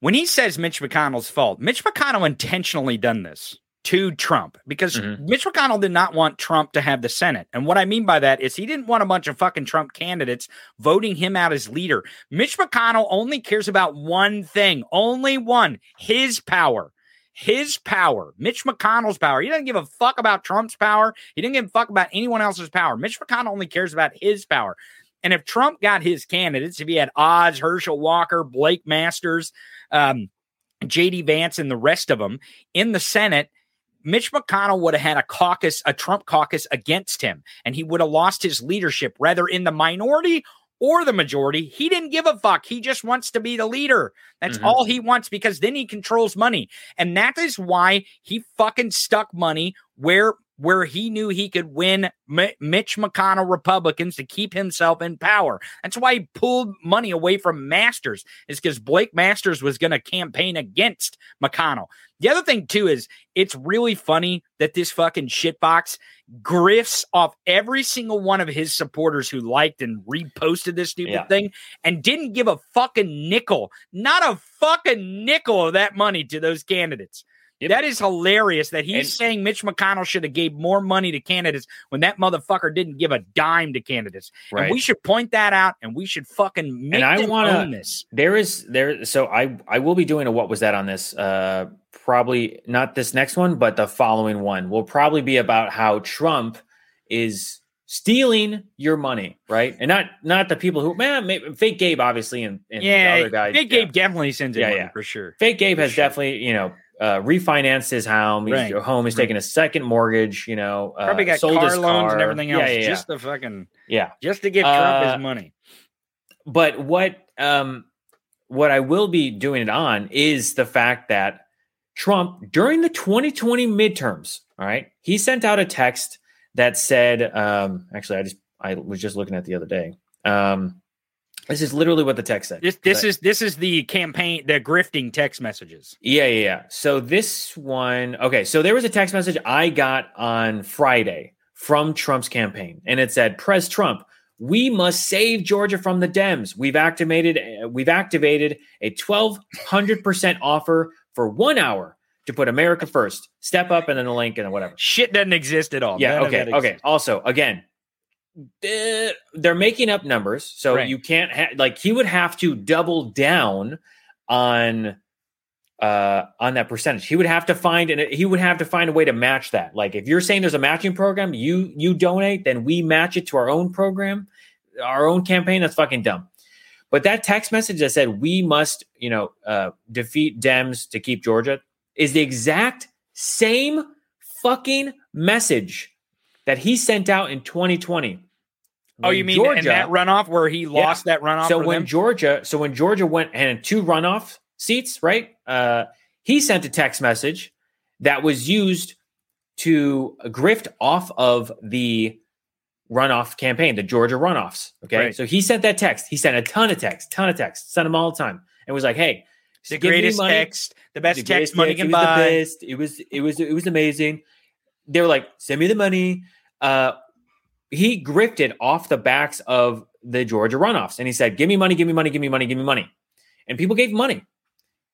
when he says Mitch McConnell's fault, Mitch McConnell intentionally done this to Trump because Mm-hmm. Mitch McConnell did not want Trump to have the Senate. And what I mean by that is he didn't want a bunch of fucking Trump candidates voting him out as leader. Mitch McConnell only cares about one thing, only one, his power. His power, Mitch McConnell's power. He doesn't give a fuck about Trump's power. He didn't give a fuck about anyone else's power. Mitch McConnell only cares about his power. And if Trump got his candidates, if he had Oz, Herschel Walker, Blake Masters, um, JD Vance, and the rest of them in the Senate, Mitch McConnell would have had a caucus, a Trump caucus against him, and he would have lost his leadership, whether in the minority or the majority. He didn't give a fuck. He just wants to be the leader. That's Mhm. all he wants because then he controls money. And that is why he fucking stuck money where where he knew he could win Mi- Mitch McConnell Republicans to keep himself in power. That's why he pulled money away from Masters, is because Blake Masters was going to campaign against McConnell. The other thing, too, is it's really funny that this fucking shitbox grifts off every single one of his supporters who liked and reposted this stupid Yeah. thing and didn't give a fucking nickel, not a fucking nickel of that money to those candidates. That is hilarious that he's And- saying Mitch McConnell should have gave more money to candidates when that motherfucker didn't give a dime to candidates. Right. And we should point that out and we should fucking make and I want own to. this. There is there. So I I will be doing a what was that on this. Uh, probably not this next one, but the following one will probably be about how Trump is stealing your money, right? And not not the people who man, maybe, fake Gabe obviously, and, and Yeah, the other guys. Big Gabe definitely sends it Yeah, yeah. for sure. Fake Gabe has definitely you know. Uh, refinanced his home. His Right. home. He's taking a second mortgage. You know, uh, Probably got sold car loans car. and everything else yeah, yeah. just to fucking yeah. just to get Trump Uh, his money. but what um what I will be doing it on is the fact that Trump during the 2020 midterms, all right, he sent out a text that said, um, actually, I just I was just looking at the other day. Um, this is literally what the text said. This this is this is the campaign, the grifting text messages. yeah, yeah, yeah. So this one, okay. So there was a text message I got on Friday from Trump's campaign, and it said, "Pres Trump, we must save Georgia from the Dems. We've activated, uh, we've activated a twelve hundred percent offer for one hour to put America first. Step up, and then the link and whatever. Shit doesn't exist at all. Yeah. None Okay. Okay. Also, again, they're making up numbers, so Right. you can't ha- like he would have to double down on uh on that percentage. He would have to find and he would have to find a way to match that. Like if you're saying there's a matching program, you you donate, then we match it to our own program, our own campaign. That's fucking dumb. But that text message that said we must, you know, uh, defeat Dems to keep Georgia is the exact same fucking message that he sent out in 2020. Oh, you mean in that runoff where he lost that runoff So when them? Georgia, so when Georgia went and two runoff seats, right? Uh, he sent a text message that was used to grift off of the runoff campaign, the Georgia runoffs. Okay, Right. so he sent that text. He sent a ton of texts, ton of texts, sent them all the time, and was like, "Hey, The greatest text, the best The text money can buy." It was it was it was amazing. They were like, "Send me the money." Uh, he grifted off the backs of the Georgia runoffs, and he said, "Give me money, give me money, give me money, give me money," and people gave money.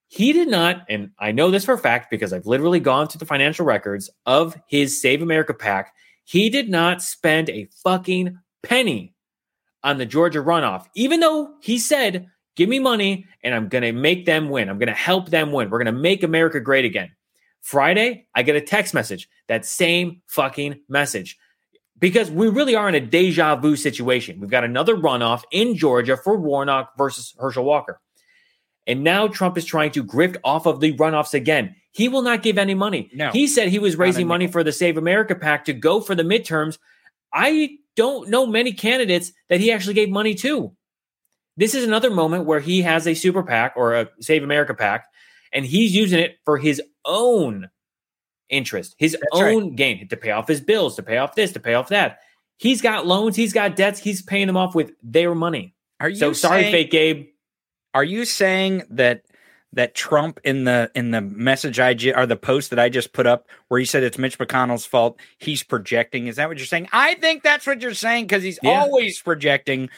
He did not, and I know this for a fact because I've literally gone through the financial records of his Save America PAC. He did not spend a fucking penny on the Georgia runoff, even though he said, Give me money and I'm going to make them win. I'm going to help them win. We're going to make America great again. Friday, I get a text message, that same fucking message. Because we really are in a deja vu situation. We've got another runoff in Georgia for Warnock versus Herschel Walker. And now Trump is trying to grift off of the runoffs again. He will not give any money. No. He said he was raising money for the Save America PAC to go for the midterms. I don't know many candidates that he actually gave money to. This is another moment where he has a super PAC or a Save America PAC, and he's using it for his own interest, his own gain to pay off his bills, to pay off this, to pay off that. He's got loans, he's got debts, he's paying them off with their money. Are you so sorry, saying- fake Gabe? Are you saying that that Trump in the in the message I or the post that I just put up where he said it's Mitch McConnell's fault, he's projecting? Is that what you're saying? I think that's what you're saying because he's Yeah. always projecting.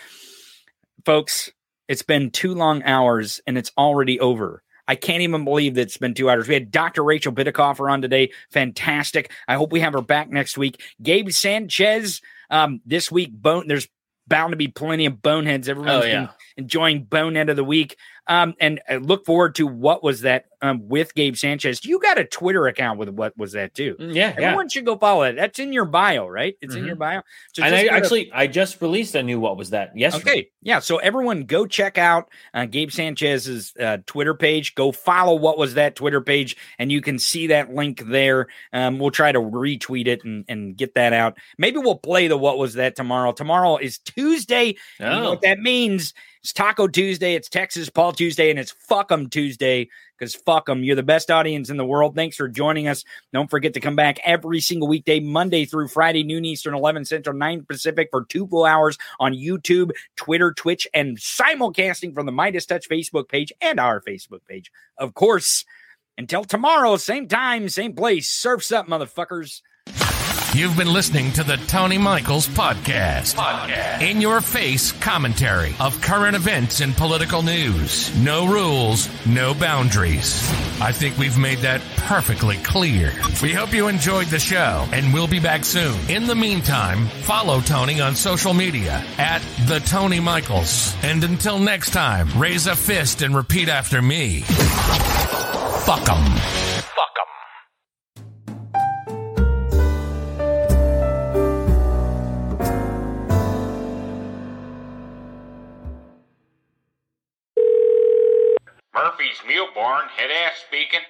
Folks, it's been two long hours and it's already over. I can't even believe that it's been two hours. We had Dr. Rachel Bitecofer on today. Fantastic. I hope we have her back next week. Gabe Sanchez, um, this week, bone, there's bound to be plenty of boneheads. Everyone's Oh, yeah. been enjoying bonehead of the week. Um, and I look forward to what was that um, with Gabe Sanchez. You got a Twitter account with what was that too? Mm, yeah, yeah. Everyone should go follow it. That's in your bio, right? It's in your bio. So and I go to- actually I just released a new what was that yesterday. Okay, yeah. So everyone, go check out uh, Gabe Sanchez's uh, Twitter page. Go follow what was that Twitter page, and you can see that link there. Um, we'll try to retweet it and, and get that out. Maybe we'll play the what was that tomorrow. Tomorrow is Tuesday. and You know Oh. what that means? It's Taco Tuesday. It's Texas Paul Tuesday, and it's Fuck 'em Tuesday because fuck 'em. You're the best audience in the world. Thanks for joining us. Don't forget to come back every single weekday, Monday through Friday, noon Eastern, 11 Central, 9 Pacific for two full hours on YouTube, Twitter, Twitch, and simulcasting from the Meidas Touch Facebook page and our Facebook page. Of course, until tomorrow, same time, same place. Surfs up, motherfuckers. You've been listening to the Tony Michaels Podcast. Podcast. In your face commentary of current events and political news. No rules, no boundaries. I think we've made that perfectly clear. We hope you enjoyed the show and we'll be back soon. In the meantime, follow Tony on social media at the Tony Michaels. And until next time, raise a fist and repeat after me. Fuck 'em. Fuck 'em. Murphy's Mule Barn, head ass speaking.